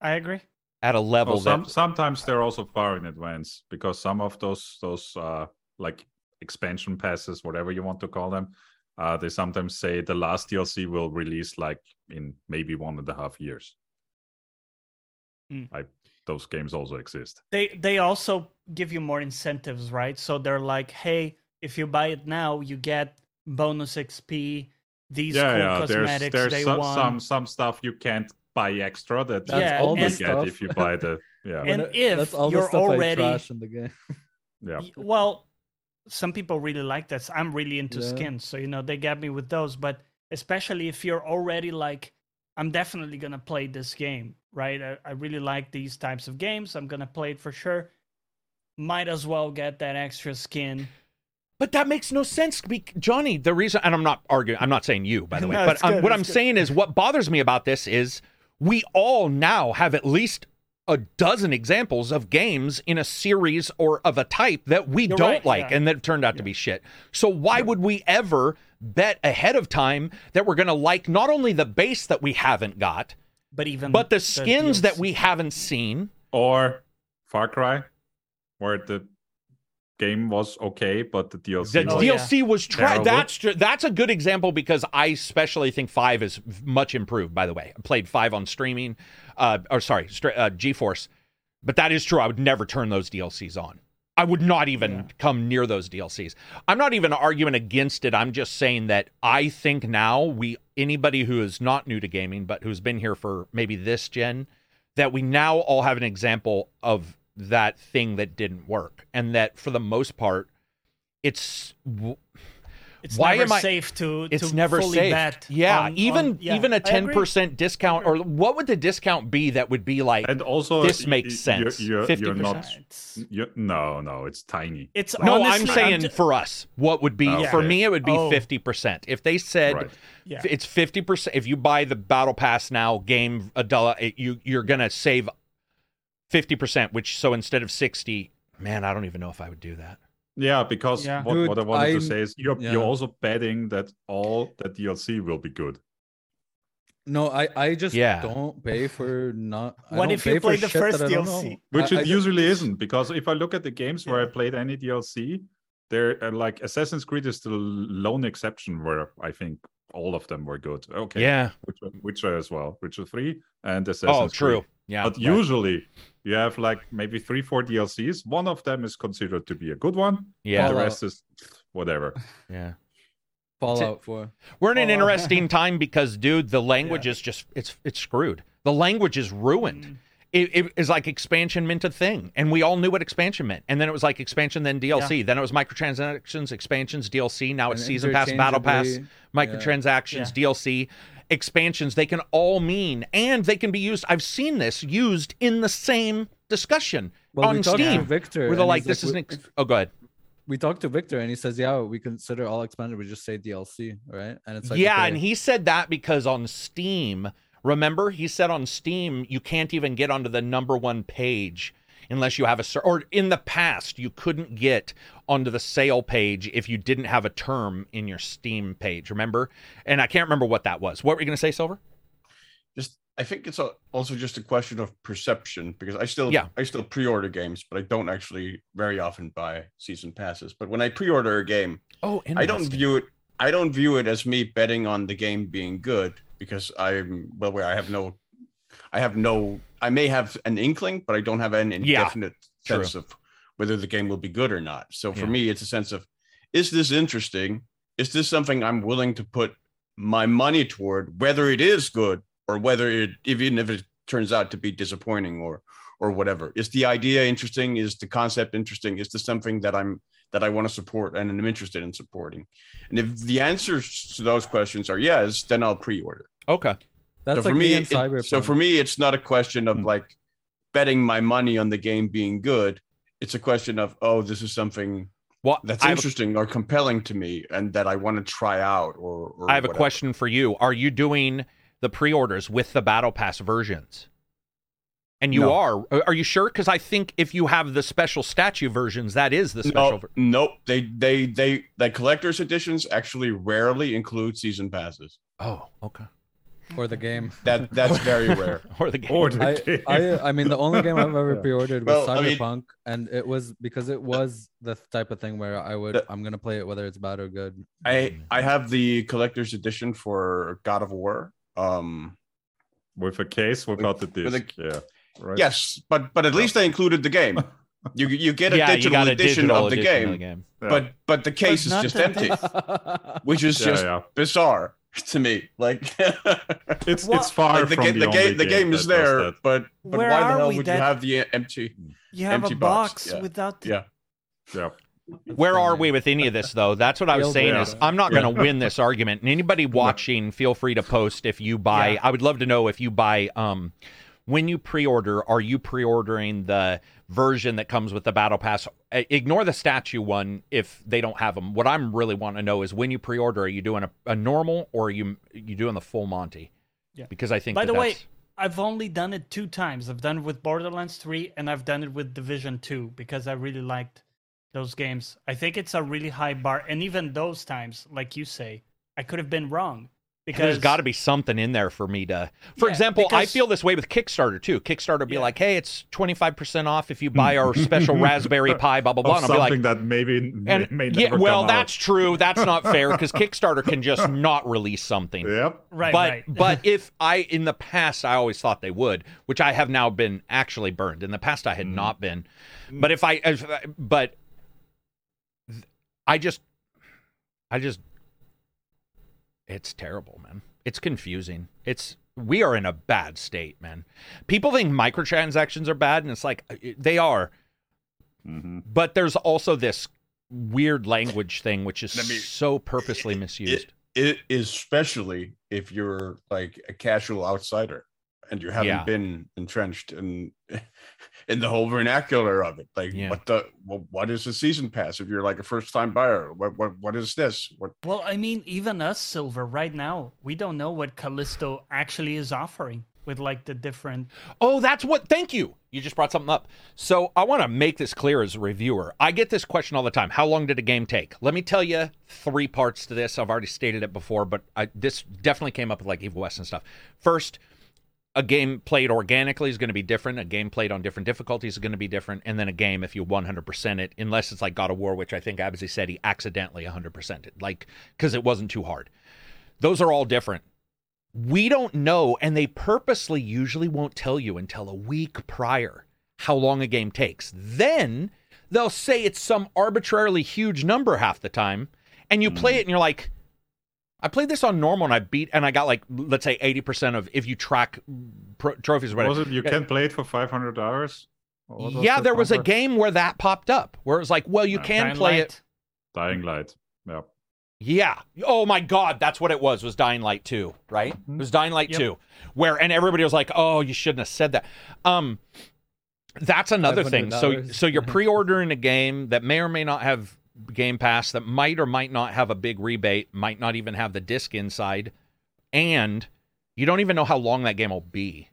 I agree. at a level Well, some, that sometimes they're also far in advance because some of those those uh, like expansion passes, whatever you want to call them, uh, they sometimes say the last DLC will release like in maybe one and a half years. Hmm. I those games also exist. They they also give you more incentives, right? So they're like, hey, if you buy it now, you get bonus XP, these yeah, cool yeah. Cosmetics there's they some, want. some some stuff you can't buy extra that That's Yeah, you all only the get stuff. if you buy the yeah And But if that's all you're the stuff already- I trash in the game. yeah. Well, some people really like that. I'm really into Yeah. skins, so you know they get me with those. But especially if you're already like, I'm definitely gonna play this game, right? I, I really like these types of games. I'm gonna play it for sure. Might as well get that extra skin. But that makes no sense, be- Johnny. The reason, and I'm not arguing, I'm not saying you, by the way, No, but um, good, what I'm good. saying is what bothers me about this is we all now have at least a dozen examples of games in a series or of a type that we You're don't right, like yeah. and that turned out to be shit. So why would we ever bet ahead of time that we're going to like not only the base that we haven't got, But even but the skins that we haven't seen? Or Far Cry, where the game was okay, but the DLC The was yeah. DLC was tra- Terrible. that's tr- that's a good example because I especially think five is much improved. By the way, I played five on streaming, uh, or sorry, stra- uh, GeForce, but that is true. I would never turn those DLCs on. I would not even Yeah. come near those DLCs. I'm not even arguing against it. I'm just saying that I think now we anybody who is not new to gaming but who's been here for maybe this gen that we now all have an example of that thing that didn't work and that for the most part it's w- it's why never am I- safe to it's to never fully safe. bet yeah, on- even on- yeah, even a 10% discount, or what would the discount be that would be like? and also This y- makes y- sense. You're, you're, you're not. 50%. No, no, it's tiny. it's no, honestly, I'm saying ju- for us, what would be Oh, for me? It would be Oh. fifty percent. If they said Right. yeah. it's fifty percent, if you buy the battle pass now, game a dollar, you you're gonna save fifty percent. Which so instead of sixty, man, I don't even know if I would do that. Yeah, because Yeah. What, what I wanted I'm- to say is you're yeah. you're also betting that all that DLC will be good. No, I, I just Yeah. don't pay for not. I What don't if you pay for play the first that I don't DLC? Which I- it I just- usually isn't, because if I look at the games where I played any DLC, they're uh, like Assassin's Creed is the lone exception where I think all of them were good. Okay, Yeah. Witcher, Witcher as well, Witcher three and Assassin's Oh, true. Creed. Yeah. But right. usually you have like maybe three, four DLCs. One of them is considered to be a good one. yeah. The rest is whatever. Yeah. Fallout for. We're in an interesting time because, dude, the language is just it's it's screwed. The language is ruined. Mm. It, it is like expansion meant a thing, and we all knew what expansion meant. And then it was like expansion, then DLC, then it was microtransactions, expansions, DLC. Now it's And season pass, battle pass, interchangeably, microtransactions, DLC, expansions. They can all mean, and they can be used. I've seen this used in the same discussion Well, on we talked to Steam, Victor, where they're like, "This is an." Ex- oh, go ahead. we talked to Victor and he says, yeah, we consider all expanded. We just say DLC, right? And it's like, yeah, okay, and he said that because on Steam, remember, he said on Steam you can't even get onto the number one page unless you have a or in the past you couldn't get onto the sale page if you didn't have a term in your Steam page. Remember? And I can't remember what that was. What were you going to say, Silver? just I think it's a, also just a question of perception because I still Yeah. I still pre-order games, but I don't actually very often buy season passes. But when I pre-order a game, Oh, I don't view it I don't view it as me betting on the game being good because I'm well where I have no I have no I may have an inkling, but I don't have an Yeah, indefinite true. sense of whether the game will be good or not. So for Yeah. me, it's a sense of is this interesting? Is this something I'm willing to put my money toward, whether it is good or whether it even if it turns out to be disappointing or or whatever. Is the idea interesting? Is the concept interesting? Is this something that I'm that I want to support and I'm interested in supporting? And if the answers to those questions are yes, then I'll pre-order. Okay. That's so like for me, it- so for me, it's not a question of Hmm. like betting my money on the game being good. It's a question of oh, this is something Well, that's I have, interesting or compelling to me, and that I want to try out. Or, or I have a question for you. Are you doing the pre-orders with the Battle Pass versions? And you No. are. Are you sure? Because I think if you have the special statue versions, that is the special. No, ver- nope. They they they the collector's editions actually rarely include season passes. oh, okay. For the game. That that's very rare. Or the game. Or the I, game. I I mean the only game I've ever Yeah. pre-ordered was Well, I mean- Cyberpunk, and it was because it was the type of thing where I would The- I'm gonna play it whether it's bad or good. I I have the collector's edition for God of War. Um, with a case without the with a- disc. yeah. Right. yes, but but at least they included the game. You you get a yeah, you digital got a edition digital of the edition game, of the game. Yeah. but but the case is just empty, which is yeah, just yeah. bizarre to me. Like It's Well, it's far like the, from ga- the, the game the game is there, but but Where why the hell would that- you have the empty? You have Empty a box, box, yeah. without. Yeah. Yeah. Where are we with any of this, though? That's what I was saying. yeah. Is I'm not going to win this argument. And anybody watching, feel free to post if you buy. Yeah. I would love to know if you buy. Um, when you pre-order, are you pre-ordering the version that comes with the battle pass? Ignore the statue one if they don't have them. What I'm really wanting to know is when you pre-order, are you doing a, a normal or are you you doing the full Monty? Yeah. Because I think. By that the way, I've only done it two times. I've done it with Borderlands 3 and I've done it with Division 2 because I really liked those games. I think it's a really high bar. And even those times, like you say, I could have been wrong. Because there's got to be something in there for me to. For Yeah, example, I feel this way with Kickstarter too. Kickstarter be Yeah. like, "Hey, it's 25% off if you buy our special Raspberry Pi." Blah blah blah. And I'll be something like, that maybe and may yeah, well, that's out. true. That's not fair because Kickstarter can just not release something. Yep. Right, but right. but if I in the past I always thought they would, which I have now been actually burned. In the past I had Mm. not been. But if I if, but I just I just it's terrible, man. It's confusing. It's we are in a bad state, man. People think microtransactions are bad and it's like uh, they are, hmm but there's also this weird language thing which is me- so purposely misused. It is especially if you're like a casual outsider and you haven't Yeah. been entrenched in in the whole vernacular of it. Like Yeah. what the well, what is a season pass if you're like a first time buyer? What what what is this? What Well, I mean, even us, Silver, right now, we don't know what Callisto actually is offering with like the different. Oh, that's what. Thank you. You just brought something up. So I want to make this clear as a reviewer. I get this question all the time. How long did a game take? Let me tell you three parts to this. I've already stated it before, but I, this definitely came up with like Evil West and stuff. First, a game played organically is going to be different. A game played on different difficulties is going to be different. And then a game, if you 100% it, unless it's like God of War, which I think Absy said he accidentally 100% it, like because it wasn't too hard. Those are all different. We don't know, and they purposely usually won't tell you until a week prior how long a game takes. Then they'll say it's some arbitrarily huge number half the time, and you play mm-hmm. it and you're like, I played this on normal and I beat, and I got like, let's say 80% of if you track pro- trophies or whatever. Was it you can play it for 500 hours? Yeah, that there was a game where that popped up where it was like, well, you Yeah. can Dying play Light. it. Dying Light. Yeah. Yeah. Oh my God, that's what it was. Was Dying Light 2, right? It was Dying Light Yep. 2. Where and everybody was like, "Oh, you shouldn't have said that." Um that's another thing. So so you're pre-ordering a game that may or may not have Game Pass that might or might not have a big rebate, might not even have the disc inside, and you don't even know how long that game will be.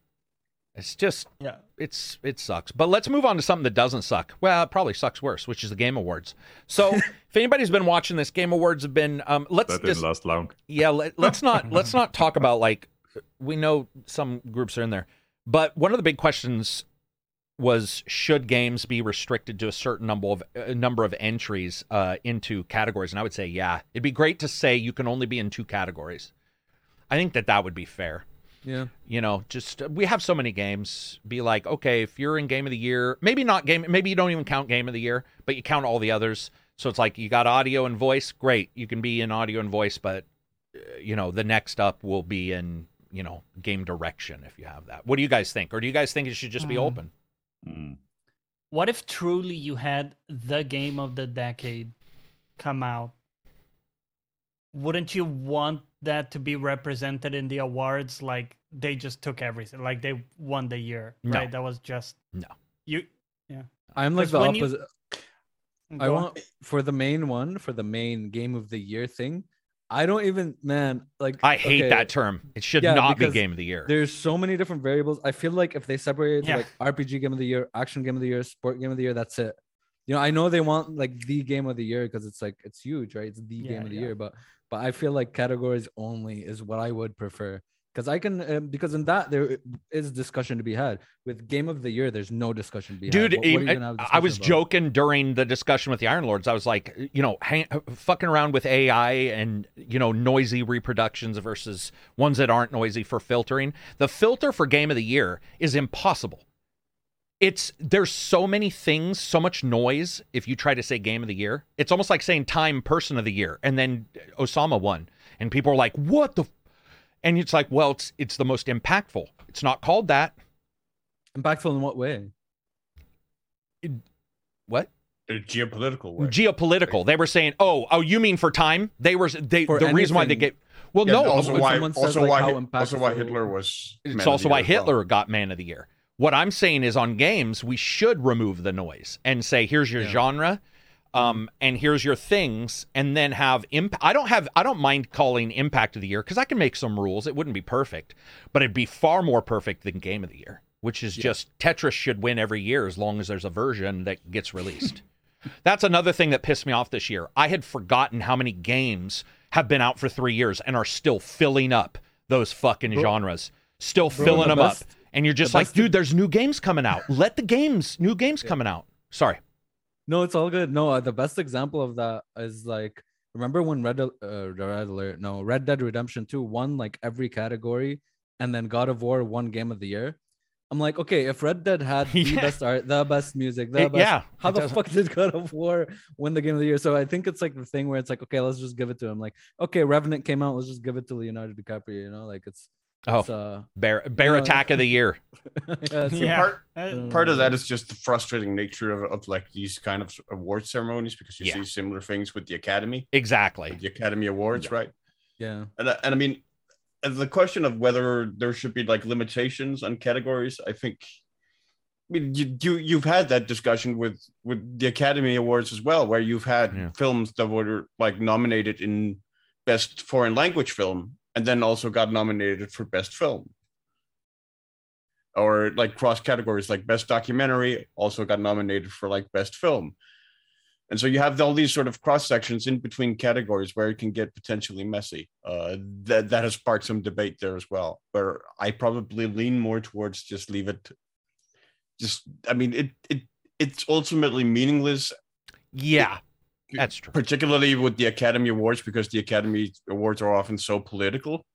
It's just Yeah. it's it sucks. But let's move on to something that doesn't suck. Well, it probably sucks worse, which is the Game Awards. So, if anybody's been watching this, Game Awards have been. Um, let's That didn't just last long. yeah. Let, let's not let's not talk about like we know some groups are in there, but one of the big questions was should games be restricted to a certain number of uh, number of entries uh, into categories, and I would say yeah. It'd be great to say you can only be in two categories. I think that that would be fair Yeah. you know just we have so many games be like okay if you're in game of the year maybe not game maybe you don't even count game of the year but you count all the others so it's like you got audio and voice great you can be in audio and voice but uh, you know the next up will be in you know game direction if you have that what do you guys think or do you guys think it should just be Hmm. open Mm. What if truly you had the game of the decade come out? Wouldn't you want that to be represented in the awards like they just took everything. Like they won the year, No. right? That was just No. You yeah I'm like the when you- opposite. I go on. want for the main one for the main game of the year thing. I don't even man like I hate okay, that term. It should Yeah, not be game of the year. There's so many different variables. I feel like if they separate Yeah. like RPG game of the year, action game of the year, sport game of the year, that's it. You know, I know they want like the game of the year because it's like it's huge, right? It's the Yeah, game of the yeah. year, but but I feel like categories only is what I would prefer because I can um, because in that there is discussion to be had. With game of the year, there's no discussion to be Dude, had. What- what are you even- gonna have I was about? joking during the discussion with the Iron Lords. I was like, you know, hang, fucking around with AI and you know noisy reproductions versus ones that aren't noisy for filtering. The filter for game of the year is impossible. It's there's so many things, so much noise. If you try to say game of the year, it's almost like saying time person of the year, and then Osama won, and people are like, what the. F-? And it's like, well, it's it's the most impactful. It's not called that. impactful in what way? What? A geopolitical way. geopolitical. They were saying, "Oh, oh, you mean for time?" They were they For the reason why they anything. get well, Yeah, no, also why someone says, also like, why how also why Hitler was man it's of also the why year as well. Hitler got Man of the Year. What I'm saying is, on games, we should remove the noise and say, "Here's your Yeah. genre." Um, and here's your things, and then have impact. I don't have. I don't mind calling impact of the year because I can make some rules. It wouldn't be perfect, but it'd be far more perfect than game of the year, which is just Tetris should win every year as long as there's a version that gets released. That's another thing that pissed me off this year. I had forgotten how many games have been out for three years and are still filling up those fucking Bro- genres, still bro, filling the them best- up. And you're just like, dude, there's new games coming out. Let the games, new games coming out. Sorry. No, it's all good. No, uh, the best example of that is like remember when Red uh, Red Alert, no, Red Dead Redemption 2 won like every category and then God of War won game of the year. I'm like, okay, if Red Dead had the Yeah. best art, the best music, the It- best yeah, how the doesn't- fuck did God of War win the game of the year? So I think it's like the thing where it's like, okay, let's just give it to him. Like, okay, Revenant came out, let's just give it to Leonardo DiCaprio, you know? Like it's Oh, it's uh Bear Bear know, Attack of the Year. yeah, Yeah. Part, Uh, part of that is just the frustrating nature of, of like these kind of award ceremonies because you Yeah. see similar things with the Academy, Exactly. with the Academy Awards, right? yeah. And I- and I mean, the question of whether there should be like limitations on categories, I think. I mean, you, you you've had that discussion with with the Academy Awards as well, where you've had Yeah. films that were like nominated in best foreign language film, and then also got nominated for best film, or like cross categories, like best documentary, also got nominated for like best film. And so you have all these sort of cross sections in between categories where it can get potentially messy. Uh, that that has sparked some debate there as well. Where I probably lean more towards just leave it. Just, I mean, it it it's ultimately meaningless, Yeah, that's true. particularly with the Academy Awards because the Academy Awards are often so political.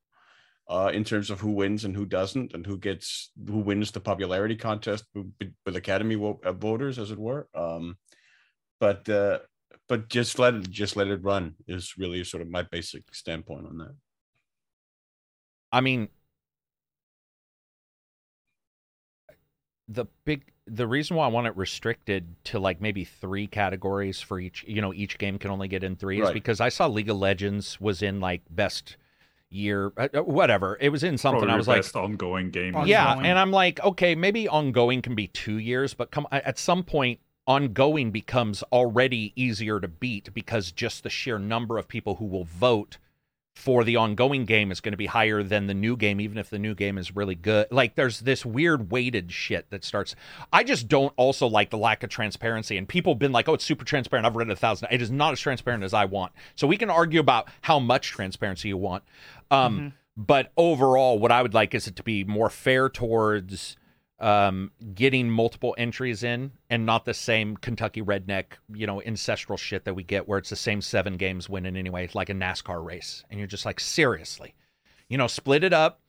Uh, in terms of who wins and who doesn't, and who gets who wins the popularity contest with, Academy uh, voters, as it were. Um, but uh, but just let it just let it run is really sort of my basic standpoint on that. I mean, the big the reason why I want it restricted to like maybe three categories for each, you know, each game can only get in three is because I saw League of Legends was in like best year, uh, uh, whatever. It was in something. Probably I your was like, best ongoing game. Ongoing. yeah, and I'm like, okay, maybe ongoing can be two years, but come at some point, ongoing becomes already easier to beat because just the sheer number of people who will vote for the ongoing game is going to be higher than the new game, even if the new game is really good. Like, there's this weird weighted shit that starts. I just don't also like the lack of transparency. And people have been like, oh, it's super transparent. I've read it a thousand. It is not as transparent as I want. So we can argue about how much transparency you want. Um, But overall, what I would like is it to be more fair towards um, getting multiple entries in and not the same Kentucky redneck, you know, ancestral shit that we get where it's the same seven games winning anyway, like a NASCAR race. And you're just like, seriously, you know, split it up.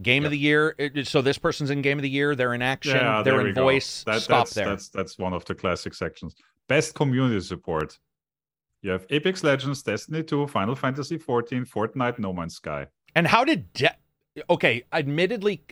Game of the year. it- So this person's in game of the year. They're in action. Yeah, they're in voice. That- Stop that's, there. That's that's one of the classic sections. Best community support. You have Apex Legends, Destiny 2, Final Fantasy 14, Fortnite, No Man's Sky. And how did De- okay, admittedly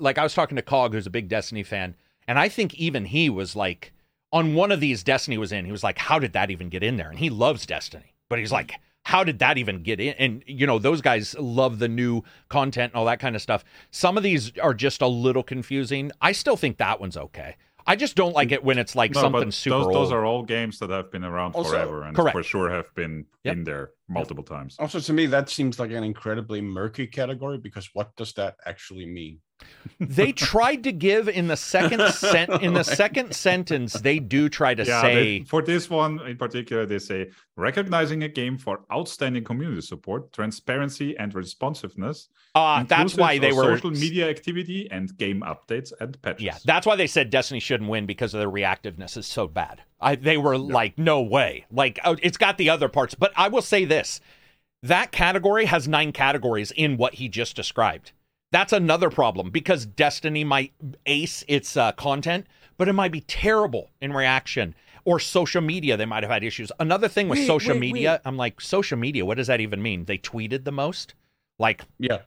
like I was talking to Cog who's a big Destiny fan, and I think even he was like on one of these Destiny was in, he was like, How did that even get in there? And he loves Destiny. But he's like, how did that even get in? And you know, those guys love the new content and all that kind of stuff. Some of these are just a little confusing. I still think that one's okay. I just don't like it when it's like No, something super those, old. those are all games that have been around Also- forever and Correct. for sure have been Yep. in there multiple times. Also, to me, that seems like an incredibly murky category because what does that actually mean? They tried to give in the second sen- in the second sentence. They do try to yeah, say they- for this one in particular, they say recognizing a game for outstanding community support, transparency, and responsiveness. uh, that's why they were social media activity and game updates and patches. Yeah, that's why they said Destiny shouldn't win because of their reactiveness is so bad. I, they were like, no way. Like, oh, it's got the other parts. But I will say this that category has nine categories in what he just described. That's another problem because Destiny might ace its uh, content, but it might be terrible in reaction. Or social media, they might have had issues. Another thing with Wait, social wait, media, wait. I'm like, social media, what does that even mean? They tweeted the most? Like, Yeah,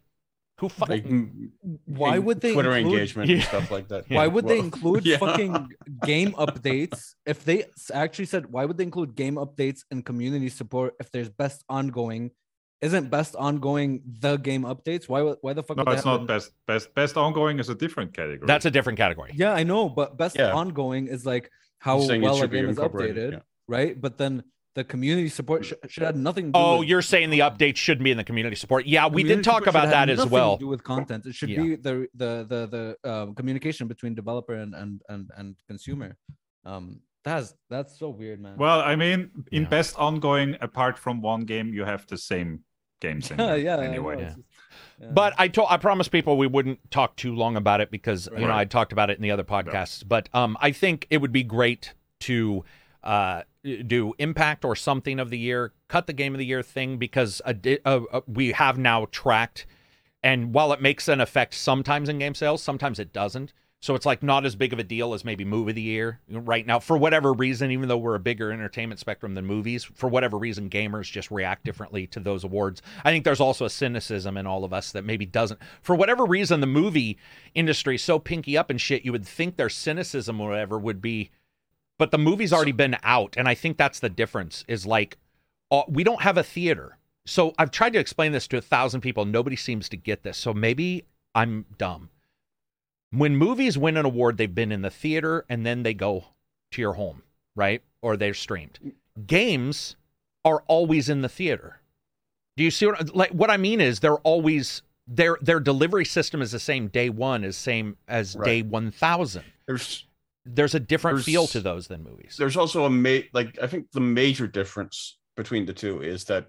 who fucking. like Why would they Twitter include- engagement and stuff like that? Why would they include yeah. fucking game updates if they actually said why would they include game updates and community support if there's best ongoing? Isn't best ongoing the game updates? Why why the fuck? No, would it's have not them- best. Best best ongoing is a different category. That's a different category. Yeah, I know, but best Yeah. ongoing is like how He's saying it well a game is updated, yeah. right? But then the community support sh- should have nothing. To do Oh, with you're saying the updates shouldn't be in the community support. Yeah, we community did talk support should about have that as nothing to well. do with content. It should Yeah. be the the the the um, communication between developer and and and, and consumer. Um, that's that's so weird, man. well, I mean, in Yeah. best ongoing, apart from one game, you have the same games in yeah, there yeah. Anyway. Yeah. yeah. But I told I promised people we wouldn't talk too long about it because you know I talked about it in the other podcasts. But um, I think it would be great to uh, do impact or something of the year, cut the game of the year thing because a di- uh, uh, we have now tracked, and while it makes an effect sometimes in game sales, sometimes it doesn't. So it's like not as big of a deal as maybe movie of the year right now for whatever reason. Even though we're a bigger entertainment spectrum than movies, for whatever reason, gamers just react differently to those awards. I think there's also a cynicism in all of us that maybe doesn't. For whatever reason, the movie industry is so pinky up and shit. You would think their cynicism or whatever would be, but the movie's already been out, and I think that's the difference. Is like uh, we don't have a theater. So I've tried to explain this to a thousand people. Nobody seems to get this. So maybe I'm dumb. When movies win an award, they've been in the theater and then they go to your home, right? Or they're streamed. Games are always in the theater. Do you see what like what I mean is they're always their their delivery system is the same day one as same as Right. day one thousand. There's There's a different There's- feel to those than movies. there's also a ma- like I think the major difference between the two is that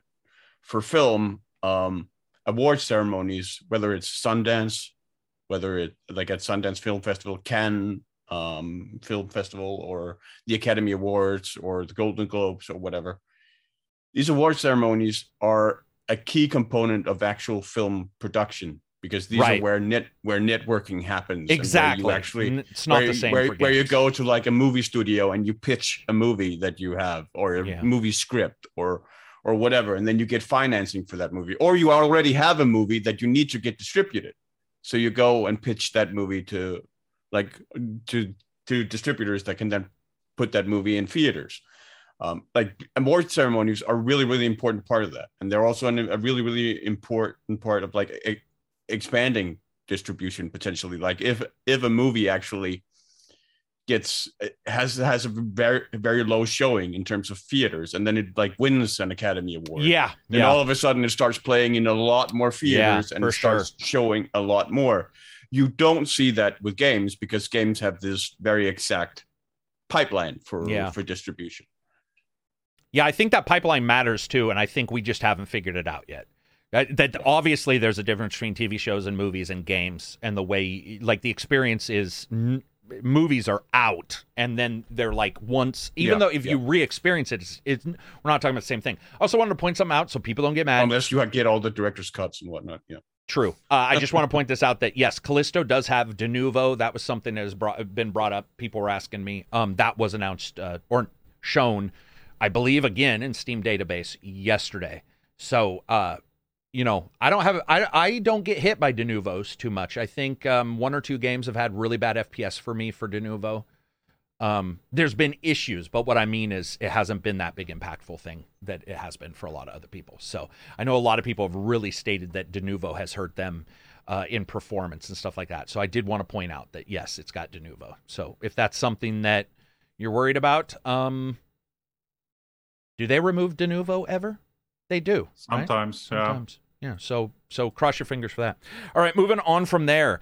for film, um, award ceremonies, whether it's Sundance, whether it like at Sundance Film Festival, Cannes um, Film Festival, or the Academy Awards, or the Golden Globes, or whatever, these award ceremonies are a key component of actual film production because these Right. are where net where networking happens. and where exactly. you actually it's not where, the same where, where you go to like a movie studio and you pitch a movie that you have or a Yeah. movie script or or whatever and then you get financing for that movie or you already have a movie that you need to get distributed so you go and pitch that movie to like to to distributors that can then put that movie in theaters. Um, like award ceremonies are really really important part of that. And they're also an, a really really important part of like e- expanding distribution potentially. Like if if a movie actually gets has has a very very low showing in terms of theaters and then it like wins an academy award Yeah. then Yeah. all of a sudden it starts playing in a lot more theaters and for it starts showing a lot more you don't see that with games because games have this very exact pipeline for Yeah. for distribution Yeah, I think that pipeline matters too, and I think we just haven't figured it out yet. That, that obviously there's a difference between TV shows and movies and games, and the way like the experience is. N- movies are out, and then they're like once. Even Yeah, though if yeah. you re-experience it, it's, it's we're not talking about the same thing. I also wanted to point something out so people don't get mad. unless you get all the director's cuts and whatnot yeah True. Uh, I just want to point this out that yes, Callisto does have Denuvo. That was something that has brought, been brought up. People were asking me. Um, that was announced uh, or shown, I believe, again in Steam database yesterday. So, uh, you know, I don't have I I don't get hit by Denuvos too much. I think um, one or two games have had really bad FPS for me for Denuvo. Um, there's been issues, but what I mean is it hasn't been that big impactful thing that it has been for a lot of other people. So I know a lot of people have really stated that Denuvo has hurt them uh, in performance and stuff like that. So I did want to point out that yes, it's got Denuvo. So if that's something that you're worried about, um, do they remove Denuvo ever? They do. right? Sometimes, yeah. Sometimes. Yeah. So so cross your fingers for that. All right, moving on from there.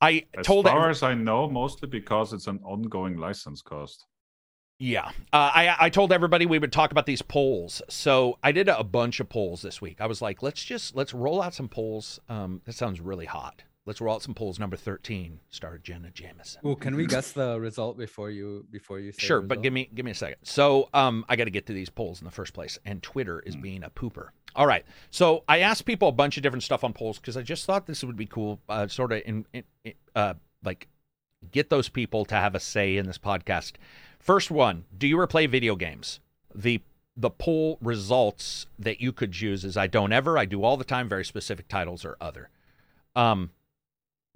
I As told As far every- as I know, mostly because it's an ongoing license cost. Yeah, uh, I I told everybody we would talk about these polls. So I did a bunch of polls this week. I was like, let's just let's roll out some polls. Um, that sounds really hot. Let's roll out some polls. Number thirteen, star Jenna Jameson. Ooh, can we guess the result before you before you say Sure, but give me give me a second. So, um, I got to get to these polls in the first place, and Twitter is being a pooper. All right, so I asked people a bunch of different stuff on polls because I just thought this would be cool, uh, sort of in, in, in uh, like get those people to have a say in this podcast. First one: Do you ever play video games? The the poll results that you could choose is I don't ever, I do all the time, very specific titles or other. Um,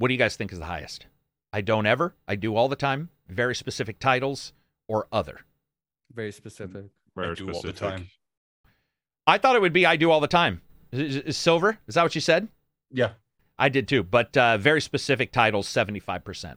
what do you guys think is the highest? I don't ever, I do all the time, very specific titles or other. very specific. Very I do all the time. I thought it would be I do all the time. Is, is Silver? Is that what you said? Yeah. I did too, but uh, very specific titles, 75%.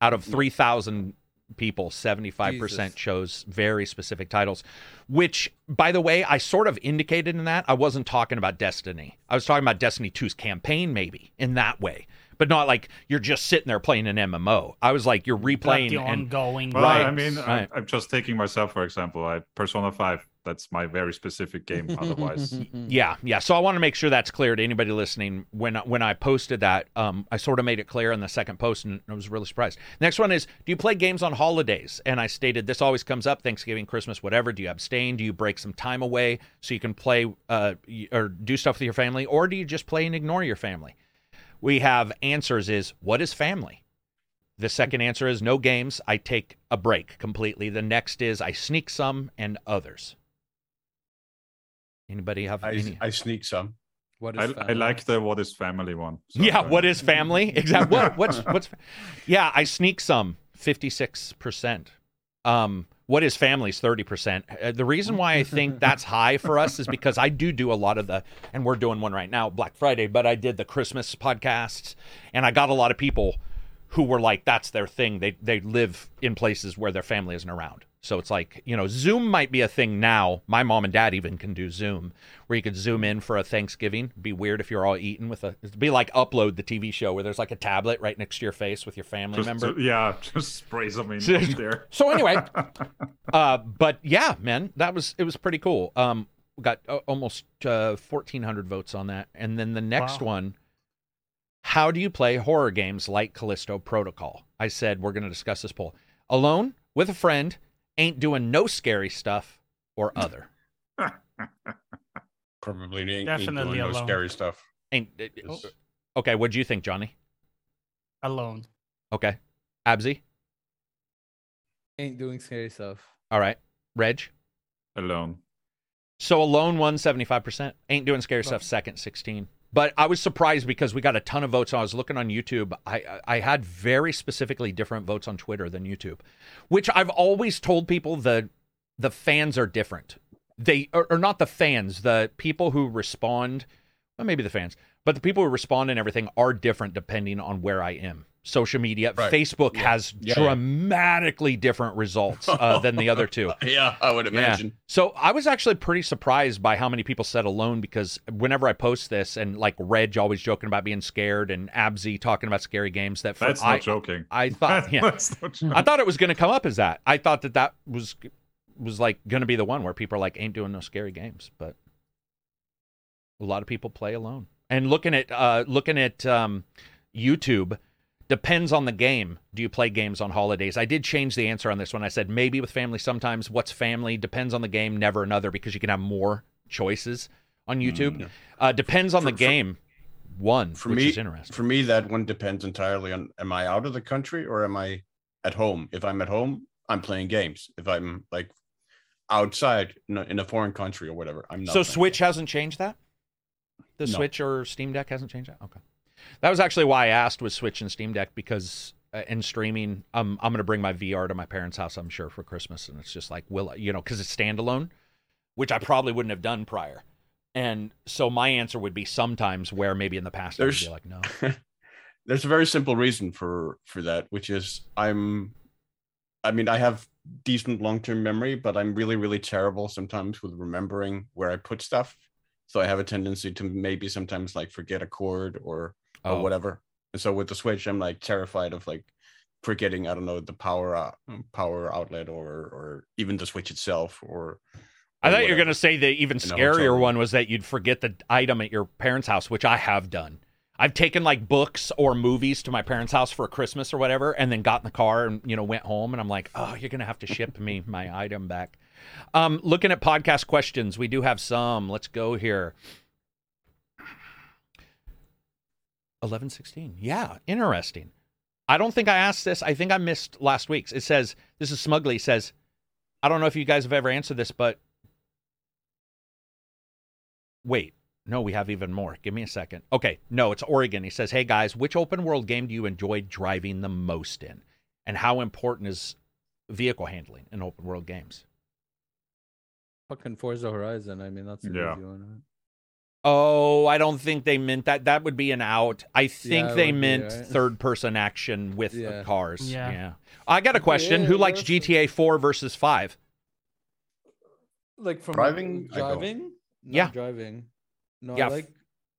Out of 3,000 people, 75% Jesus. chose very specific titles, which, by the way, I sort of indicated in that. I wasn't talking about Destiny. I was talking about Destiny 2's campaign, maybe, in that way, but not like you're just sitting there playing an MMO. I was like, you're Got replaying the and ongoing. Well, Right, I mean, right. I, I'm just taking myself for example. I Persona Five. That's my very specific game. Otherwise, Yeah, yeah. So I want to make sure that's clear to anybody listening. When when I posted that, um, I sort of made it clear in the second post, and I was really surprised. Next one is: Do you play games on holidays? And I stated this always comes up: Thanksgiving, Christmas, whatever. Do you abstain? Do you break some time away so you can play uh, or do stuff with your family, or do you just play and ignore your family? We have answers: Is what is family? The second answer is no games. I take a break completely. The next is I sneak some and others. Anybody have I, any? I sneak some. What is I, I family? like the what is family one. So yeah, I'm what going- is family? Exactly. What what's what's Yeah, I sneak some 56%. Um what is family's 30%. Uh, the reason why I think that's high for us is because I do do a lot of the and we're doing one right now, Black Friday, but I did the Christmas podcasts and I got a lot of people who were like that's their thing. They they live in places where their family isn't around. So it's like, you know, Zoom might be a thing now. My mom and dad even can do Zoom, where you could zoom in for a Thanksgiving. Be weird if you're all eating with a. It'd be like Upload, the TV show, where there's like a tablet right next to your face with your family Just, member. yeah, just spray something in there. So anyway, uh, but yeah, man, that was it was pretty cool. Um, we got uh, almost uh, fourteen hundred votes on that, and then the next Wow. one. How do you play horror games like Callisto Protocol? I said we're going to discuss this poll alone with a friend. Ain't doing no scary stuff or other. Probably ain't, ain't Definitely doing no scary stuff. Ain't uh, okay. What do you think, Johnny? alone. Okay, Absy. Ain't doing scary stuff. All right, Reg. Alone. So alone won 75%. Ain't doing scary stuff second 16. But I was surprised because we got a ton of votes. I was looking on YouTube. I I had very specifically different votes on Twitter than YouTube, which I've always told people the the fans are different. They or not the fans, the people who respond, well maybe the fans, but the people who respond and everything are different depending on where I am. Social media, Right. Facebook Yeah. has Yeah, yeah. dramatically different results uh, than the other two. Yeah, I would imagine. So I was actually pretty surprised by how many people said alone because whenever I post this and like Reg always joking about being scared and Abzi talking about scary games that for, That's I, not joking. I thought yeah That's not joking. I thought it was going to come up as that. I thought that that was was like going to be the one where people are like ain't doing no scary games, but a lot of people play alone. And looking at uh looking at um YouTube depends on the game. Do you play games on holidays? I did change the answer on this one. I said maybe with family sometimes. What's family? Depends on the game, never another because you can have more choices on YouTube. Uh depends on the For- for- game. One, For which me, is interesting. for me, that one depends entirely on am I out of the country or am I at home? If I'm at home, I'm playing games. If I'm like outside in a, foreign country or whatever, I'm not. So Switch games. hasn't changed that? The No. Switch or Steam Deck hasn't changed that? Okay. That was actually why I asked was Switch and Steam Deck because uh, and streaming. Um, I'm gonna bring my VR to my parents' house. I'm sure for Christmas, and it's just like, will I- you know, because it's standalone, which I probably wouldn't have done prior. And so my answer would be sometimes where maybe in the past I would There's- be like, no. There's a very simple reason for for that, which is I'm I mean, I have decent long-term memory, but I'm really, really terrible sometimes with remembering where I put stuff. So I have a tendency to maybe sometimes like forget a cord or or Oh. whatever. And so with the Switch, I'm like terrified of like forgetting, I don't know, the power out, power outlet or or even the Switch itself or I thought you were going to say the even In a hotel scarier one was that you'd forget the item at your parents' house, which I have done. I've taken like books or movies to my parents' house for Christmas or whatever, and then got in the car and you know went home, and I'm like, oh, you're gonna have to ship me my item back. Um, looking at podcast questions, we do have some. Let's go here. Eleven sixteen. Yeah, interesting. I don't think I asked this. I think I missed last week's. It says this is Smugly says, I don't know if you guys have ever answered this, but wait, no, we have even more. Give me a second. Okay, no, it's Oregon. He says, Hey guys, which open world game do you enjoy driving the most in? And how important is vehicle handling in open world games? Fucking Forza Horizon. I mean, that's an Yeah. easy one. Right? Oh, I don't think they meant that. That would be an out. I think it they would be, meant right? third person action with the cars. Yeah. I got a question. Yeah, Who likes GTA 4 versus 5? Like from Driving, driving, Not Yeah. driving. No, Yeah, I f- like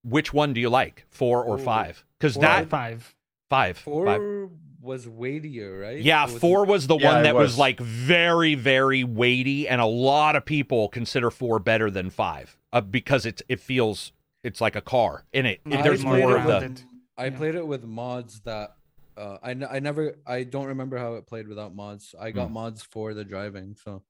Which one do you like? 4 or Ooh. 5? Cuz that five. 5. four five. was weightier, right? Yeah, was- four was the Yeah, one that was. was. like very, very weighty, and a lot of people consider four better than five uh, because it's it feels it's like a car in it. Yeah, there's more more of the. rounded. I Yeah. played it with mods that uh, I, n- I never I don't remember how it played without mods. I got Hmm. mods for the driving, so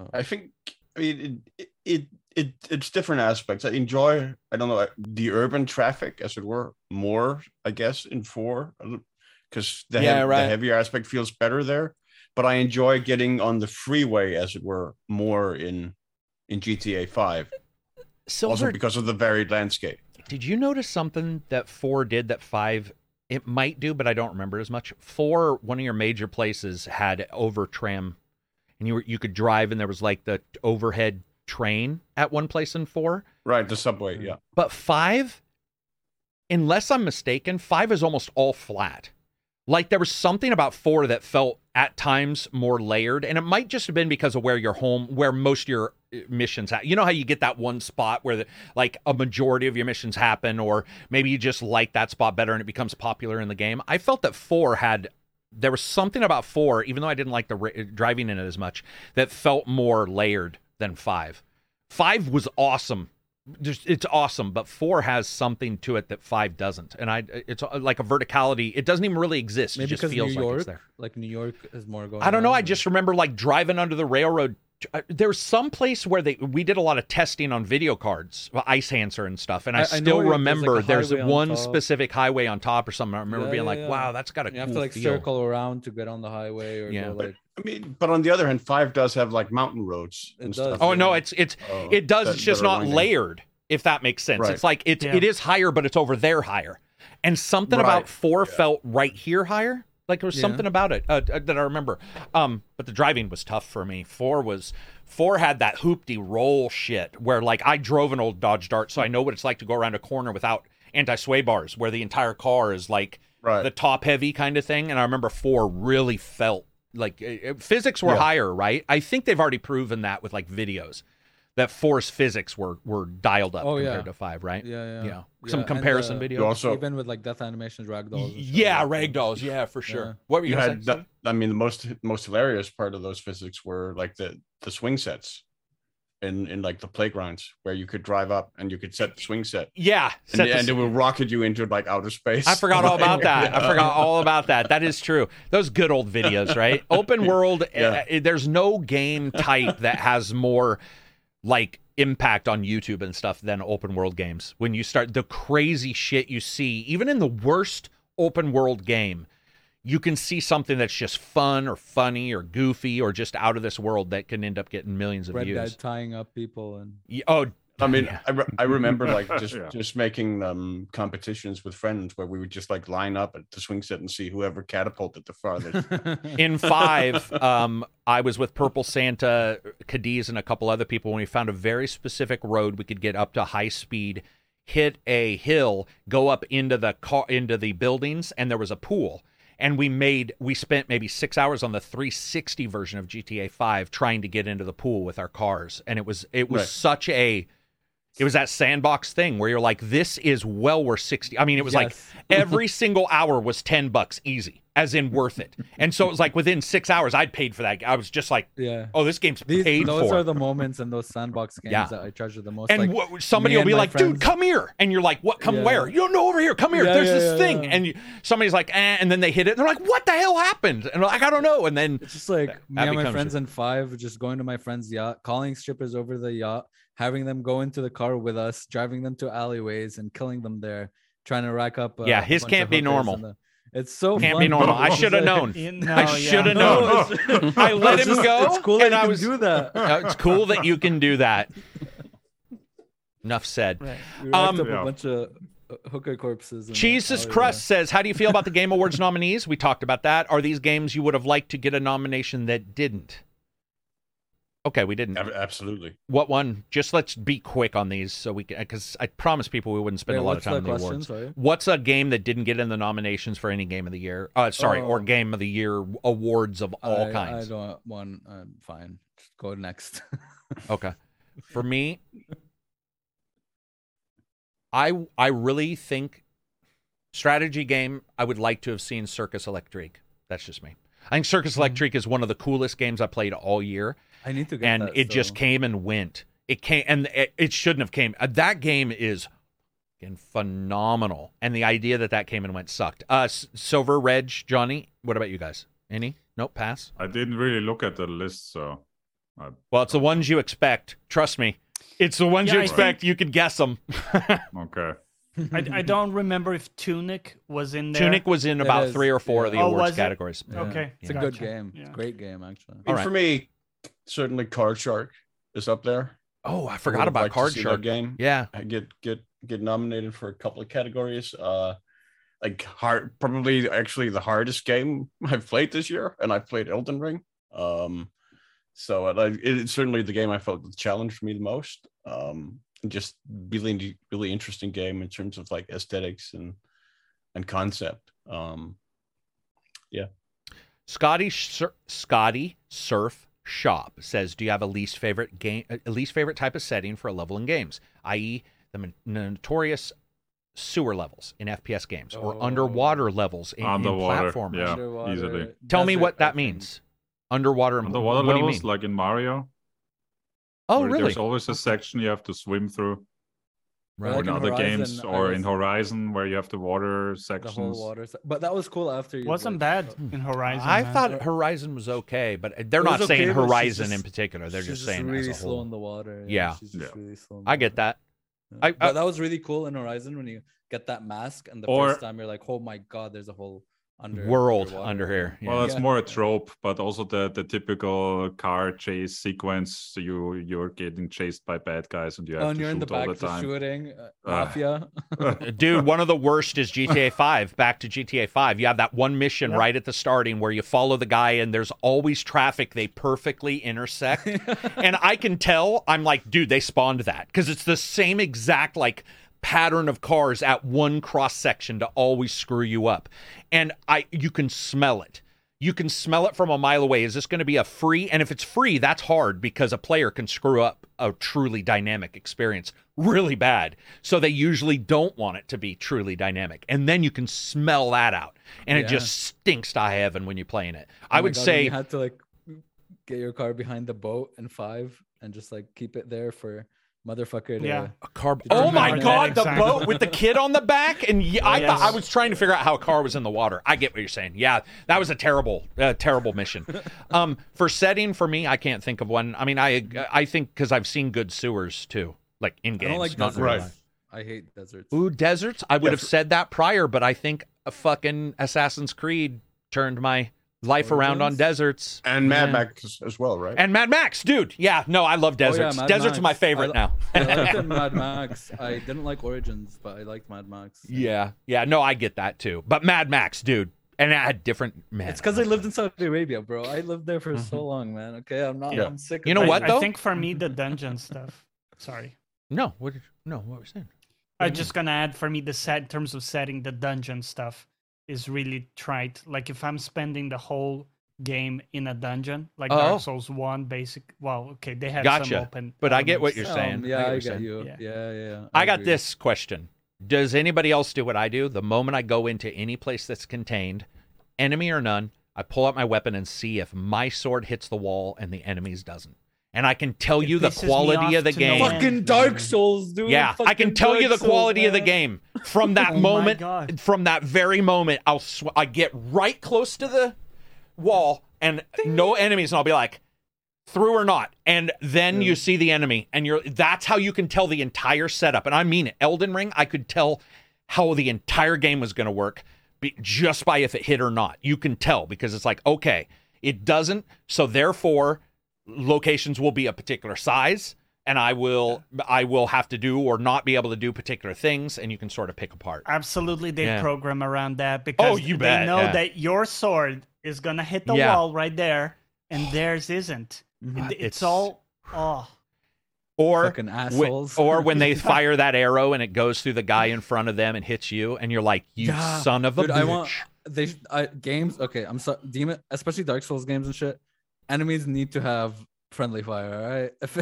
uh, I think I mean it, it it it's different aspects. I enjoy I don't know the urban traffic as it were more I guess in four because the, Yeah, heav- right. the heavier aspect feels better there. But I enjoy getting on the freeway as it were more in in GTA Five also Silver, because of the varied landscape. did you notice something that four did that five it might do, but I don't remember as much. Four, one of your major places had over tram, and you were you could drive, and there was like the overhead train at one place in four. Right, the subway. Yeah, But five, unless I'm mistaken, five is almost all flat. Like there was something about four that felt at times more layered, and it might just have been because of where your home, where most of your missions. You know how you get that one spot where the, like a majority of your missions happen, or maybe you just like that spot better and it becomes popular in the game. I felt that four had there was something about four, even though I didn't like the ra- driving in it as much, that felt more layered than five. Five was awesome. Just, it's awesome, but four has something to it that five doesn't, and I it's uh, like a verticality. It doesn't even really exist. maybe it just because feels New like York, it's there. like New York is more going. I don't know. on, I just remember like driving under the railroad. There's some place where they we did a lot of testing on video cards, well, ice answer and stuff, and I, I- I still where there's, like, remember there's on one top. specific highway on top or something. I remember Yeah, being yeah, like, yeah. "Wow, that's got a you have to like feel." circle around to get on the highway or Yeah. go, like I mean, but on the other hand, Five does have like mountain roads It and does. stuff. Oh no, it's it's uh, it does. that- it's just not winding. layered. If that makes sense, Right. it's like it's Yeah. it is higher, but it's over there higher. And something Right. about four felt right here higher. Like there was Yeah. something about it uh, uh, that I remember. Um, but the driving was tough for me. Four was four had that hoopty roll shit where like I drove an old Dodge Dart, so I know what it's like to go around a corner without anti sway bars, where the entire car is like Right. the top heavy kind of thing. And I remember four really felt like uh, uh, physics were Yeah. higher, right? I think they've already proven that with like videos that force physics were were dialed up Oh, compared yeah. to five, right? yeah, yeah, Yeah. Some and, comparison uh, videos. You also even with like death animations, ragdolls. and yeah, like that. ragdolls, yeah, for sure. Yeah. What were you, you had say? that, I mean, the most most hilarious part of those physics were like the the swing sets in in like the playgrounds where you could drive up and you could set the swing set Yeah, and, set the- and it would rocket you into like outer space. I forgot all about that. I forgot all about that. That is true. Those good old videos, right? Open world. Yeah. uh, there's no game type that has more like impact on YouTube and stuff than open world games. When you start the crazy shit you see, even in the worst open world game, you can see something that's just fun or funny or goofy or just out of this world that can end up getting millions of Red views. Dead tying up people and Oh, I mean, Yeah. I, re- I remember like just Yeah. just making um competitions with friends where we would just like line up at the swing set and see whoever catapulted the farthest. in five, um, I was with Purple Santa, Cadiz, and a couple other people when we found a very specific road we could get up to high speed, hit a hill, go up into the car into the buildings, and there was a pool. And we made we spent maybe six hours on the 360 version of GTA 5 trying to get into the pool with our cars, and it was it was Right. such a it was that sandbox thing where you're like, this is well worth 60. I mean, it was like every single hour was 10 bucks easy, as in worth it. And so it was like within six hours, I'd paid for that. I was just like, yeah. oh, this game's These paid those for. Those are the moments in those sandbox games Yeah. that I treasure the most. and like, wha- somebody will be like, dude, come here. And you're like, what? Come Yeah. where? You don't know over here. Come here. Yeah, There's this thing. And you, somebody's like, eh, and then they hit it. And they're like, what the hell happened? And like, I don't know. And then It's just like me and my friends in five, just going to my friend's yacht, calling strippers over the yacht, having them go into the car with us, driving them to alleyways and killing them there, trying to rack up. Uh, Yeah, a his bunch can't of be normal. the- it's so can't fun, be normal. I should have known. In- no, I should have No, known. it's- I let him go. It's cool that and you I can was, do that. Uh, it's cool that you can do that. Enough said. Right. We racked Um, up Yeah. a bunch of uh, hooker corpses. Jesus Christ says, How do you feel about the Game Awards nominees? We talked about that. Are these games you would have liked to get a nomination that didn't? Okay, we didn't. Absolutely. What one? Just let's be quick on these so we can, because I promised people we wouldn't spend Wait, a lot of time the on the awards. Sorry. What's a game that didn't get in the nominations for any game of the year? Uh, sorry, or Oh. game of the year awards of all I, kinds. I don't want. I'm fine. Just go next. Okay. For me, I I really think strategy game I would like to have seen Circus Electrique. That's just me. I think Circus Electrique is one of the coolest games I played all year, I need to get and that it just came and went. It came and it, it shouldn't have came. Uh, That game is fucking phenomenal, and the idea that that came and went sucked. Uh, Silver Reg, Johnny. What about you guys? Any? Nope. Pass. I didn't really look at the list, so I, Well, it's the ones you expect. Trust me. It's the ones Yeah, you I expect. You could guess them. okay. I, I don't remember if Tunic was in there. Tunic was in about three or four of the yeah. Oh, awards categories. Yeah. Okay, It's a good gotcha. game. It's a great game, actually. I For me, certainly Card Shark is up there. Oh, I I forgot would've about liked to Card Shark. game. Yeah. I get get get nominated for a couple of categories. Uh, like hard, probably actually the hardest game I've played this year, and I played Elden Ring. Um, so it, it's certainly the game I felt challenged me the most. Um, and just really really interesting game in terms of like aesthetics and and concept. Um, yeah. Scotty Sur- Scotty Surf Shop says, "Do you have a least favorite game, a least favorite type of setting for a level in games, i.e., the notorious sewer levels in FPS games or Oh. underwater levels in, in Underwater, platformers? yeah. Underwater, easily. Tell me what that means. Underwater. Underwater what do you levels, mean? like in Mario. Oh, really? There's always a section you have to swim through. Right. Or like in in other games, Horizon, I or in Horizon, where you have the water sections. The sections. whole water, se- but that was cool after you. wasn't bad in Horizon. I man. thought Horizon was okay, but they're It not was saying okay, but she's Horizon in particular. They're she's just saying really as a whole. slow in the water. Yeah. she's just Yeah. really slow. in I get that. Yeah. I- but that was really cool in Horizon when you get that mask, and the Or- first time you're like, "Oh my god, there's a whole under World underwater under here. Well, Yeah. that's Yeah. more a trope, but also the the typical car chase sequence. So you you're getting chased by bad guys, and you have Oh, to and you're shoot in the all back the time. shooting uh, Ah. mafia. Dude, one of the worst is GTA 5. Back to GTA 5. You have that one mission Yeah. right at the starting where you follow the guy and there's always traffic. They perfectly intersect. and I can tell, I'm like, dude, they spawned that because it's the same exact like pattern of cars at one cross section to always screw you up. And I you can smell it. You can smell it from a mile away. Is this going to be a free? And if it's free, that's hard because a player can screw up a truly dynamic experience really bad. So they usually don't want it to be truly dynamic. And then you can smell that out. And it just stinks to high heaven when you're playing it. Oh I would God, say you had to like get your car behind the boat in five and just like keep it there for motherfucker to Yeah. a car. Did Oh my god, that the exactly? boat with the kid on the back, and yeah, I thought I was trying to figure out how a car was in the water. I get what you're saying. Yeah, that was a terrible, uh, terrible mission. Um, for setting for me, I can't think of one. I mean, I I think because I've seen good sewers too, like in I games. don't like not in deserts. real Right. I hate deserts. Ooh, deserts. I would Yeah, have for- said that prior, but I think a fucking Assassin's Creed turned my Life around on deserts. and Mad Yeah. Max as well, right? And Mad Max, dude. Yeah, no, I love Oh, yeah, deserts. Mad deserts are my favorite I, now. I liked Mad Max. I didn't like Origins, but I liked Mad Max. yeah, yeah, no, I get that too. But Mad Max, dude, and I had different man. It's because I lived in Saudi Arabia, bro. I lived there for so mm-hmm. long, man. Okay, I'm not. Yeah. I'm sick. You of know it. what, I, though? I think for me the dungeon stuff. Sorry. No, what? Did, no, what were you saying? I'm just gonna add for me the set in terms of setting the dungeon stuff is really trite. Like if I'm spending the whole game in a dungeon, like Oh. Dark Souls one, basic. Well, okay, they have Gotcha. some open. But I get what you're saying. Um, yeah, get what I, you're saying. you. Yeah. Yeah, yeah. yeah. I got this question. Does anybody else do what I do? The moment I go into any place that's contained, enemy or none, I pull out my weapon and see if my sword hits the wall and the enemy's doesn't. And I can tell It you the quality of the to no game. Fucking Dark Souls, dude. Yeah, I can Fucking tell you the Dark Souls, quality of the game from that Oh moment. From that very moment, I'll sw- I get right close to the wall and no enemies, and I'll be like, through or not, and then you see the enemy, and you're that's how you can tell the entire setup. And I mean it. Elden Ring, I could tell how the entire game was going to work be, just by if it hit or not. You can tell because it's like okay, it doesn't, so therefore locations will be a particular size and I will I will have to do or not be able to do particular things and you can sort of pick apart. Absolutely, they Yeah. program around that because Oh, you they bet, know yeah. that your sword is gonna hit the Yeah. wall right there, and theirs isn't. It- it's, It's- all oh. Or Fucking when, or when they fire that arrow and it goes through the guy in front of them and hits you and you're like, "You Yeah. son of a Dude, bitch." I want they I, games. Okay, I'm sorry. Demon, especially Dark Souls games and shit. Enemies need to have friendly fire. All right, if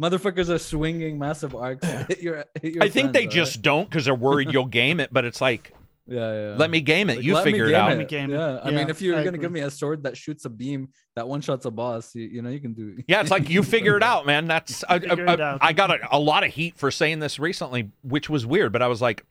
motherfuckers are swinging massive arcs, hit your. Hit your I think they friends, all just don't cuz they're worried you'll game it, but it's like. Yeah, yeah. let me game it. Like, you figure it game out. Let me game it. Yeah, I Yeah, mean, if you're I gonna agree. give me a sword that shoots a beam that one shots a boss, you, you know you can do. Yeah, it's like you figure it out, man. That's I, Figure I. I got a, a lot of heat for saying this recently, which was weird, but I was like,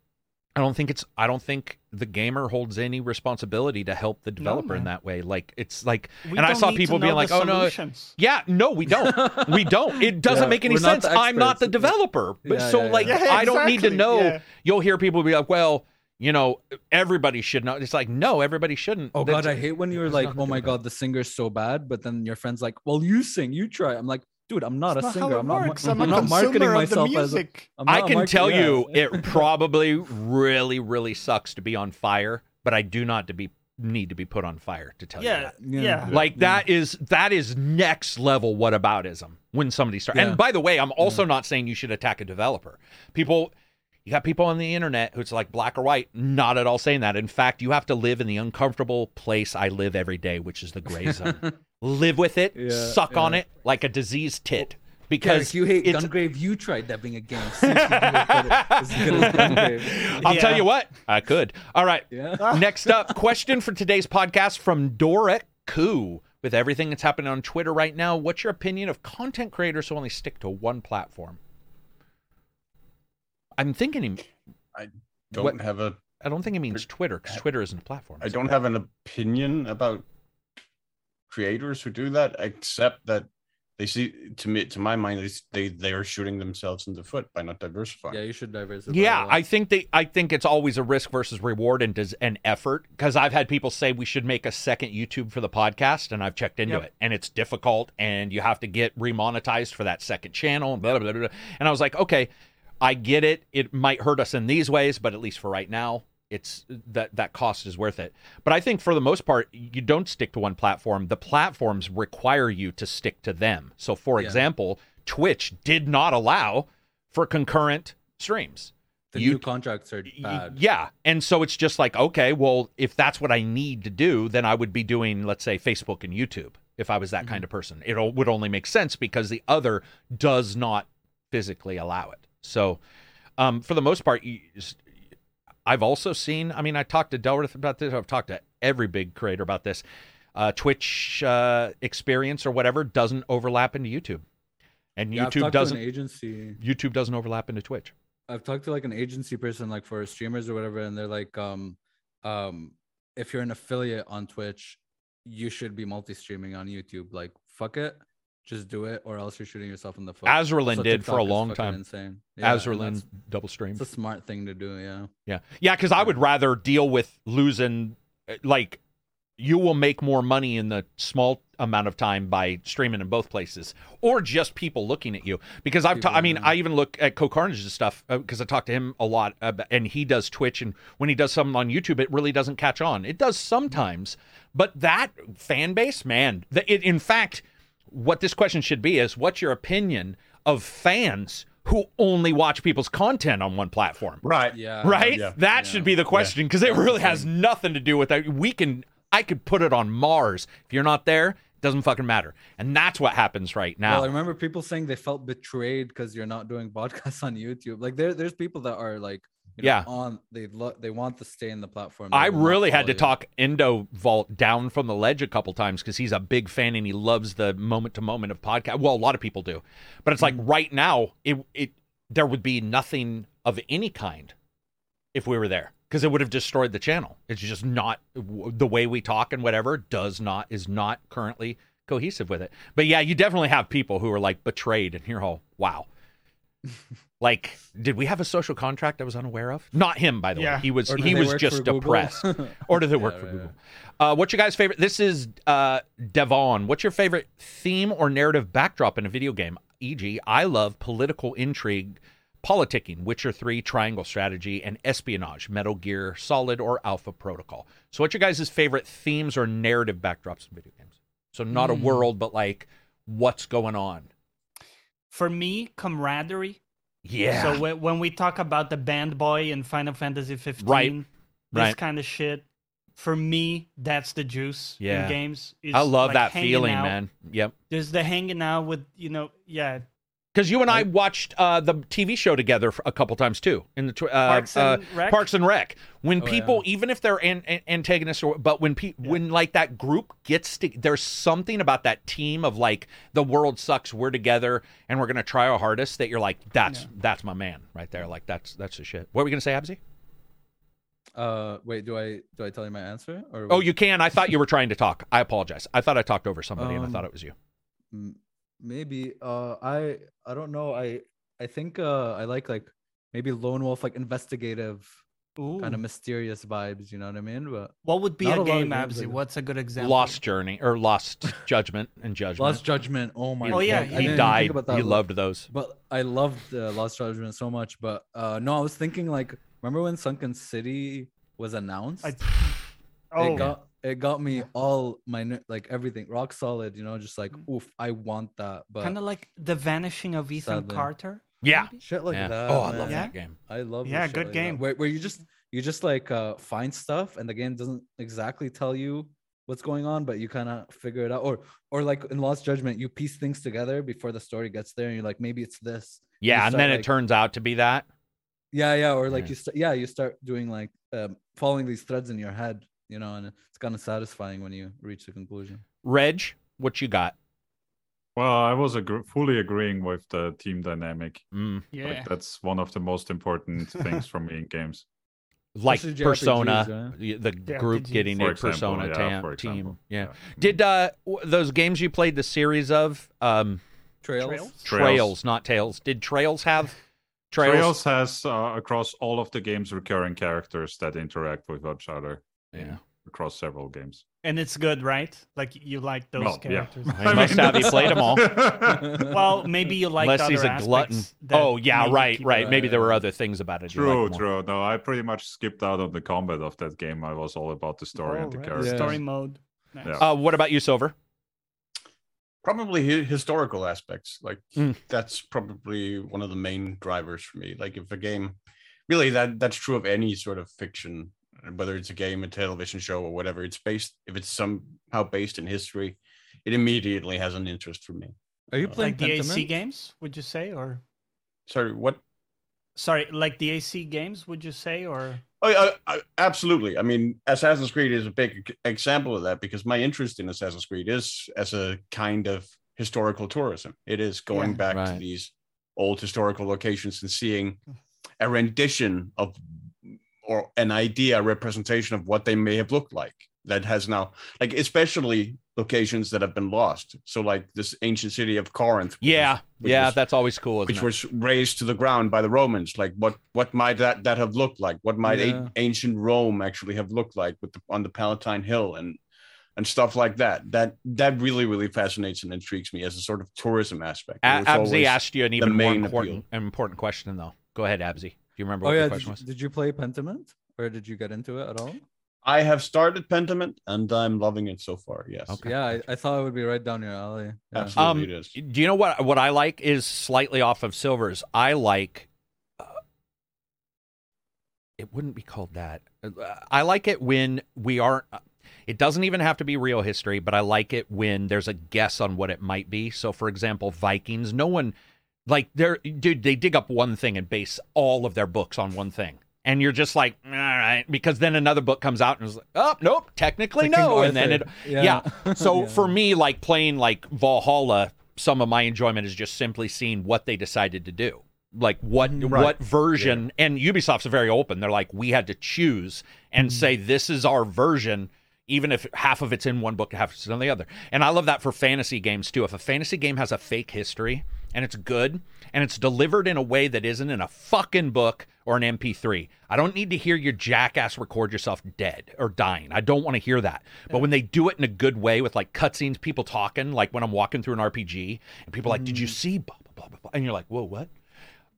I don't think it's I don't think the gamer holds any responsibility to help the developer in that way. Like it's like We and I saw people being like, the "Oh no, yeah, no, we don't. we don't. It doesn't Yeah, make any we're not sense. I'm not the developer." But Yeah, so yeah, like yeah. Yeah, I don't need to know. yeah. You'll hear people be like, "Well, you know, everybody should know." It's like, "No, everybody shouldn't." Oh That's- god, I hate when you're like, "Oh my god, the singer's so bad," but then your friend's like, "Well, you sing, you try." I'm like, "Dude, I'm not That's a not singer. I'm not, mar- works. I'm a I'm not marketing consumer of the myself as a, music. I'm I can marketing- tell yeah. you, it probably really, really sucks to be on fire, but I do not to be need to be put on fire to tell you that. Yeah. yeah. Like that is that is next level whataboutism when somebody starts. Yeah. And by the way, I'm also not saying you should attack a developer. People you got people on the internet who's like black or white, not at all saying that. In fact, you have to live in the uncomfortable place I live every day, which is the gray zone. Live with it, Yeah, suck on it like a diseased tit. Derek, Because you hate it's Gungrave. You tried that being a game. See if you do it better- as good as Gungrave. I'll tell you what, I could. All right. Yeah. Next up, question for today's podcast from Dora Koo. With everything that's happening on Twitter right now, what's your opinion of content creators who only stick to one platform? I'm thinking I Don't What- have a I don't think he means Twitter because Twitter isn't a platform. I don't have an opinion about creators who do that, except that they see to me to my mind they they, they are shooting themselves in the foot by not diversifying. Yeah, you should diversify. Yeah. I think they. I think it's always a risk versus reward and does an effort because I've had people say we should make a second YouTube for the podcast, and I've checked into Yep. it, and it's difficult, and you have to get remonetized for that second channel, and blah blah blah. blah. And I was like, okay, I get it. It might hurt us in these ways, but at least for right now, it's that that cost is worth it. But I think for the most part, you don't stick to one platform. The platforms require you to stick to them. So, for Yeah. example, Twitch did not allow for concurrent streams. the you- new contracts are bad. Yeah. And so it's just like, okay, well, if that's what I need to do, then I would be doing, let's say, Facebook and YouTube if I was that kind of person. It would only make sense because the other does not physically allow it. So, um, for the most part, you, I've also seen, I mean, I talked to Delrith about this, I've talked to every big creator about this. Uh, Twitch uh, experience or whatever doesn't overlap into YouTube. And Yeah, YouTube doesn't an agency. YouTube doesn't overlap into Twitch. I've talked to like an agency person, like for streamers or whatever, and they're like, um, um, if you're an affiliate on Twitch, you should be multi-streaming on YouTube. Like, fuck it, just do it, or else you're shooting yourself in the foot. Azerlin So did for a long time. Insane. Yeah, double stream. It's a smart thing to do. Yeah. Yeah, yeah, because I would rather deal with losing, uh, like, you will make more money in the small amount of time by streaming in both places or just people looking at you because i've ta- i mean yeah. i even look at CohhCarnage's stuff because i talk to him a lot uh, and he does twitch and when he does something on youtube it really doesn't catch on it does sometimes but that fan base man the, it, in fact what this question should be is what's your opinion of fans who only watch people's content on one platform Right. Yeah. right? yeah, that yeah. should be the question because it really has nothing to do with that. We can, I could put it on Mars. If you're not there, it doesn't fucking matter. And that's what happens right now. Well, I remember people saying they felt betrayed because you're not doing podcasts on YouTube. Like there, there's people that are like, you know, Yeah. on they lo- they want to stay in the platform. They I really had to talk Endo Vault down from the ledge a couple times because he's a big fan and he loves the moment to moment of podcast. Well, a lot of people do, but it's like mm-hmm. right now, it it there would be nothing of any kind if we were there because it would have destroyed the channel. It's just not the way we talk and whatever does not is not currently cohesive with it. But yeah, you definitely have people who are like betrayed and you're all wow. Like, did we have a social contract I was unaware of? Not him, by the way. He was he was just depressed. or do they work Yeah, for right, Google? Uh, what's your guys' favorite? This is uh, Devon. What's your favorite theme or narrative backdrop in a video game? E.g., I love political intrigue, politicking, Witcher 3, triangle strategy, and espionage, Metal Gear Solid or Alpha Protocol. So, what's your guys' favorite themes or narrative backdrops in video games? So, not a Hmm. world, but like what's going on. For me, camaraderie. Yeah. So when, when we talk about the band boy in Final Fantasy 15, Right, this right. kind of shit, for me, that's the juice Yeah. in games. is I love like that feeling, out. man. Yep. There's the hanging out with, you know, yeah, Because you and I watched uh, the TV show together a couple times too in the tw- uh, Parks uh, and Rec? Parks and Rec. When Oh, people, yeah. even if they're an, an- antagonists, or but when pe- when like that group gets to, there's something about that team of like the world sucks, we're together, and we're gonna try our hardest. That you're like, that's that's my man right there. Like that's that's the shit. What were we gonna say, Abzi? Uh, wait, do I do I tell you my answer or? Oh, you can. I thought you were trying to talk. I apologize. I thought I talked over somebody, and I Um, thought it was you. M- maybe uh i i don't know i i think uh i like like maybe lone wolf like investigative Ooh. kind of mysterious vibes you know what i mean but what would be a a game, games Absy? like. What's a good example? Lost Journey or Lost Judgment and Judgment. lost judgment oh my Oh, yeah, God, I he didn't even think died. about that He loved those. but i loved uh, lost judgment so much but uh no i was thinking like remember when sunken city was announced I- Oh, it got it got me all my like everything rock solid you know just like Mm. oof i want that but kind of like the vanishing of Ethan Sadly. Carter. Yeah. maybe? shit like yeah. that oh, I man. love Yeah. that game. I love Yeah, good like that, game. Where, where you just you just like uh find stuff and the game doesn't exactly tell you what's going on, but you kind of figure it out. Or or like in Lost Judgment, you piece things together before the story gets there, and you're like, maybe it's this. Yeah, and start, then it turns out to be that. Yeah, yeah. Or like Yeah. you start yeah, you start doing like um, following these threads in your head, you know, and it's kind of satisfying when you reach the conclusion. Reg, what you got? Well, I was agr- fully agreeing with the team dynamic. Mm, Yeah. Like that's one of the most important things for me in games. like Especially Persona, JRPGs, the the Yeah, group getting For a example, Persona yeah, ta- for team. example. Yeah. Mm. Did uh w- those games you played the series of um Trails. Trails? Trails, Trails. not Tails? Did Trails have Trails? Trails has uh, across all of the games recurring characters that interact with each other. Yeah. Across several games. And it's good, right? Like you like those Well, yeah. characters. He must have. He played 'em all. Well, maybe you like Unless the he's other a glutton. aspects Oh yeah, right, right. Maybe there were other things about it. True, liked true. No, I pretty much skipped out on the combat of that game. I was all about the story Oh, and the right. characters. Story mode. Nice. Yeah. Uh, what about you, Silver? probably hi- historical aspects like Mm. that's probably one of the main drivers for me like if a game really that that's true of any sort of fiction whether it's a game a television show or whatever it's based if it's somehow based in history it immediately has an interest for me Are you uh, playing like the AC games, would you say, or sorry what sorry, like the AC games, would you say, or Oh, yeah, I, I, absolutely. I mean, Assassin's Creed is a big example of that because my interest in Assassin's Creed is as a kind of historical tourism. It is going Yeah. back to these old historical locations and seeing a rendition of or an idea, representation of what they may have looked like that has now, like, especially locations that have been lost. So, like this ancient city of Corinth. Yeah, yeah, was- that's always cool. Which it? was razed to the ground by the Romans. Like what what might that that have looked like? What might a- ancient Rome actually have looked like with the, on the Palatine Hill? And and stuff like that. That that really really fascinates and intrigues me as a sort of tourism aspect. A- It was Absy always- asked you an even more important, important question, though. Go ahead, Absy. Do you remember Oh what yeah, the did question you, was? did you play Pentiment or did you get into it at all? I have started Pentiment and I'm loving it so far. Yes, Okay. Yeah, I, I thought it would be right down your alley. Yeah. absolutely Um, it is. Do you know what what I like is slightly off of Silver's. I like. Uh, it wouldn't be called that. Uh, I like it when we aren't. It doesn't even have to be real history, but I like it when there's a guess on what it might be. So, for example, Vikings. No one, like, they're dude. They dig up one thing and base all of their books on one thing, and you're just like, all right, because then another book comes out and it's like, oh nope, technically Like no, and then it, Arthur. yeah. So Yeah. for me, like playing like Valhalla, some of my enjoyment is just simply seeing what they decided to do. Like what Right. what version and Ubisoft's very open. They're like, we had to choose and say this is our version, even if half of it's in one book, half it's in the other. And I love that for fantasy games too. If a fantasy game has a fake history and it's good and it's delivered in a way that isn't in a fucking book or an MP3. I don't need to hear your jackass record yourself dead or dying. I don't want to hear that. But when they do it in a good way with like cutscenes, people talking, like when I'm walking through an RPG and people are like, "Did you see?" Blah blah blah blah, blah. and you're like, "Whoa, what?"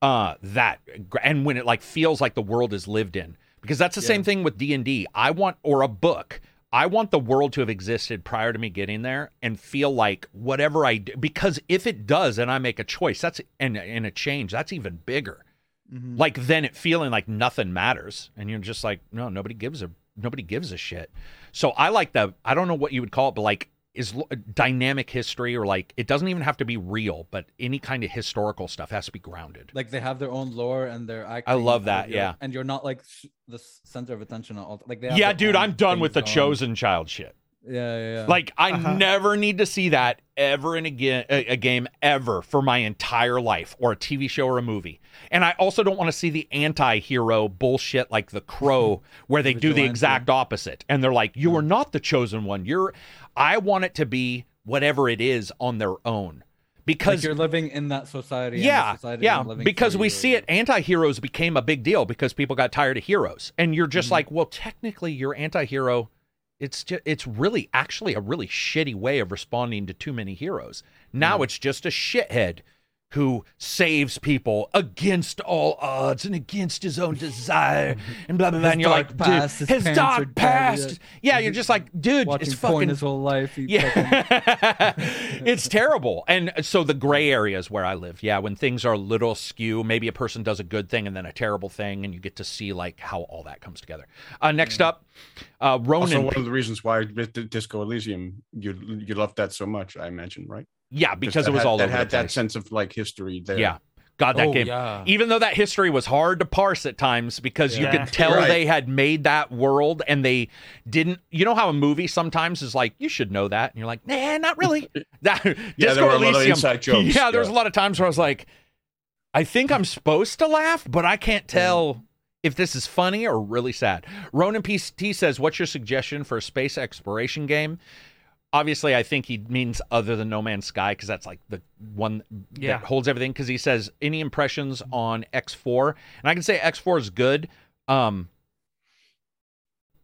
Uh, that and when it like feels like the world is lived in, because that's the same thing with D and D. I want or a book. I want the world to have existed prior to me getting there and feel like whatever I do, because if it does and I make a choice, that's and, and a change, that's even bigger. Mhm. Like then it feeling like nothing matters, and you're just like, no, nobody gives a nobody gives a shit. So I like the I don't know what you would call it, but like is dynamic history or like it doesn't even have to be real, but any kind of historical stuff has to be grounded. like they have their own lore and their i love that, yeah. And you're not like the center of attention at all. Like they have Yeah, dude, I'm done with the going. chosen child shit. Yeah, yeah, yeah. Like I Uh-huh. never need to see that ever in a, ga- a, a game ever for my entire life or a TV show or a movie. And I also don't want to see the anti-hero bullshit like The Crow where they do the Vigilante. exact opposite and they're like you are not the chosen one. You're I want it to be whatever it is on their own. like Because you're living in that society. yeah, society yeah, isn't living because we see it. Anti-heroes became a big deal because people got tired of heroes, and you're just Mm-hmm. like, well, technically, your anti-hero, it's just, it's really actually a really shitty way of responding to too many heroes. Now mm-hmm. it's just a shithead who saves people against all odds and against his own desire, and blah blah blah. His and you're like, past, dude, his his parents are dark dead, past. yeah. Yeah, you're just like, dude, it's fucking his whole life. he yeah. it's terrible. And so the gray area is where I live, yeah, when things are a little skew, maybe a person does a good thing and then a terrible thing, and you get to see like how all that comes together. Uh, next up, uh, Also, one of the reasons why D- D- Disco Elysium you you loved that so much, I imagine, right? Yeah, because it was had, all that over had the that place. sense of like history there. Yeah. God, that Oh, game. yeah. Even though that history was hard to parse at times because you could tell Right. they had made that world and they didn't. You know how a movie sometimes is like, you should know that. And you're like, nah, not really. That Yeah, Disco there were a lot of Elysium. inside jokes, Yeah, there's yeah. a lot of times where I was like, I think I'm supposed to laugh, but I can't tell if this is funny or really sad. Ronan PT says, What's your suggestion for a space exploration game? Obviously, I think he means other than No Man's Sky because that's like the one Yeah. that holds everything. Because he says, Any impressions on X4? And I can say X4 is good. Um,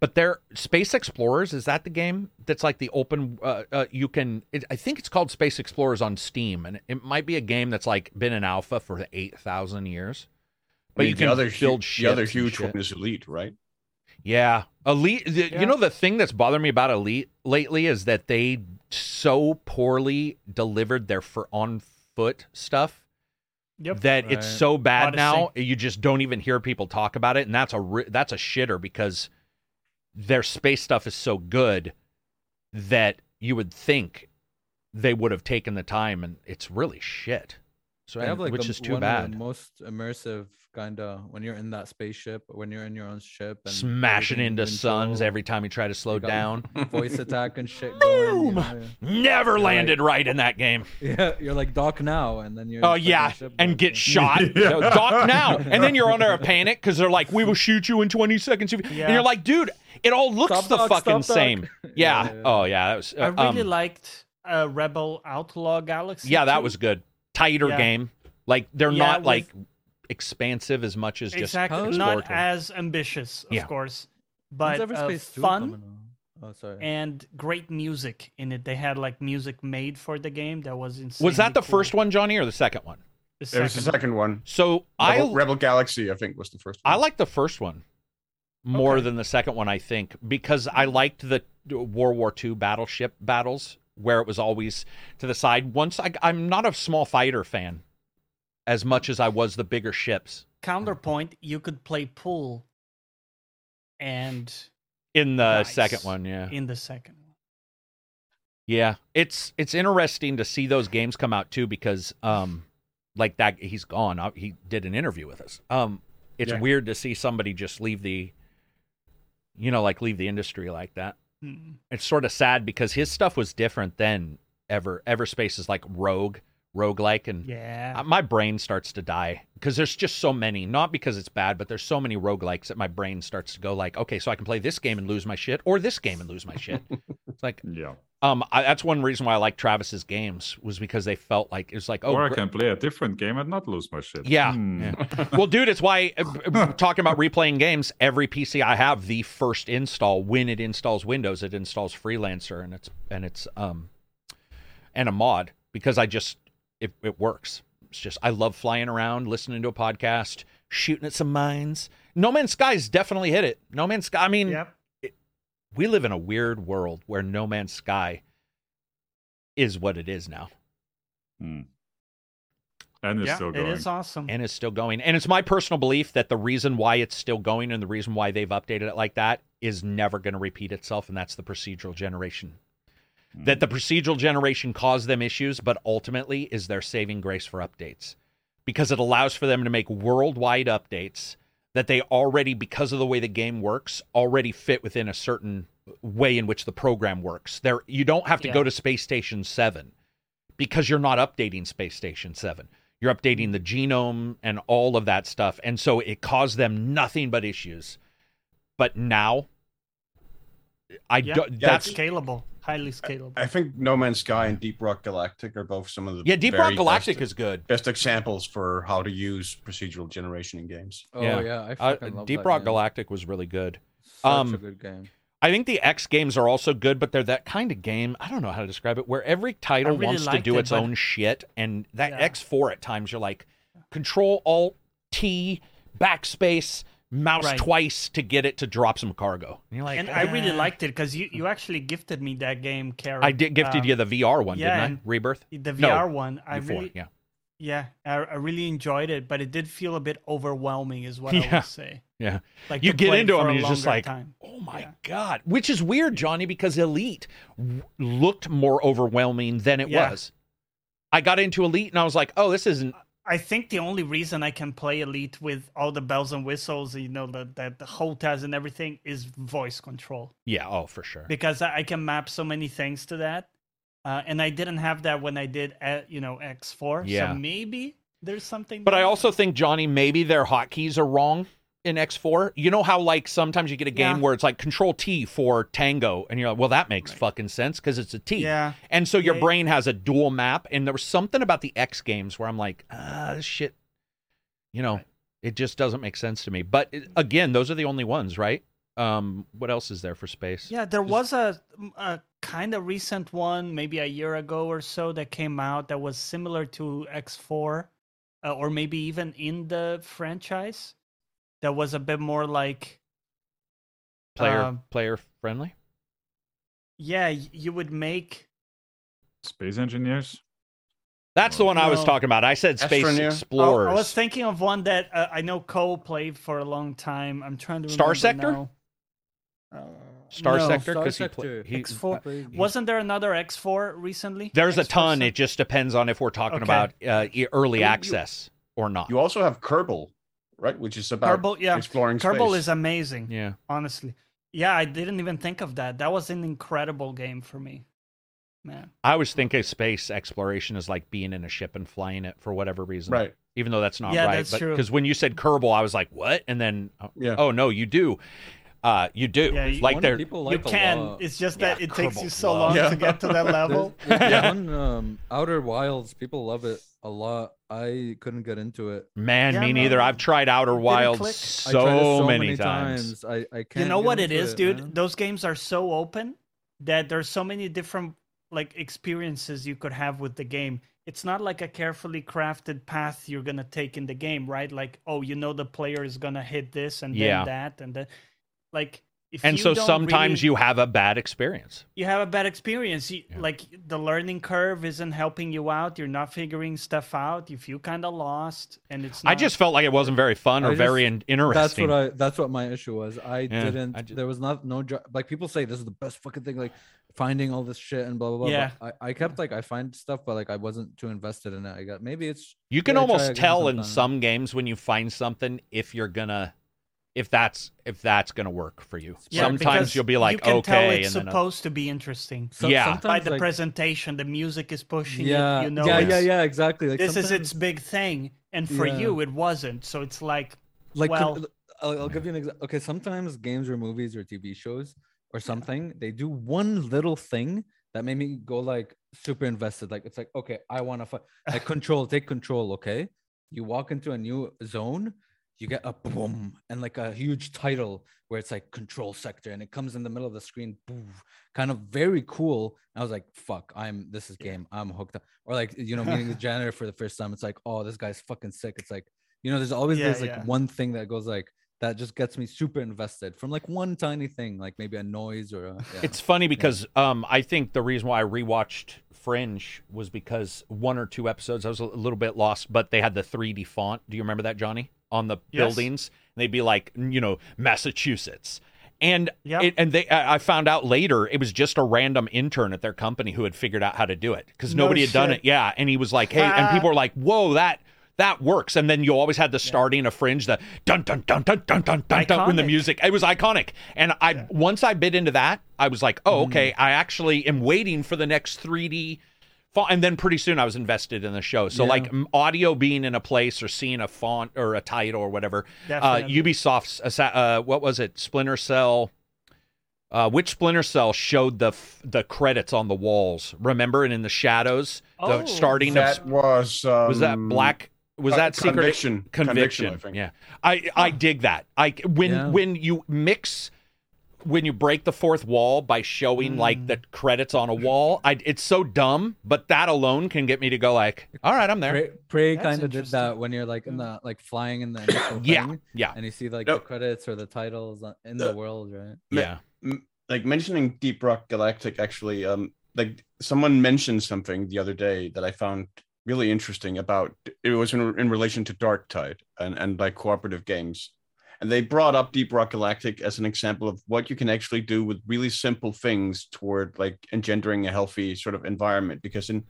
but they're Space Explorers. Is that the game that's like the open? Uh, uh, you can. It, I think it's called Space Explorers on Steam, and it might be a game that's like been in alpha for eight thousand years. But I mean, you can the other build hu- the other huge shit. one is Elite, right? Yeah, Elite. the- Yeah. You know the thing that's bothering me about Elite lately is that they so poorly delivered their for on foot stuff Yep. that it's so bad Odyssey. now you just don't even hear people talk about it, and that's a ri- that's a shitter because their space stuff is so good that you would think they would have taken the time, and it's really shit. So I have like which the, is too one of the bad. most immersive kind of when you're in that spaceship, when you're in your own ship, and Smashing into in suns control, every time you try to slow down. voice attack and shit. Going, you Boom! know, Never like- landed right in that game. yeah. yeah, you're like dock now, and then you're Oh yeah, ship and get yeah. shot. Yeah. No, Dock now, and then you're under a panic because they're like, "We will shoot you in 20 seconds," Yeah. and you're like, "Dude, it all looks Stop the dock, fucking same." Yeah. Yeah, yeah. Oh yeah. That was. I uh, really um, liked uh, Rebel Outlaw Galaxy. yeah, that too. was good. Tighter Yeah. game. Like they're Yeah, not with- like expansive as much as just exactly How is not as ambitious, of Yeah. course, but uh, Everspace 2 fun. Oh, sorry. and great music in it. They had like music made for the game that was insane. Was that the first one, Johnny, or the second one? The It was the second. second one. So I Rebel, Rebel Galaxy, I think, was the first one. I like the first one more Okay. than the second one, I think, because I liked the World War II battleship battles where it was always to the side. Once I, I'm not a small fighter fan as much as I was the bigger ships Counterpoint: You could play pool, and in the Nice. second one. Yeah, in the second one. yeah. It's it's interesting to see those games come out too because um, like that he's gone. Uh, He did an interview with us. Um, it's Yeah. weird to see somebody just leave the, you know, like leave the industry like that. Mm. it's sort of sad because his stuff was different than ever everspace is like rogue roguelike and Yeah. my brain starts to die because there's just so many not because it's bad but there's so many roguelikes that my brain starts to go like okay so i can play this game and lose my shit or this game and lose my shit it's like Yeah. um I, that's one reason why i like travis's games was because they felt like it was like oh or I gr- can play a different game and not lose my shit. yeah, Hmm. yeah. well, dude, it's why uh, talking about replaying games. Every PC I have, the first install when it installs Windows, it installs Freelancer and it's and it's um and a mod because I just it it works. It's just I love flying around, listening to a podcast, shooting at some mines. No Man's Sky's definitely hit it. No Man's Sky. I mean, Yep. we live in a weird world where No Man's Sky is what it is now. Hmm. And it's yeah, still going. is awesome. and is still going. And it's my personal belief that the reason why it's still going and the reason why they've updated it like that is never going to repeat itself, and that's the procedural generation. Mm-hmm. That the procedural generation caused them issues, but ultimately is their saving grace for updates because it allows for them to make worldwide updates that they already, because of the way the game works, already fit within a certain way in which the program works. There, you don't have to Yeah. go to Space Station Seven because you're not updating Space Station 7. You're updating the genome and all of that stuff. And so it caused them nothing but issues. But now, I yeah, don't, yeah, that's, scalable, highly scalable. I think No Man's Sky and Deep Rock Galactic are both some of the yeah, Deep Rock Galactic best, is good. best examples for how to use procedural generation in games. Oh Yeah. yeah, I Uh, fucking love Deep that Rock game. Galactic was really good. Such Um, a good game. I think the X games are also good, but they're that kind of game. I don't know how to describe it, where every title really wants to do it, its but- own shit. And that Yeah. X4 at times, you're like, Control Alt T, backspace, mouse Right. twice to get it to drop some cargo. And you're like, and I really "Ah." liked it because you, you actually gifted me that game, Karen. I did gifted Um, you the VR one, yeah, didn't I? Rebirth. the No, VR one. I Before, really, yeah. yeah, I, I really enjoyed it, but it did feel a bit overwhelming, is what I Yeah. would say. Yeah. Like You get into for them and you're just like, time. oh my Yeah. god, which is weird, Johnny, because Elite w- looked more overwhelming than it Yeah. was. I got into Elite and I was like, oh, this isn't. I think the only reason I can play Elite with all the bells and whistles, you know, the the, the HOTAS and everything, is voice control Yeah, oh, for sure. because I, I can map so many things to that, uh, and I didn't have that when I did, uh, you know, X4. Yeah. So maybe there's something. But I also think Johnny, maybe their hotkeys are wrong in X4. You know how like sometimes you get a game Yeah. where it's like Control T for Tango, and you're like, well, that makes Right. fucking sense because it's a T. yeah, And so your Yeah. brain has a dual map, and there was something about the X games where I'm like, ah, this shit, you know, Right. it just doesn't make sense to me. But it- again, those are the only ones, right? Um, what else is there for space? yeah. There was a a kind of recent one, maybe a year ago or so, that came out that was similar to X4, uh, or maybe even in the franchise. That was a bit more like player um, player friendly. yeah, you would make Space engineers. That's the one I was talking about. I said Space Astroneer? Explorers. Oh, I was thinking of one that uh, I know Cole played for a long time. I'm trying to Star remember Sector? now. Uh, Star no. Sector because he, Sector. he X4. Played- Wasn't there another X4 recently? There's a X4 ton. Sec- It just depends on if we're talking Okay. about uh, early I mean, you- access or not. You also have Kerbal, right? Which is about Kerbal, yeah. exploring Kerbal space. is amazing, yeah. honestly. Yeah, I didn't even think of that. That was an incredible game for me. Man. I always think of space exploration as like being in a ship and flying it for whatever reason. right. Even though that's not Yeah, right. that's true. Because when you said Kerbal, I was like, what? And then, Yeah. oh, no, you do. Uh, you do. Yeah, you- like One they're people you like a can. lot. It's just that Yeah, it takes you so love. long Yeah. to get to that level. There's, there's one um, Outer Wilds. People love it a lot. I couldn't get into it. man, Yeah, me no, neither. I've tried Outer Wilds click. I tried so, many, times. I, I can't. you know get what it dude? man. Those games are so open that there's so many different like experiences you could have with the game. It's not like a carefully crafted path you're gonna take in the game, right? Like, oh, you know the player is gonna hit this and then Yeah. that and then like if And you so don't sometimes really- you have a bad experience. you have a bad experience. You, Yeah. Like the learning curve isn't helping you out. You're not figuring stuff out. You feel kind of lost, and it's. Not, I just felt like it wasn't very fun I or just- very in- That's what I. That's what my issue was. I Yeah, didn't. I ju- there was not no jo- like people say this is the best fucking thing. Like finding all this shit and blah blah blah. Yeah. I, I kept like I find stuff, but like I wasn't too invested in it. I got maybe it's You can almost again tell in some games when you find something if you're gonna if that's if that's gonna work for you. Yeah, Sometimes you'll be you like, can tell okay, it's and then uh, supposed to be interesting. some- Yeah. By the like, presentation, the music is pushing yeah, it. You know, yeah, yeah, yeah, exactly. Like this is its big thing, and for Yeah. you, it wasn't. So it's like, like con- well- I'll, I'll give you an example. Okay, sometimes games or movies or TV shows or something, they do one little thing that made me go like super invested. Like it's like, okay, I want to fight. Like control, take control. Okay, you walk into a new zone, you get a boom and like a huge title where it's like control sector, and it comes in the middle of the screen, boom, kind of very cool. I was like, fuck, I'm this is game. I'm hooked up. Or like you know, meeting the janitor for the first time, it's like, oh, this guy's fucking sick. It's like you know, there's always Yeah, this like yeah. one thing that goes like that just gets me super invested from like one tiny thing, like maybe a noise or a, yeah. It's funny because um, I think the reason why I rewatched Fringe was because one or two episodes I was a little bit lost, but they had the 3D font. Do you remember that, Johnny? On the Yes. buildings, and they'd be like, you know, Massachusetts. And Yep. it, and they, I found out later it was just a random intern at their company who had figured out how to do it because No nobody had done it. Yeah, and he was like, hey, and people were like, whoa, that that works. And then you always had the starting of Fringe, the dun dun dun dun dun dun dun dun when the music. It was iconic. And I once I bit into that, I was like, oh, okay. Mm-hmm. I actually am waiting for the next 3D. Font. And then pretty soon I was invested in the show. So Yeah. like audio being in a place or seeing a font or a title or whatever. Uh, Ubisoft's uh, what was it? Splinter Cell. Uh, which Splinter Cell showed the f- the credits on the walls? Remember, and in the shadows, the Oh, starting of That was um, was that black was uh, that secret Conviction. conviction, Conviction, I think. yeah i i dig that i when Yeah. when you mix when you break the fourth wall by showing like the credits on a wall I, it's so dumb but that alone can get me to go like all right i'm there. Prey, Prey kind of did that when you're like in the like flying in the yeah thing, yeah. and you see like No. the credits or the titles in the world, right? yeah. like mentioning Deep Rock Galactic actually um like someone mentioned something the other day that I found really interesting about it was in, in relation to Darktide and and like cooperative games and they brought up Deep Rock Galactic as an example of what you can actually do with really simple things toward like engendering a healthy sort of environment. Because in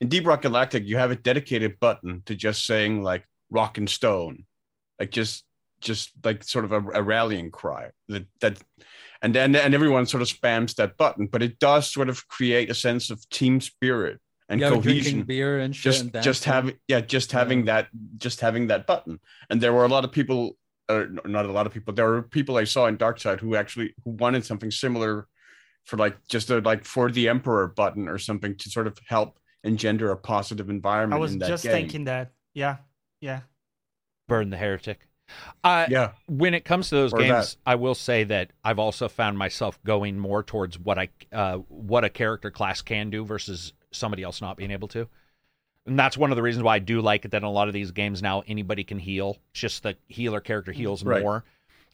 in Deep Rock Galactic you have a dedicated button to just saying like rock and stone. Like just just like sort of a, a rallying cry that that and then and everyone sort of spams that button. But it does sort of create a sense of team spirit and yeah, cohesion. beer and just and just having yeah just having that just having that button. And there were a lot of people or not a lot of people there were people i saw in Darktide who actually who wanted something similar for like just a like for the emperor button or something to sort of help engender a positive environment I was in that just game. thinking that. Yeah, yeah. burn the heretic uh, yeah when it comes to those Or games, that. I will say that I've also found myself going more towards what I uh, what a character class can do versus somebody else not being able to. And that's one of the reasons why I do like it that in a lot of these games now anybody can heal. It's just the healer character mm, heals Right. more.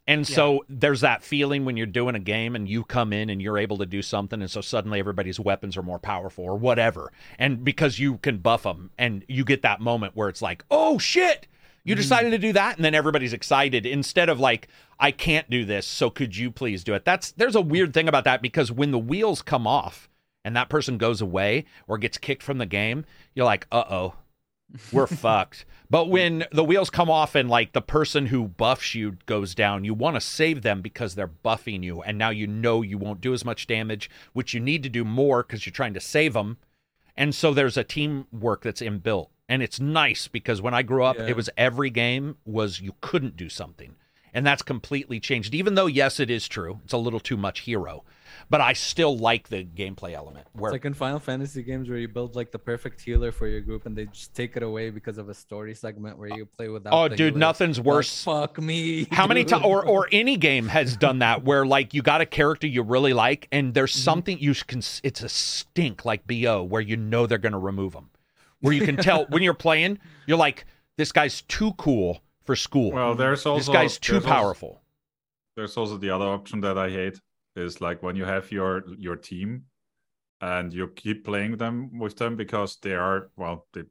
And so there's that feeling when you're doing a game and you come in and you're able to do something, and so suddenly everybody's weapons are more powerful or whatever. And because you can buff them, and you get that moment where it's like, oh shit, you mm. decided to do that, and then everybody's excited instead of like, I can't do this, so could you please do it? That's there's a weird thing about that because when the wheels come off and that person goes away or gets kicked from the game, you're like, uh oh, we're fucked. But when the wheels come off and like the person who buffs you goes down, you want to save them because they're buffing you, and now you know you won't do as much damage, which you need to do more because you're trying to save them. And so there's a teamwork that's inbuilt, and it's nice because when I grew up, Yeah. it was every game was you couldn't do something. And that's completely changed. Even though, yes, it is true, it's a little too much hero, but I still like the gameplay element. Where It's like in Final Fantasy games where you build like the perfect healer for your group and they just take it away because of a story segment where you play without. Oh, dude, healer. nothing's Like, worse. fuck me. How many times, or or any game has done that, where like you got a character you really like, and there's Mm-hmm. something you can, it's a stink like Bo, where you know they're going to remove them, where you can tell when you're playing, you're like, this guy's too cool for school. Well, there's also this guy's too there's also- powerful. there's also the other option that I hate is like when you have your your team and you keep playing them with them because they are well they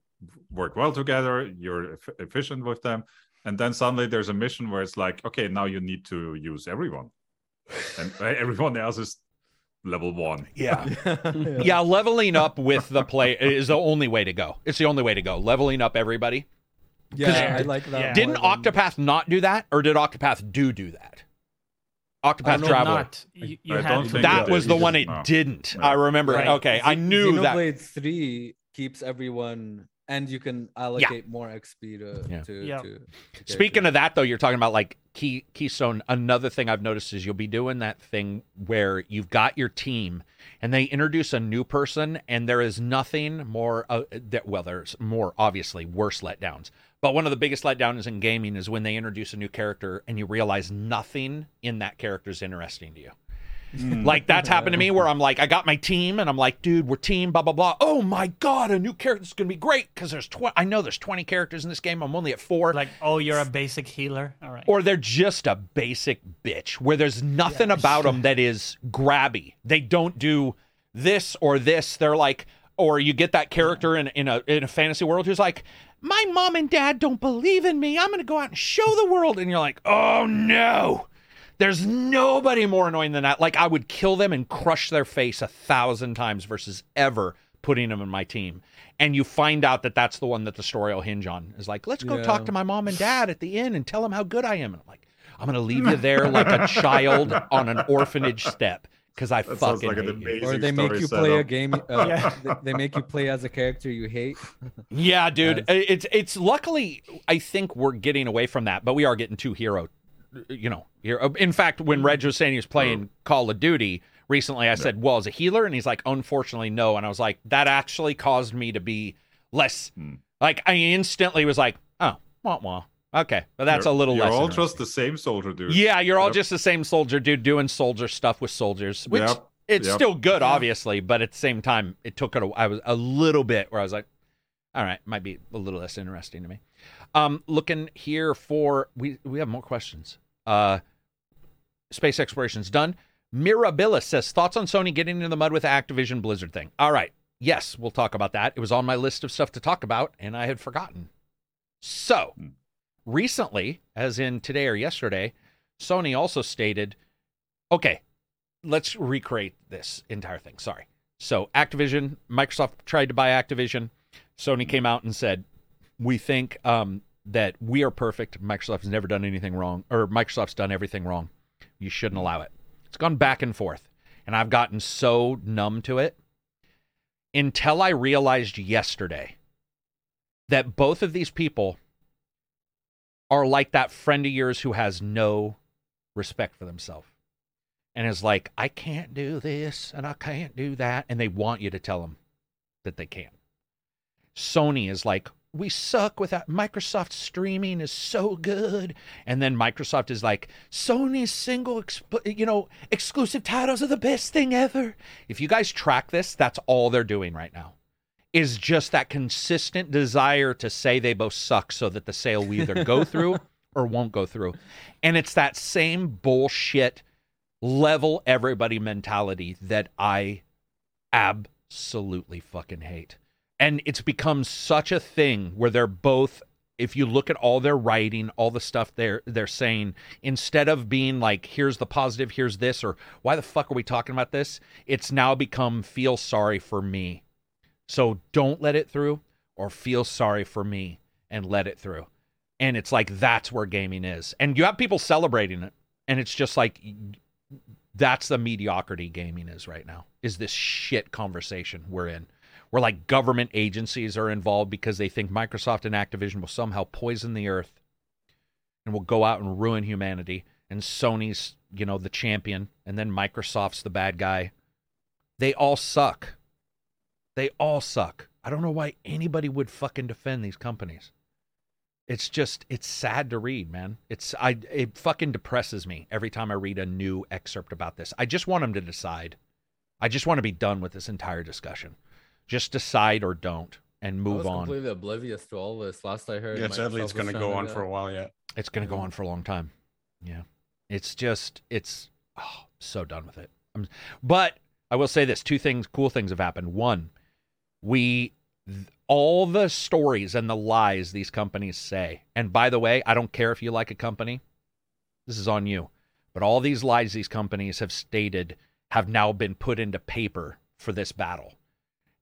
work well together you're eff- efficient with them and then suddenly there's a mission where it's like okay now you need to use everyone and everyone else is level one Yeah. yeah. yeah, leveling up with the play is the only way to go. It's the only way to go. Leveling up everybody. Yeah, I like that. Yeah. Didn't than- Octopath not do that, or did Octopath do do that? Octopath know, Traveler. Not. You, you I had don't to think do That was the one it no. didn't. No. I remember. Right. Okay, I Xe- knew that. Xenoblade 3 keeps everyone and you can allocate more XP to Yeah. to, Yeah. to, to Speaking of that, though, you're talking about like key Keystone. Another thing I've noticed is you'll be doing that thing where you've got your team, and they introduce a new person, and there is nothing more. Uh, that well, there's more obviously worse letdowns, but one of the biggest letdowns in gaming is when they introduce a new character and you realize nothing in that character is interesting to you. Hmm. Like that's happened to me where I'm like, I got my team and I'm like, dude, we're team, blah blah blah. Oh my god, a new character's gonna be great because there's tw- I know there's 20 characters in this game. I'm only at four. like, oh, you're a basic healer. All right. or they're just a basic bitch where there's nothing about them that is grabby. They don't do this or this. They're like, or you get that character in in a in a fantasy world who's like, my mom and dad don't believe in me. I'm gonna go out and show the world, and you're like, oh no. There's nobody more annoying than that. Like I would kill them and crush their face a thousand times versus ever putting them in my team. And you find out that that's the one that the story will hinge on. Is like, let's go Yeah. talk to my mom and dad at the inn and tell them how good I am. And I'm like, I'm gonna leave you there like a child on an orphanage step because I That fucking like an hate you. or they make you play a game uh, they, they make you play as a character you hate. Yeah, dude. It's it's luckily I think we're getting away from that, but we are getting too hero. You know, hero. In fact, when Reg was saying he was playing Call of Duty recently, I said, "Well, as a healer," and he's like, "Unfortunately, no." And I was like, "That actually caused me to be less." Hmm. Like I instantly was like, "Oh, wah wah." Okay, but that's You're- a little less. you're all just the same soldier dude Yeah, you're all just the same soldier dude doing soldier stuff with soldiers, which Yep, it's yep. still good, obviously, but at the same time, it took it. A, I was a little bit where I was like, all right, might be a little less interesting to me. Um, looking here for we we have more questions. Uh, space exploration's done. Mirabilis says thoughts on Sony getting into the mud with the Activision Blizzard thing. All right, yes, we'll talk about that. It was on my list of stuff to talk about, and I had forgotten. So Hmm. Recently, as in today or yesterday, Sony also stated, okay, let's recreate this entire thing. Sorry. So, Activision, Microsoft tried to buy Activision. Sony came out and said, we think um, that we are perfect. Microsoft has never done anything wrong, or Microsoft's done everything wrong. You shouldn't allow it. It's gone back and forth. And I've gotten so numb to it until I realized yesterday that both of these people are like that friend of yours who has no respect for themselves and is like, I can't do this and I can't do that. And they want you to tell them that they can. Sony is like, we suck without. Microsoft streaming is so good. And then Microsoft is like, Sony's single, exp- you know, exclusive titles are the best thing ever. If you guys track this, that's all they're doing right now is just that consistent desire to say they both suck so that the sale will either go through or won't go through. And it's that same bullshit level everybody mentality that I absolutely fucking hate. And it's become such a thing where they're both if you look at all their writing, all the stuff they're they're saying, instead of being like, here's the positive, here's this, or why the fuck are we talking about this? It's now become feel sorry for me. So don't let it through or feel sorry for me and let it through. And it's like that's where gaming is. And you have people celebrating it. And it's just like that's the mediocrity gaming is right now. Is this shit conversation we're in. Where like government agencies are involved because they think Microsoft and Activision will somehow poison the earth. and will go out and ruin humanity and Sony's, you know, the champion and then Microsoft's the bad guy. They all suck. They all suck. I don't know why anybody would fucking defend these companies. It's just it's sad to read, man. It's I it fucking depresses me every time I read a new excerpt about this. I just want them to decide. I just want to be done with this entire discussion. Just decide or don't and I move was on. completely oblivious to all this. Last I heard, Yeah, sadly, it's going to go on for a while yet. It's going to go on for a long time. Yeah. It's just, it's oh, so done with it. I'm, but I will say this two things, cool things have happened. One, we, all the stories and the lies these companies say, and by the way, I don't care if you like a company, this is on you, but all these lies these companies have stated have now been put into paper for this battle.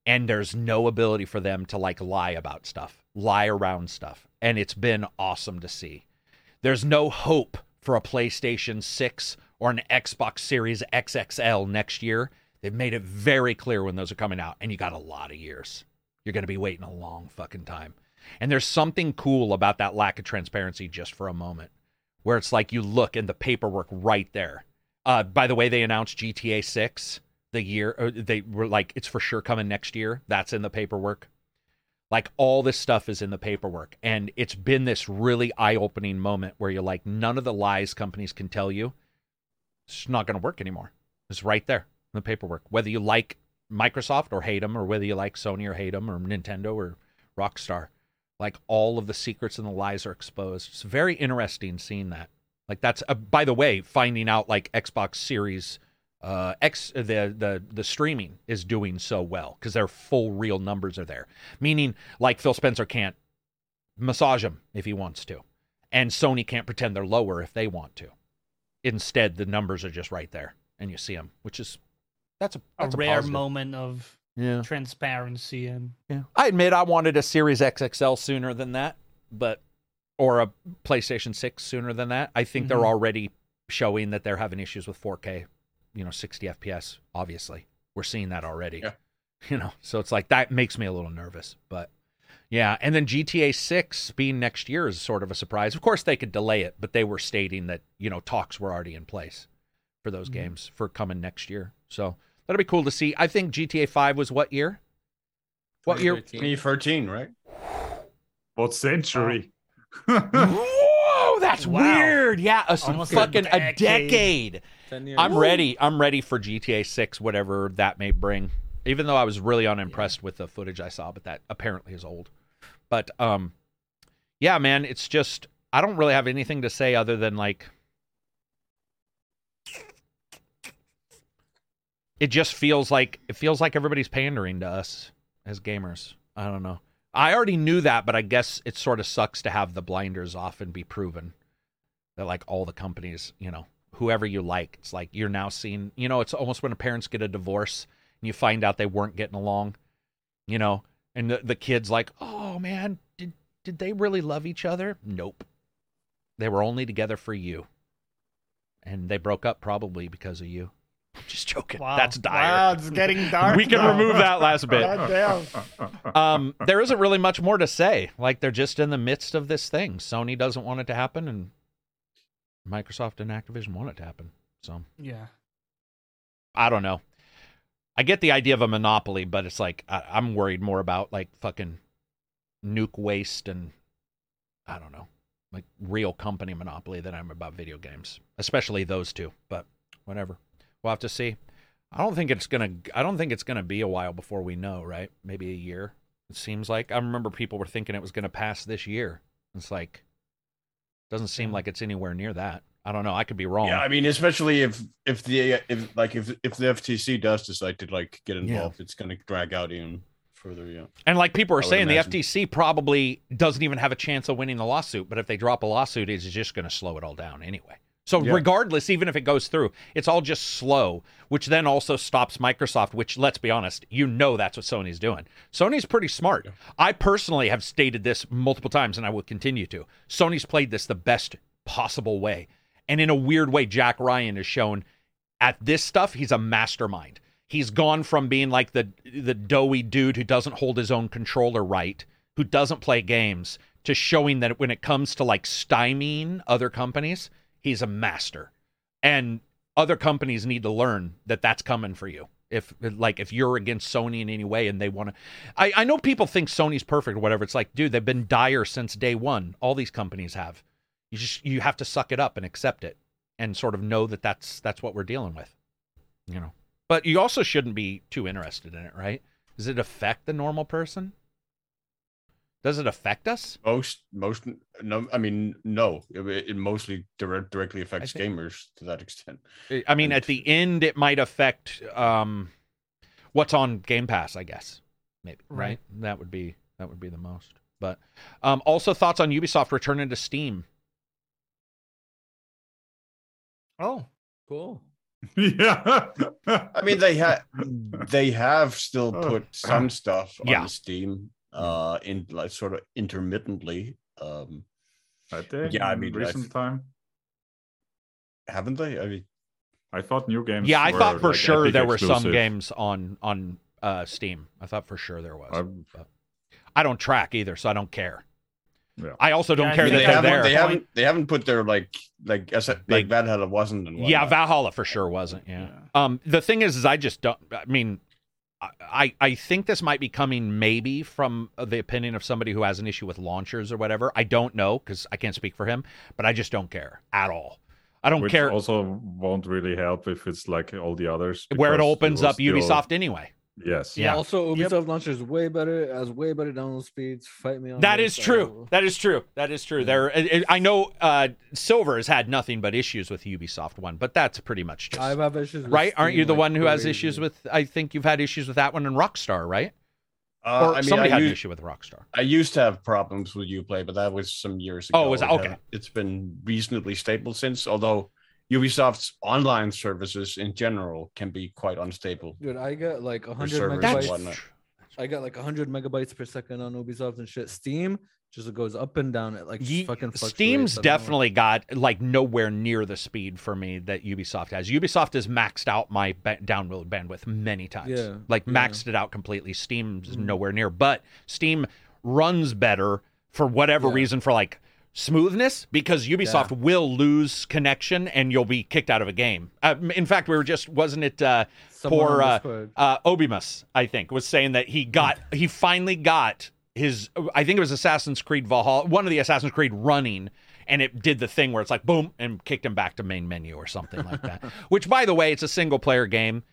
And there's no ability for them to like lie about stuff, lie around stuff. And it's been awesome to see. There's no hope for a PlayStation 6 or an Xbox Series XXL next year. They've made it very clear when those are coming out, and you got a lot of years. You're going to be waiting a long fucking time. And there's something cool about that lack of transparency just for a moment, where it's like you look and the paperwork right there. Uh, by the way, they announced GTA 6 the year, or they were like, it's for sure coming next year. That's in the paperwork. Like all this stuff is in the paperwork. And it's been this really eye opening moment where you're like, none of the lies companies can tell you, it's not going to work anymore. It's right there in the paperwork. Whether you like Microsoft or hate them, or whether you like Sony or hate them, or Nintendo or Rockstar, like all of the secrets and the lies are exposed. It's very interesting seeing that. Like that's, uh, by the way, finding out like Xbox Series uh x the the the streaming is doing so well because their full real numbers are there meaning like phil spencer can't massage them if he wants to and sony can't pretend they're lower if they want to instead the numbers are just right there and you see them which is that's a A that's a, rare positive. moment of yeah transparency and yeah i admit i wanted a series xxl sooner than that but or a playstation 6 sooner than that i think they're Mhm. already showing that they're having issues with 4k you know 60 fps obviously we're seeing that already Yeah. you know so it's like that makes me a little nervous but yeah and then gta 6 being next year is sort of a surprise of course they could delay it but they were stating that you know talks were already in place for those Mhm. games for coming next year so that'll be cool to see i think gta 5 was what year what year 2013. 2013, right? What century? whoa that's Wow. weird yeah a, Almost a fucking a decade. decade I'm ready. I'm ready for GTA 6, whatever that may bring. Even though I was really unimpressed with the footage I saw, but that apparently is old. But um yeah, man, it's just I don't really have anything to say other than like it just feels like it feels like everybody's pandering to us as gamers. I don't know. I already knew that, but I guess it sort of sucks to have the blinders off and be proven that like all the companies, you know, whoever you like, it's like you're now seeing, you know, it's almost when a parents get a divorce and you find out they weren't getting along, you know, and the, the kid's like, "Oh man, did did they really love each other?" Nope. They were only together for you. And they broke up probably because of you. I'm just joking. wow, That's dire. Wow, it's getting dark. we can now. remove that last bit. Um, there isn't really much more to say. Like they're just in the midst of this thing. Sony doesn't want it to happen, and Microsoft and Activision want it to happen. So Yeah. I don't know. I get the idea of a monopoly, but it's like I, I'm worried more about like fucking nuke waste and I don't know, like real company monopoly than I'm about video games, especially those two. But whatever, we'll have to see. I don't think it's gonna. I don't think it's gonna be a while before we know, right? Maybe a year. It seems like I remember people were thinking it was gonna pass this year. It's like doesn't seem hmm. like it's anywhere near that. I don't know. I could be wrong. Yeah, I mean, especially if if the if like if if the FTC does decide to like get involved, it's going to drag out even further. Yeah. And like people are I saying, the FTC probably doesn't even have a chance of winning the lawsuit. But if they drop a lawsuit, it's just going to slow it all down anyway. So Yeah. regardless, even if it goes through, it's all just slow, which then also stops Microsoft. Which, let's be honest, you know that's what Sony's doing. Sony's pretty smart. I personally have stated this multiple times, and I will continue to. Sony's played this the best possible way, and in a weird way, Jack Ryan has shown at this stuff he's a mastermind. He's gone from being like the the doughy dude who doesn't hold his own controller right who doesn't play games to showing that when it comes to like stymieing other companies, he's a master. And other companies need to learn that that's coming for you. If like if you're against Sony in any way and they want to, I, I know people think Sony's perfect or whatever. It's like, dude, they've been dire since day one. All these companies have. You just you have to suck it up and accept it, and sort of know that that's that's what we're dealing with. You know, but you also shouldn't be too interested in it, right? Does it affect the normal person? Does it affect us? Most, most, no. I mean, no. It, it mostly direct, directly affects think- gamers to that extent. I mean, And- at the end, it might affect um, what's on Game Pass, I guess. Maybe right. Right. That would be that would be the most. But um, also thoughts on Ubisoft returning to Steam. Oh, Cool. yeah. I mean, they have they have still Oh. put some stuff Yeah. on Steam, uh, in like sort of intermittently. Um, Had they Yeah, I in mean, I recent th- time. haven't they? I mean, I thought new games. Yeah, I were, thought for like, sure Epic there were some games on on uh, Steam. I thought for sure there was. I- I don't track either, so I don't care. Yeah. I also don't Yeah, care that they they're haven't, there. they haven't they haven't put their like like as a- Big- like Valhalla wasn't Yeah. Valhalla for sure wasn't. Yeah. Um, the thing is, is I just don't. I mean, I- I think this might be coming maybe from the opinion of somebody who has an issue with launchers or whatever. I don't know because I can't speak for him, but I just don't care at all. I don't Which care also won't really help if it's like all the others. where it opens will up Ubisoft anyway. Yes. Yeah. Also, Yep. Ubisoft launcher is way better, has way better download speeds. Fight me on That this, true. That is true. That is true. There, it- it- I know uh, Silver has had nothing but issues with Ubisoft One, but that's pretty much just I've issues. With right. Aren't you the like, one who has issues with? I think you've had issues with that one and Rockstar, right? Uh, or I mean, somebody I had an issue with Rockstar. I used to have problems with UPlay, but that was some years ago. Oh, was that- okay. It's been reasonably stable since, although Ubisoft's online services in general can be quite unstable. Dude, I get like 100 megabytes. whatnot. I got like 100 megabytes per second on Ubisoft and shit. Steam just goes up and down. It like Ye- fucking. Steam's I know. definitely got like nowhere near the speed for me that Ubisoft has. Ubisoft has maxed out my ba- download bandwidth many times. Yeah, like yeah. maxed it out completely. Steam's Mhm. nowhere near, but Steam runs better for whatever Yeah. reason for like smoothness because Ubisoft will lose connection and you'll be kicked out of a game. Uh, in fact, we were just wasn't it uh, poor uh, uh, Obimus, I think, was saying that he got he finally got his I think it was Assassin's Creed Valhalla, one of the Assassin's Creed running, and it did the thing where it's like boom and kicked him back to main menu or something like that. Which, by the way, it's a single player game.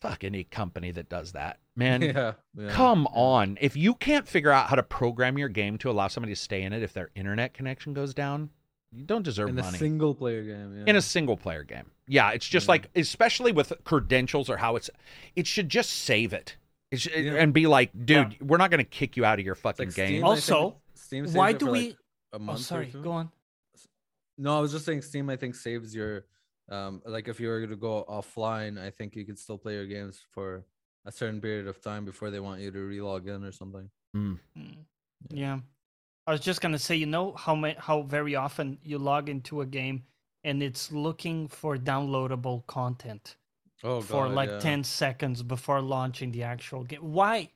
Fuck any company that does that, man. yeah, yeah. Come on. If you can't figure out how to program your game to allow somebody to stay in it if their internet connection goes down, you don't deserve money. in a single player game. Yeah. in a single player game. Yeah, it's just Yeah. like especially with credentials or how it's it should just save it. It should, Yeah. and be like, dude, we're not going to kick you out of your fucking like game. Steam, Also, Steam why do we? like, a oh, month or sorry. Go on. No, I was just saying Steam. I think saves your, um, like if you were to go offline, I think you could still play your games for a certain period of time before they want you to relog in or something. Mm, Yeah. I was just gonna say, you know how ma- how very often you log into a game and it's looking for downloadable content Oh, for God, like yeah. 10 seconds before launching the actual game. Why?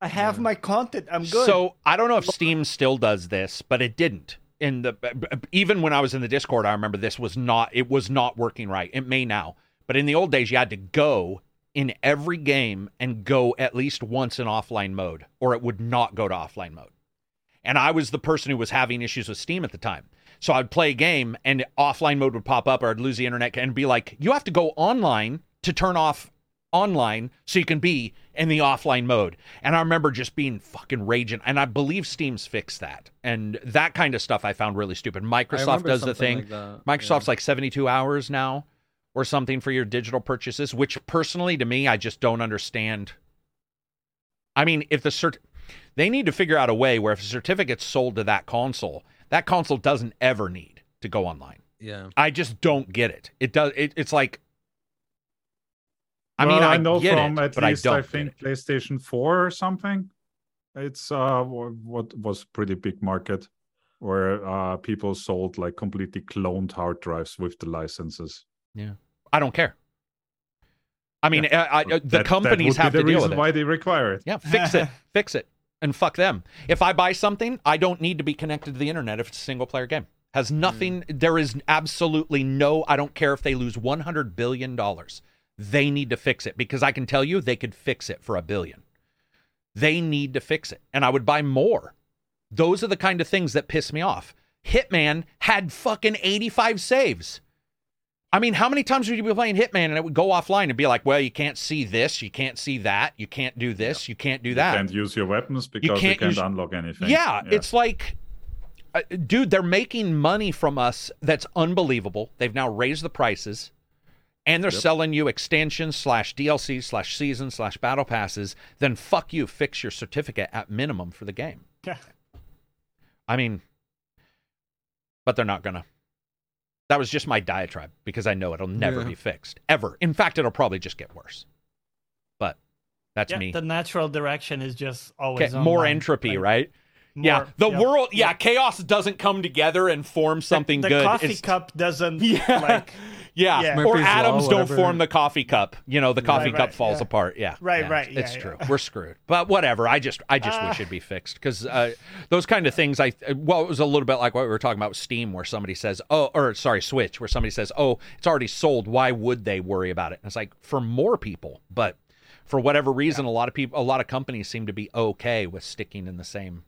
I have Yeah. my content. I'm good. So I don't know if Steam still does this, but it didn't. In the even when I was in the Discord, I remember this was not it was not working right. It may now, but in the old days, you had to go in every game and go at least once in offline mode, or it would not go to offline mode. And I was the person who was having issues with Steam at the time. So I'd play a game and offline mode would pop up, or I'd lose the internet and be like, "You have to go online to turn off online so you can be in the offline mode. And I remember just being fucking raging. And I believe Steam's fixed that. And that kind of stuff I found really stupid. Microsoft does the thing. like that, Microsoft's yeah. like 72 hours now or something for your digital purchases, which personally to me, I just don't understand. I mean, if the cert, they need to figure out a way where if a certificate's sold to that console, that console doesn't ever need to go online. yeah. I just don't get it. It does. It, it's like. I Well, mean, I, know get from it, at least I. I think. PlayStation 4 or something. It's uh what was pretty big market where uh people sold like completely cloned hard drives with the licenses. Yeah, I don't care. I mean, I, I, the that- that companies would be have the to deal reason with it. why they require it. Yeah, fix it, fix it. and fuck them. If I buy something, I don't need to be connected to the internet if it's a single player game. Has nothing. There is absolutely no. I don't care if they lose one hundred billion dollars. They need to fix it because I can tell you they could fix it for a billion. They need to fix it, and I would buy more. Those are the kind of things that piss me off. Hitman had fucking eighty-five saves. I mean, how many times would you be playing Hitman and it would go offline and be like, well, you can't see this, you can't see that, you can't do this, you can't do that. You can't use your weapons because you can't can't, use- unlock anything. Yeah, it's like, uh, dude, they're making money from us that's unbelievable. They've now raised the prices, and they're Yep. selling you extensions slash DLC slash season slash battle passes. Then fuck you, fix your certificate at minimum for the game. Yeah. I mean, but they're not gonna. That was just my diatribe because I know it'll never Yeah. be fixed ever. In fact, it'll probably just get worse. But that's Yeah, me. the natural direction is just always Okay, more entropy, Like, right? yeah, the yeah. world. Yeah, chaos doesn't come together and form The- something the, good. The coffee It's- cup doesn't Yeah, like yeah. Yeah. Or Murphy's Law, atoms don't form the coffee cup. You know, the coffee Right, cup right, falls yeah. apart. Yeah, Right, yeah, right, It's yeah, true. yeah. We're screwed. But whatever. I just, I just Ah. wish it'd be fixed because uh, those kind of things. I well, it was a little bit like what we were talking about with Steam, where somebody says, "Oh," or sorry, Switch, where somebody says, "Oh, it's already sold. Why would they worry about it?" And it's like for more people, but for whatever reason, a lot of people, a lot of companies seem to be okay with sticking in the same,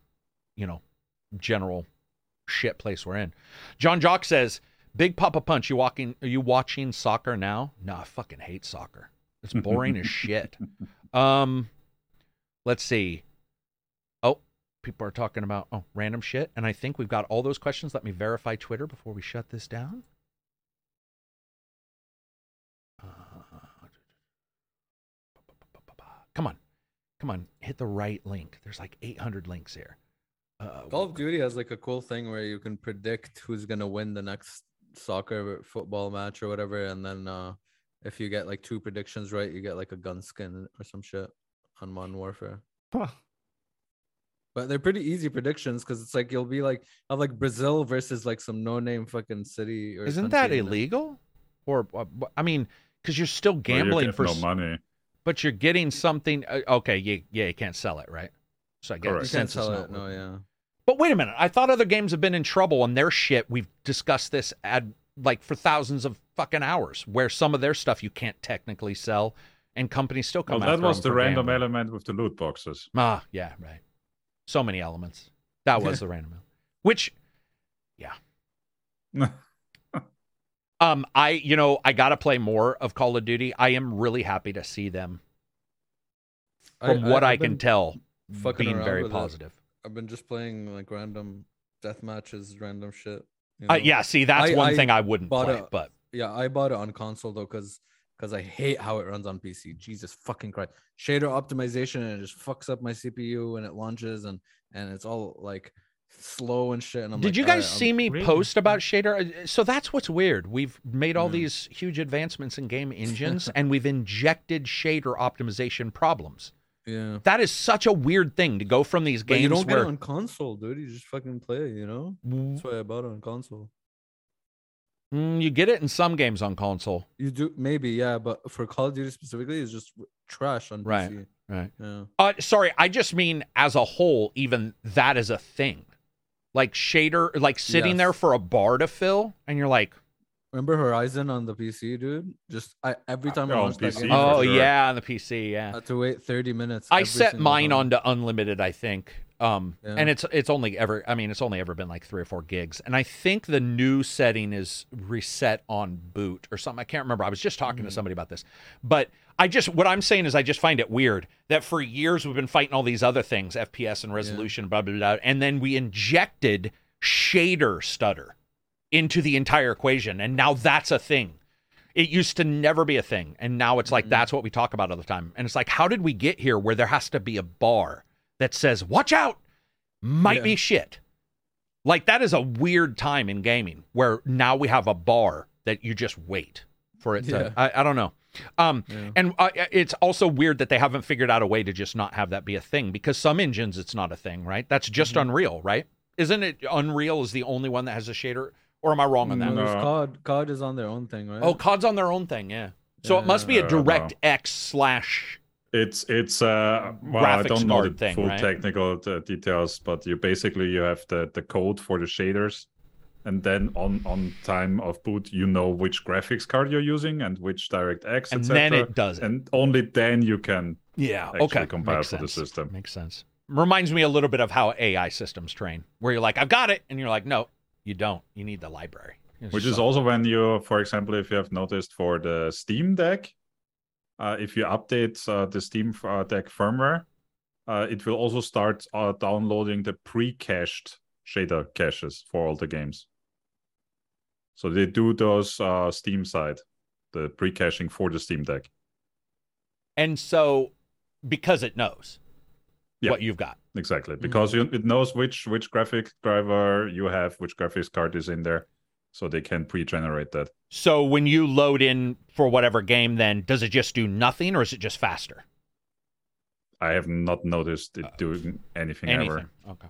you know, general shit place we're in. John Jock says, "Big Papa Punch, you walking? Are you watching soccer now? No, I fucking hate soccer. It's boring as shit." Um, let's see. Oh, people are talking about oh random shit, and I think we've got all those questions. Let me verify Twitter before we shut this down. Uh, Come on, come on, hit the right link. There's like 800 links here. Uh, Call of Duty has like a cool thing where you can predict who's gonna win the next soccer football match or whatever, and then uh if you get like two predictions right, you get like a gun skin or some shit on Modern Warfare. Huh. But they're pretty easy predictions because it's like you'll be like of like Brazil versus like some no-name fucking city or Isn't that country, and then- illegal? Or uh, I mean, because you're still Or you gambling get for, no money. but you're getting something. Uh, okay, you, yeah, you can't sell it, right? So I guess You can't sell it. No, yeah. But wait a minute. I thought other games have been in trouble on their shit. We've discussed this ad like for thousands of fucking hours, where some of their stuff you can't technically sell, and companies still come Well, come. that after was them the random gambling. element with the loot boxes. Ah, yeah, right. So many elements. That was the random element. Which, yeah. um, I you know I gotta play more of Call of Duty. I am really happy to see them from what I, I've can tell being very positive. it. Positive. I've been just playing like random death matches, random shit. you Uh, yeah, see, that's I- one I thing I wouldn't bought play, a- but Yeah, I bought it on console though, because because I hate how it runs on PC. Jesus fucking Christ! Shader optimization and it just fucks up my CPU when it launches and and it's all like slow and shit. And I'm Did like, you guys "Alright, I'm- see me Really? post about shader? Uh, So that's what's weird. We've made all Yeah. these huge advancements in game engines, and we've injected shader optimization problems. Yeah, That is such a weird thing to go from these but you games don't get where it on console, dude. You just fucking play. You know, that's why I bought it on console. Mm, you get it in some games on console, You do maybe yeah, but for Call of Duty specifically, it's just trash on Right. PC. right? Yeah. Uh, sorry, I just mean as a whole, even that is a thing. Like shader, like sitting there for a bar to fill, and you're like, Remember Horizon on the PC, dude? Just I every time I Yeah, on launched that game, for I oh sure. yeah, on the PC, yeah. had to wait 30 minutes. I set mine time. onto unlimited, I think. Um, Yeah. and it's it's only ever, I mean, it's only ever been like three or four gigs, and I think the new setting is reset on boot or something. I can't remember. I was just talking Mm-hmm. to somebody about this, but I just what I'm saying is I just find it weird that for years we've been fighting all these other things, FPS and resolution, blah blah blah, and then we injected shader stutter into the entire equation, and now that's a thing. It used to never be a thing, and now it's like that's what we talk about all the time. And it's like, how did we get here where there has to be a bar that says, "Watch out, might Yeah. be shit." Like that is a weird time in gaming where now we have a bar that you just wait for it to. Yeah. I, I don't know. Um, Yeah. and uh, it's also weird that they haven't figured out a way to just not have that be a thing because some engines it's not a thing, right? That's just Mm-hmm. Unreal, right? Isn't it Unreal is the only one that has a shader? Or am I wrong on that? No, there's COD. COD is on their own thing, right? Oh, COD's on their own thing, yeah. So it must be a DirectX slash It's it's uh well, I don't know the thing, full right? technical uh, details, but you basically you have the the code for the shaders, and then on on time of boot you know which graphics card you're using and which DirectX, and etc. then it does it. and only then you can Yeah. actually okay. compile Makes for the system. Makes sense. Reminds me a little bit of how AI systems train, where you're like, I've got it, and you're like, no, you don't. You need the library. It's which is like- also when you for example if you have noticed for the steam deck uh, if you update uh, the steam uh, deck firmware uh, it will also start uh, downloading the pre-cached shader caches for all the games so they do those uh, steam side the pre-caching for the steam deck And so, because it knows Yeah. what you've got. Exactly because you, it knows which which graphic driver you have which graphics card is in there so they can pre-generate that So when you load in for whatever game, then does it just do nothing, or is it just faster? i have not noticed it doing anything, ever Okay.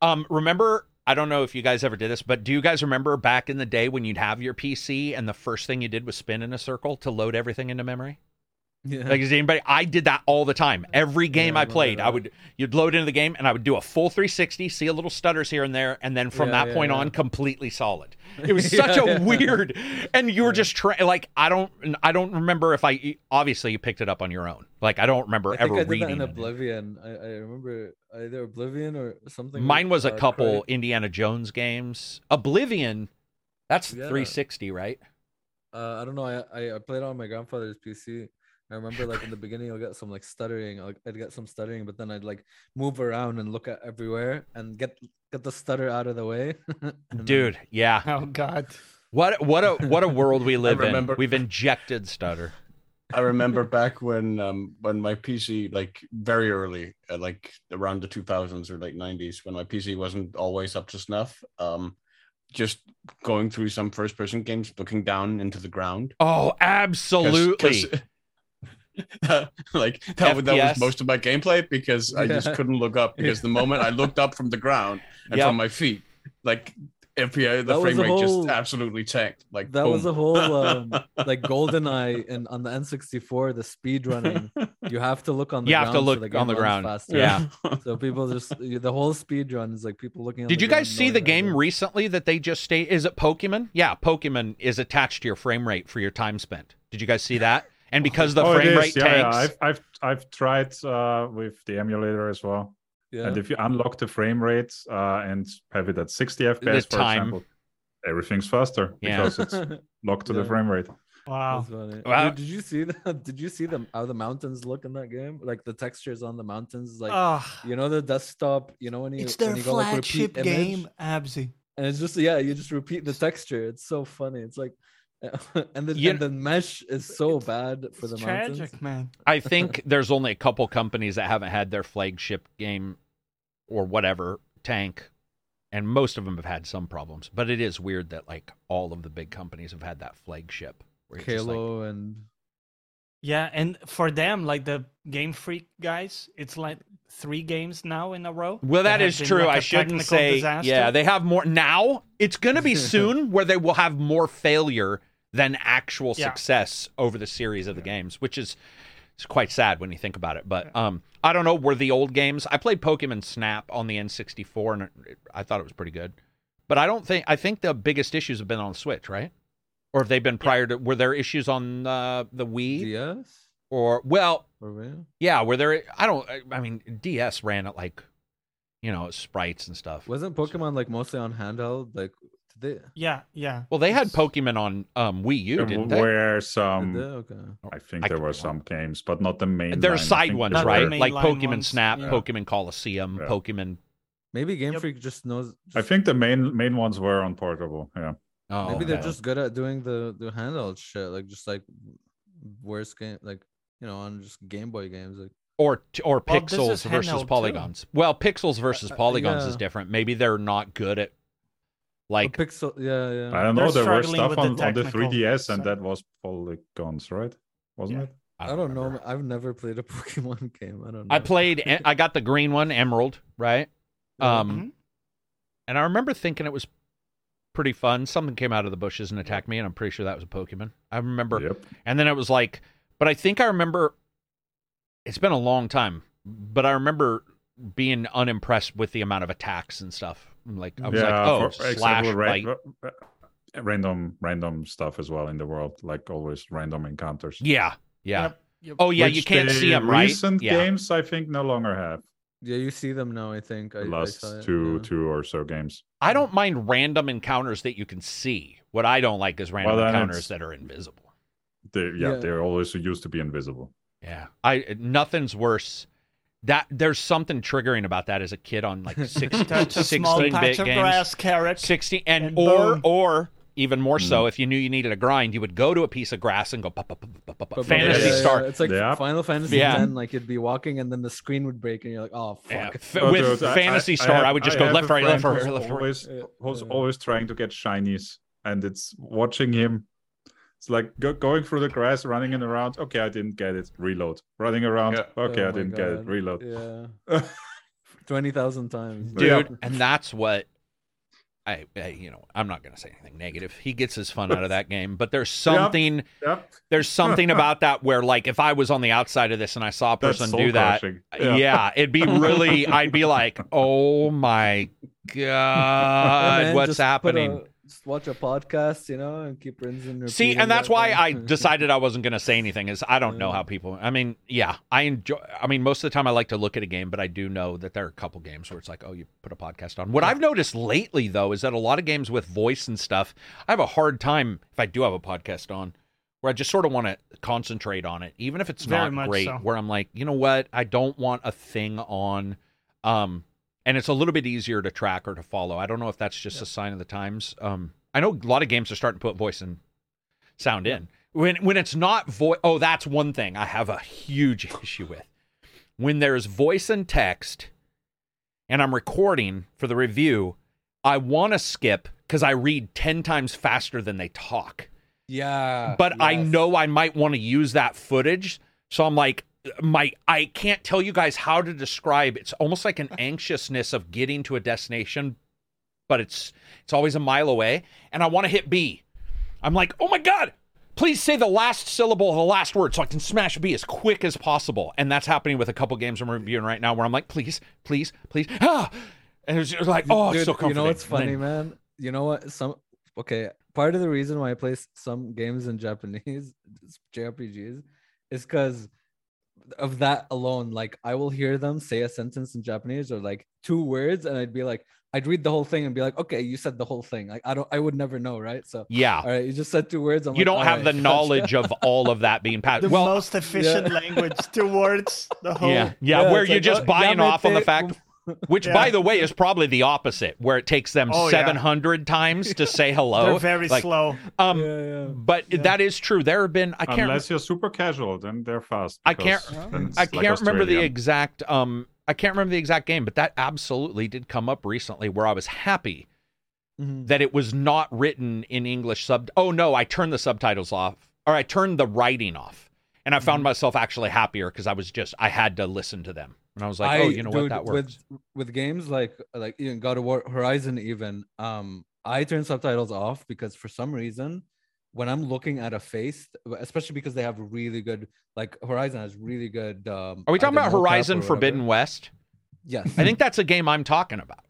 Um, remember, I don't know if you guys ever did this, but do you guys remember back in the day when you'd have your PC and the first thing you did was spin in a circle to load everything into memory? Yeah. Like, is anybody? I did that all the time. Every game I I played, I would you'd load into the game and I would do a full 360, see a little stutters here and there, and then from Yeah, that yeah, point yeah. on, completely solid. It was Yeah, such a yeah. weird, and you were just trying. Like, I don't, I don't remember if I obviously you picked it up on your own. Like, I don't remember I ever I reading in. Oblivion. I, I remember either Oblivion or something. Mine was a uh, couple. Indiana Jones games. Oblivion, that's Yeah. 360, right? Uh, I don't know. I, I I played on my grandfather's PC. I remember like in the beginning, I'll get some like stuttering. I'll, I'd get some stuttering, but then I'd like move around and look at everywhere and get get the stutter out of the way. and then- Dude, yeah. Oh God. What what a what a world we live in. remember- We've injected stutter. I remember back when um when my PC like very early uh, like around the 2000s or late 90s when my PC wasn't always up to snuff um just going through some first person games looking down into the ground Oh, 'Cause- absolutely. 'cause- like that, was- that FPS. was most of my gameplay because I just couldn't look up because the moment I looked up from the ground and Yep. from my feet like FPS the That frame rate whole- just absolutely tanked like that was boom. a whole um, like GoldenEye and on the N64, the speed running. You have to look on the You ground. have to so look the on the ground. faster. Yeah. So people just the whole speed run is like people looking. On Did you guys see the game they're- recently that they just stayed? Is it Pokemon? Yeah, Pokemon is attached to your frame rate for your time spent. Did you guys see that? And because the Oh, it frame is. rate yeah, yeah. I've I've I've tried uh, with the emulator as well. Yeah. And if you unlock the frame rate uh, and have it at 60 FPS, The for time. example, everything's faster Yeah. because it's locked to the frame rate. Wow. Wow. Dude, did you see that? Did you see them how the mountains look in that game? Like the textures on the mountains, like oh, you know the desktop. You know when you it's when their you go, like, repeat flagship image, game, Absy. and it's just yeah, you just repeat the texture. It's so funny. It's like, and the You- and the mesh is so bad for the It's mountains. tragic, man. I think there's only a couple companies that haven't had their flagship game or whatever tank, and most of them have had some problems. But it is weird that like all of the big companies have had that flagship. where it's like- Halo and Yeah, and for them, like the Game Freak guys, it's like three games now in a row. Well, that have true. like, I shouldn't say. disaster. Yeah, they have more now. It's going to be soon where they will have more failure than actual Yeah. success over the series of the games, which is it's quite sad when you think about it. But um, I don't know. Were the old games? I played Pokemon Snap on the N64, and it, I thought it was pretty good. But I don't think I think the biggest issues have been on Switch, right? Or have they been prior to? Were there issues on uh, the Wii? DS Or well, or yeah, were there? I don't. I mean, DS ran at like, you know, sprites and stuff. Wasn't Pokemon like mostly on handheld? Like they? Yeah, yeah. Well, they had Pokemon on um, Wii U, didn't they? were Did some, they? Okay. I think I there were be some games, but not the main. There are side ones, there Not the right? Like Pokemon ones, Snap, yeah. Pokemon Colosseum, Yeah. Pokemon. Maybe Game Yep. Freak just knows. I think the main main ones were on portable. Yeah. Oh, maybe they're okay. just good at doing the the handheld shit, like just like worst game, like you know, on just Game Boy games. Like or or Well, pixels versus handheld, too. polygons. Well, pixels versus Uh, uh, polygons is different. Maybe they're not good at like like pixel, yeah, yeah. I don't know. They're know. There were stuff with the on, on the 3DS, and that was polygons, right? Wasn't Yeah. it? I don't know. I've never played a Pokemon game. I don't know. I played. I got the green one, Emerald, right? Yeah. Um, Mhm. and I remember thinking it was pretty fun. Something came out of the bushes and attacked me, and I'm pretty sure that was a Pokemon. I remember Yep. And then it was like, but I think I remember it's been a long time, but I remember being unimpressed with the amount of attacks and stuff. Like I was like, oh, for slash example, bite. ra- ra- random random stuff as well in the world, like always random encounters. Yeah, yeah. Yep, yep. Oh yeah, you can't see them, right? Recent yeah. games, I think, no longer have Yeah, you see them now. I think. I, the I last saw it, two yeah. two or so games. I don't mind random encounters that you can see. What I don't like is random Well, encounters that are invisible. They, yeah, Yeah. they're always used to be invisible. Yeah, I nothing's worse. That there's something triggering about that as a kid on like 16, Touch a small 16 bit games. grass, carrot. 60 and, and or boom. or even more Hmm. so if you knew you needed a grind you would go to a piece of grass and go pop, pop, pop, pop, pop, pop. Fantasy yeah, yeah, star It's like Yeah. Final Fantasy Yeah. 10. Like you'd be walking and then the screen would break and you're like, oh fuck. Yeah, f- Oh, with dude, fantasy I- I star I, have- would just I go left right left right left right Always, Yeah, who's always trying to get shinies, and it's watching him. It's like go, going through the grass, running in around. Okay, I didn't get it. Reload. Running around. Yeah. Okay, Oh I didn't get it. Reload. Yeah. Twenty thousand times. dude Yeah. and that's what I, I you know I'm not gonna say anything negative he gets his fun out of that game but there's something Yep. there's something about that where like if I was on the outside of this and I saw a person do that soul-crushing. yeah. it'd be really I'd be like oh my god man, what's just put happening a- just watch a podcast, you know, and keep rinsing. and See, and that's that why thing. I decided I wasn't going to say anything. Is I don't know how people. I mean, yeah, I enjoy. I mean, most of the time I like to look at a game, but I do know that there are a couple games where it's like, oh, you put a podcast on. What I've noticed lately, though, is that a lot of games with voice and stuff, I have a hard time if I do have a podcast on, where I just sort of want to concentrate on it, even if it's Very not great. so. Where I'm like, you know what, I don't want a thing on. Um, and it's a little bit easier to track or to follow. I don't know if that's just a sign of the times. Um, I know a lot of games are starting to put voice and sound in. When when it's not voice, oh, that's one thing I have a huge issue with. When there's voice and text, and I'm recording for the review, I want to skip because I read ten times faster than they talk. Yeah. But I know I might want to use that footage, so I'm like, my I can't tell you guys how to describe. It's almost like an anxiousness of getting to a destination, but it's it's always a mile away, and I want to hit B. I'm like, oh my god, please say the last syllable of the last word so I can smash B as quick as possible. And that's happening with a couple games I'm reviewing right now, where I'm like, please, please, please, ah, and it's just like, oh, it's Dude, so comforting. You know what's And then- funny, man? You know what? Some okay. Part of the reason why I play some games in Japanese JRPGs is because of that alone. Like I will hear them say a sentence in Japanese or like two words, and I'd be like, I'd read the whole thing and be like, okay, you said the whole thing. Like I don't, I would never know, right? So Yeah. all right, you just said two words. I'm You like, don't have right, the gotcha. knowledge of all of that being passed. The well, most efficient language, two words, the whole. yeah, yeah, Yeah, where you're like, just oh, buying off on the yamete, fact, which, Yeah. by the way, is probably the opposite, where it takes them Oh, yeah. 700 times to say hello. They're very Like, slow. Um, Yeah, yeah. but that is true. There have been I can't Unless you're super casual, then they're fast. I can't- because then it's I can't remember the exact um I can't remember the exact game, but that absolutely did come up recently where I was happy Mhm. that it was not written in English sub. Oh no, I turned the subtitles off, or I turned the writing off, and I found Mm-hmm. myself actually happier because I was just I had to listen to them, and I was like, I- oh, you know what, that works. With with games like like even God of War Horizon, even um, I turn subtitles off because for some reason, when I'm looking at a face, especially because they have really good like Horizon has really good. Um, Are we talking about Horizon Forbidden. West? Yes. I think that's a game I'm talking about.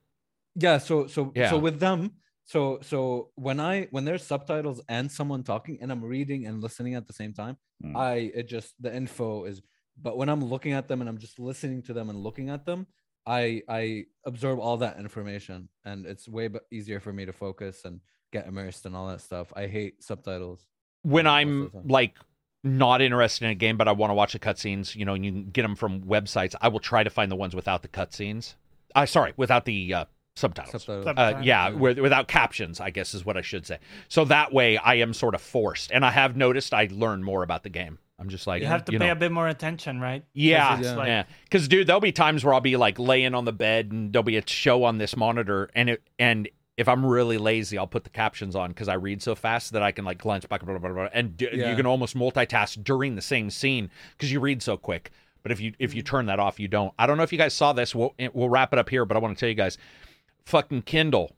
yeah. So so Yeah. so with them. So so when I when there's subtitles and someone talking and I'm reading and listening at the same time, Hmm. I it just the info is but when I'm looking at them and I'm just listening to them and looking at them, I I absorb all that information and it's way b- easier for me to focus and get immersed and all that stuff. I hate subtitles. when I'm like not interested in a game, but I want to watch the cutscenes, you know, and you can get them from websites. I will try to find the ones without the cutscenes. I sorry, without the uh, subtitles. Subtitles. Uh, yeah, Yeah. with, without captions, I guess is what I should say. So that way, I am sort of forced, and I have noticed I learn more about the game. I'm just like You have to you pay know, a bit more attention, right? yeah, it's Yeah. like- yeah. Because dude, there'll be times where I'll be like laying on the bed and there'll be a show on this monitor, and it and if I'm really lazy, I'll put the captions on because I read so fast that I can like glance back, blah, blah, blah, blah, and d- Yeah. you can almost multitask during the same scene because you read so quick. But if you if you turn that off, you don't. I don't know if you guys saw this. We'll we'll wrap it up here, but I want to tell you guys, fucking Kindle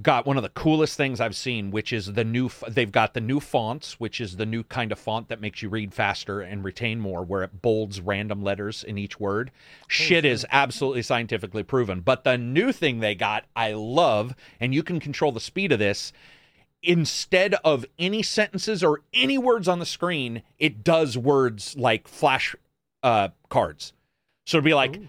got one of the coolest things I've seen, which is the new. They've got the new fonts, which is the new kind of font that makes you read faster and retain more, where it bolds random letters in each word. Shit is absolutely scientifically proven. But the new thing they got, I love, and you can control the speed of this. Instead of any sentences or any words on the screen, it does words like flash uh, cards. So it'd be like,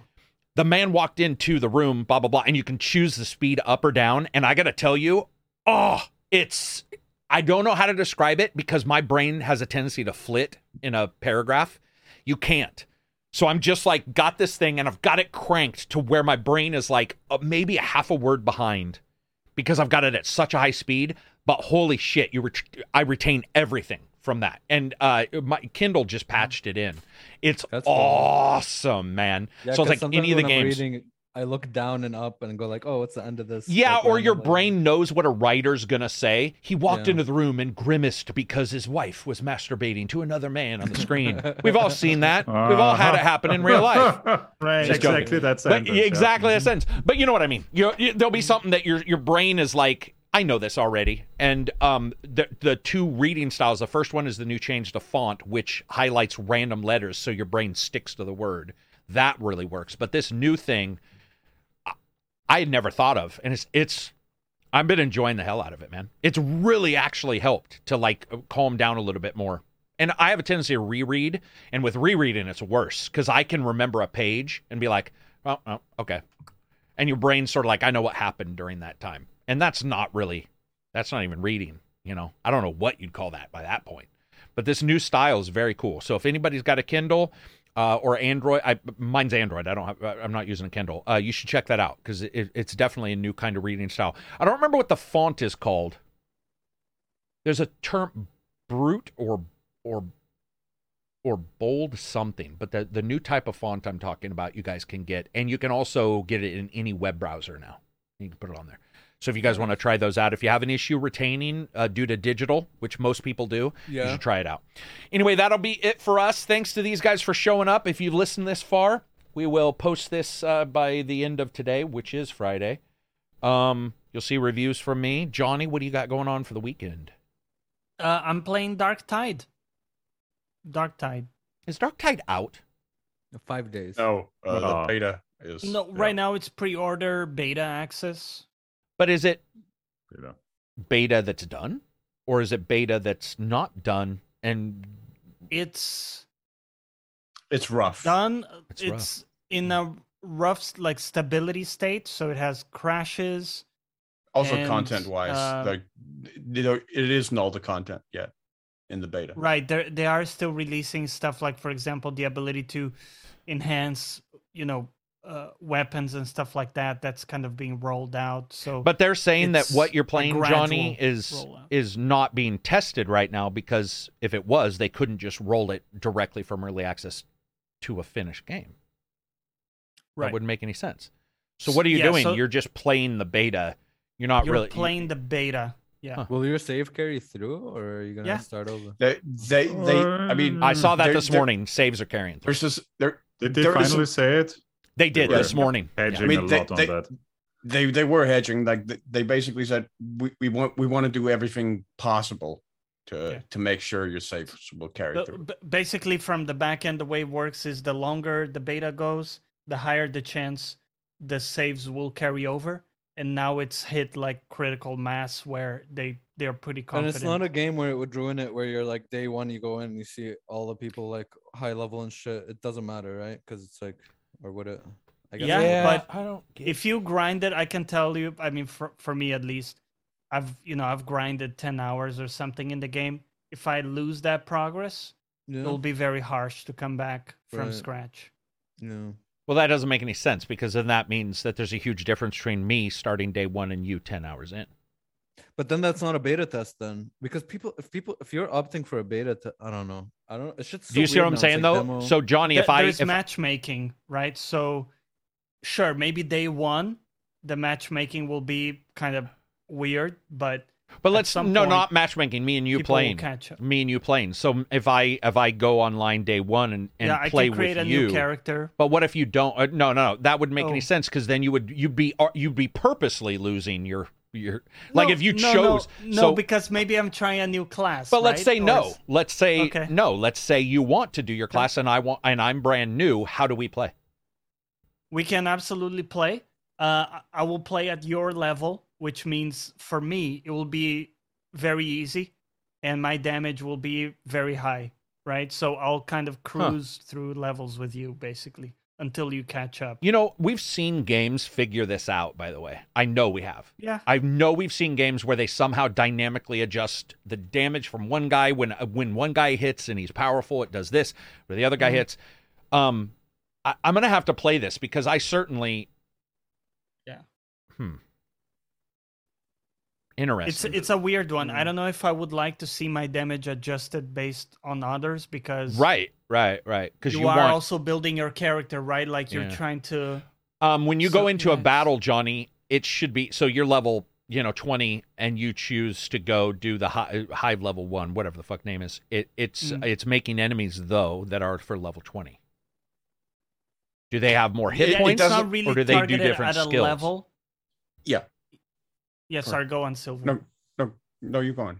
the man walked into the room, blah, blah, blah, and you can choose the speed up or down. And I got to tell you, oh, it's, I don't know how to describe it because my brain has a tendency to flit in a paragraph. You can't. So I'm just like, got this thing and I've got it cranked to where my brain is like uh, maybe a half a word behind because I've got it at such a high speed. But holy shit, you ret- I retain everything from that. And uh, my Kindle just patched it in. It's That's cool. awesome, man. Yeah, so it's like any of the games. reading, I look down and up and go like, "Oh, what's the end of this?" Yeah, like, or your random letter. brain knows what a writer's gonna say. He walked Yeah. into the room and grimaced because his wife was masturbating to another man on the screen. We've all seen that. We've all had it happen in real life. Right. Just joking. exactly that But sentence. yeah, yeah. exactly that sense. But you know what I mean. You, you there'll be something that your your brain is like, I know this already. And um, the the two reading styles. The first one is the new change to font, which highlights random letters, so your brain sticks to the word. That really works. But this new thing, I- had never thought of, and it's it's. I've been enjoying the hell out of it, man. It's really actually helped to like calm down a little bit more. And I have a tendency to reread, and with rereading, it's worse because I can remember a page and be like, "Oh, oh, okay," and your brain's sort of like, "I know what happened during that time," and that's not really, that's not even reading. You know, I don't know what you'd call that by that point. But this new style is very cool. So if anybody's got a Kindle uh, or Android, I, mine's Android. I don't have. I'm not using a Kindle. Uh, you should check that out because it, it's definitely a new kind of reading style. I don't remember what the font is called. There's a term, brute or or or bold something, but the the new type of font I'm talking about, you guys can get, and you can also get it in any web browser now. You can put it on there. So if you guys want to try those out, if you have an issue retaining uh, due to digital, which most people do, yeah. you should try it out. Anyway, that'll be it for us. Thanks to these guys for showing up. If you've listened this far, we will post this uh, by the end of today, which is Friday. Um, you'll see reviews from me. Johnny, what do you got going on for the weekend? Uh, I'm playing Darktide. Dark Tide. Is Darktide out? Five days. No, uh, the beta is. No, yeah. right now it's pre-order beta access. But is it You know. beta that's done, or is it beta that's not done? And It's It's rough. done. It's It's, rough. in a rough like stability state, so it has crashes. Also, and, content wise, uh, like you know, it isn't all the content yet in the beta. Right. They they are still releasing stuff like, for example, the ability to enhance, you know, uh, weapons and stuff like that. That's kind of being rolled out. So, but they're saying that what you're playing, Johnny, is rollout. is not being tested right now because if it was, they couldn't just roll it directly from early access to a finished game. right That wouldn't make any sense. So what are you Yeah, doing? so- you're just playing the beta. You're not You're really playing the beta. Yeah. Huh. Will your save carry through, or are you gonna Yeah. start over? They, they, they. I mean, I saw that this morning. Saves are carrying through. there's this. There, Did they There is finally a- say it? They did were- this morning. Hedging I mean, a they- lot on they- that. they they were hedging. Like they basically said, we, we want we want to do everything possible to Yeah. to make sure your saves will carry The- through. basically, from the back end, the way it works is the longer the beta goes, the higher the chance the saves will carry over. And now it's hit like critical mass where they they're pretty confident. And it's not a game where it would ruin it, where you're like day one, you go in, and you see all the people like high level and shit. It doesn't matter, right? Because it's like, or would it? I guess Yeah, it would. but I don't. Get if you grind it, I can tell you. I mean, for for me at least, I've you know I've grinded ten hours or something in the game. If I lose that progress, yeah, it'll be very harsh to come back from Right. scratch. yeah. Well, that doesn't make any sense because then that means that there's a huge difference between me starting day one and you 10 hours in. But then that's not a beta test then, because people, if people, if you're opting for a beta, te- I don't know, I don't. It's just. Do you see what I'm saying though? So, Johnny, There- if I. there's If, matchmaking, right? So, sure, maybe day one, the matchmaking will be kind of weird, but but let's. No, point, not matchmaking. Me and you playing. catch up. Me and you playing. So if I if I go online day one and, and yeah, I play can create with a you. new character. But what if you don't? Uh, no, no, no. That wouldn't make any Oh. sense because then you would you'd be uh, you'd be purposely losing your You're like if you no, chose No, no, so because maybe I'm trying a new class. but let's say Or no. is- Let's say Okay. no. Let's say you want to do your class and I want and I'm brand new. How do we play? We can absolutely play. Uh, I- I will play at your level, which means for me it will be very easy, and my damage will be very high. Right, so I'll kind of cruise through levels with you basically until you catch up. You know, we've seen games figure this out, by the way. I know we have. Yeah, I know we've seen games where they somehow dynamically adjust the damage from one guy when uh, when one guy hits and he's powerful, it does this. Where the other guy Mhm. hits, um, I, I'm gonna have to play this because I certainly, Yeah. hmm, interesting. it's a weird one. Mm. I don't know if I would like to see my damage adjusted based on others because right, right, right. Because you, you, are want also building your character, right? Like you're Yeah. trying to. Um, when you go So- into a battle, Johnny, it should be so you're level, you know, twenty, and you choose to go do the high, hive level one, whatever the fuck name is. It it's Mm. it's making enemies though that are for level twenty. Do they have more hit It- it points, it's doesn't- really or do they do different at a skills? level. Yeah. Yes, sorry, go on, Silver. No, no, no, you go on.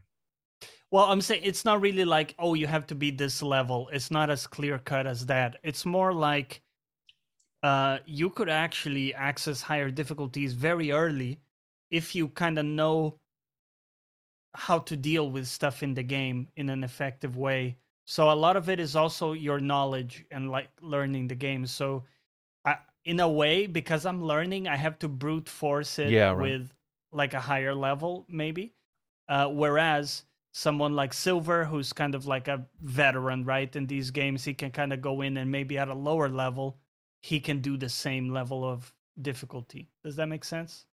Well, I'm saying it's not really like, oh, you have to be this level. It's not as clear cut as that. It's more like uh, you could actually access higher difficulties very early if you kind of know how to deal with stuff in the game in an effective way. So a lot of it is also your knowledge and like learning the game. So I, in a way, because I'm learning, I have to brute force it Yeah, right. with like a higher level, maybe. Uh, whereas someone like Silver, who's kind of like a veteran, right, in these games, he can kind of go in and maybe at a lower level, he can do the same level of difficulty. Does that make sense?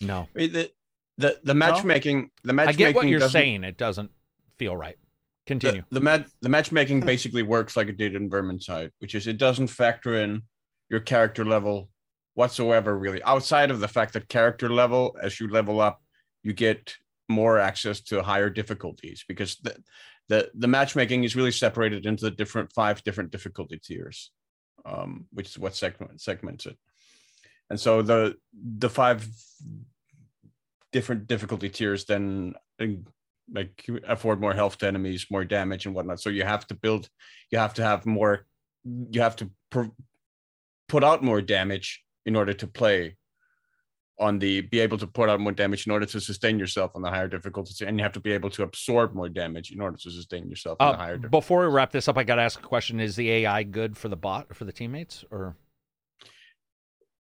No, I the the the matchmaking the I matchmaking get what you're saying. It doesn't feel right. Continue. The, the mat the matchmaking basically works like it did in Vermintide, which is it doesn't factor in your character level whatsoever, really. Outside of the fact that character level, as you level up, you get more access to higher difficulties because the the, the matchmaking is really separated into the different five different difficulty tiers, um, which is what segment segments it. And so the the five different difficulty tiers then uh, like afford more health to enemies, more damage and whatnot. So you have to build, you have to have more, you have to pr- put out more damage in order to play on the be able to put out more damage in order to sustain yourself on the higher difficulties, and you have to be able to absorb more damage in order to sustain yourself on the Uh, higher. difficulties. before we wrap this up, I got to ask a question: Is the AI good for the bot for the teammates, or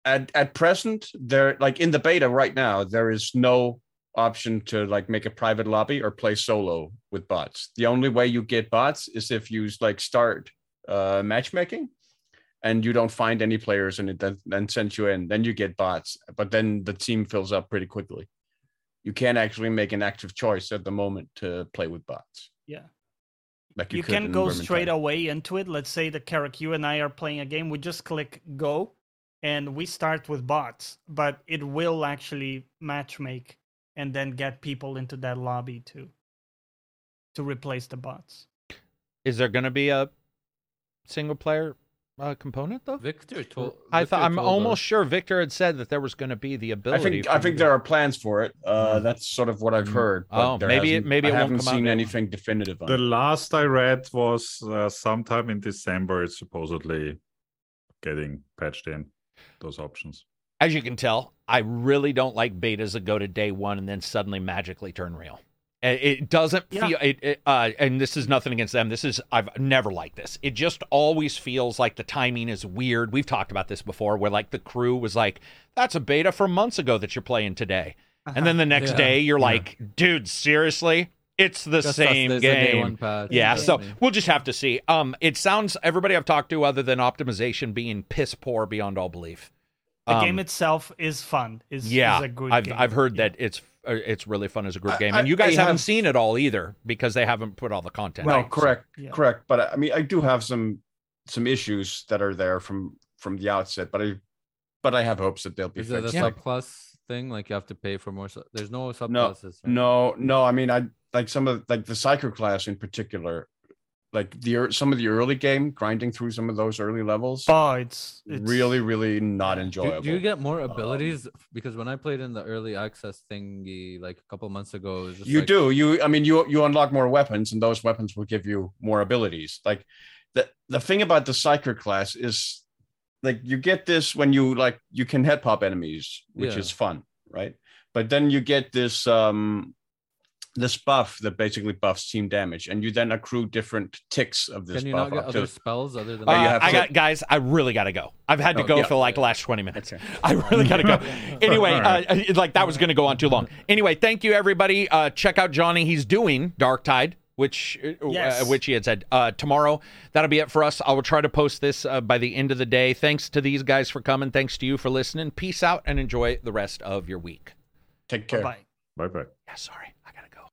at at present there like in the beta right now there is no option to like make a private lobby or play solo with bots the only way you get bots is if you like start uh matchmaking and you don't find any players and it then, then sends you in then you get bots but then the team fills up pretty quickly you can't actually make an active choice at the moment to play with bots Yeah. like You, you, can in go Vermintide. straight away into it. Let's say the Carrick, you and I are playing a game. We just click go and we start with bots, but it will actually match make and then get people into that lobby to to replace the bots. is there going to be a single player uh, component though? Victor told. I thought I'm almost us- sure Victor had said that there was going to be the ability. I think I think to- there are plans for it. Uh, Mm. That's sort of what I've Mm. heard. but Oh, there maybe it- hasn't- maybe it I won't haven't come seen yet. anything definitive on The it. last I read was uh, sometime in December. It's supposedly getting patched in those options. As you can tell, I really don't like betas that go to day one and then suddenly magically turn real. It it doesn't Yeah. feel it, it uh, and this is nothing against them. This is I've never liked this. It just always feels like the timing is weird. We've talked about this before, where like the crew was like, "That's a beta from months ago that you're playing today," and then the next Yeah. day you're Yeah. like, "Dude, seriously, it's the Just same there's a day game." one patch. Yeah, so we'll just have to see. Um, it sounds everybody I've talked to, other than optimization being piss poor beyond all belief. The Um, game itself is fun. Is yeah, is a good I've game. I've heard Yeah. that it's Uh, it's really fun as a group I- game, and you guys I haven't have- seen it all either because they haven't put all the content. Well, out, so- correct, yeah. correct. But I I mean, I do have some some issues that are there from from the outset. But I but I have hopes that they'll be Is it a fixed. Yeah. subclass thing? Like you have to pay for more. Su- There's no subclasses. No, right? no, no. I mean, I like some of like the psyker class in particular like the some of the early game, grinding through some of those early levels. Oh, it's, it's really, really not enjoyable. do you get more Um, abilities? because when I played in the early access thingy like a couple months ago, it was just you like, do you i mean you you unlock more weapons and those weapons will give you more abilities like the the thing about the psyker class is like you get this when you like you can head pop enemies which Yeah. is fun right but then you get this um this buff that basically buffs team damage and you then accrue different ticks of this Can you buff not get other to- spells other than you Uh, have I to- got guys. I really got to go. I've had to Oh, go yeah. for like the last twenty minutes. Okay. I really got to go. Anyway, All right. uh, uh, like that was going to go on too long. Anyway, thank you everybody. Uh, check out Johnny. He's doing Darktide, which uh, Yes. uh, which he had said uh, tomorrow. That'll be it for us. I will try to post this uh, by the end of the day. Thanks to these guys for coming. Thanks to you for listening. Peace out and enjoy the rest of your week. take care bye. Bye bye. Yeah, sorry.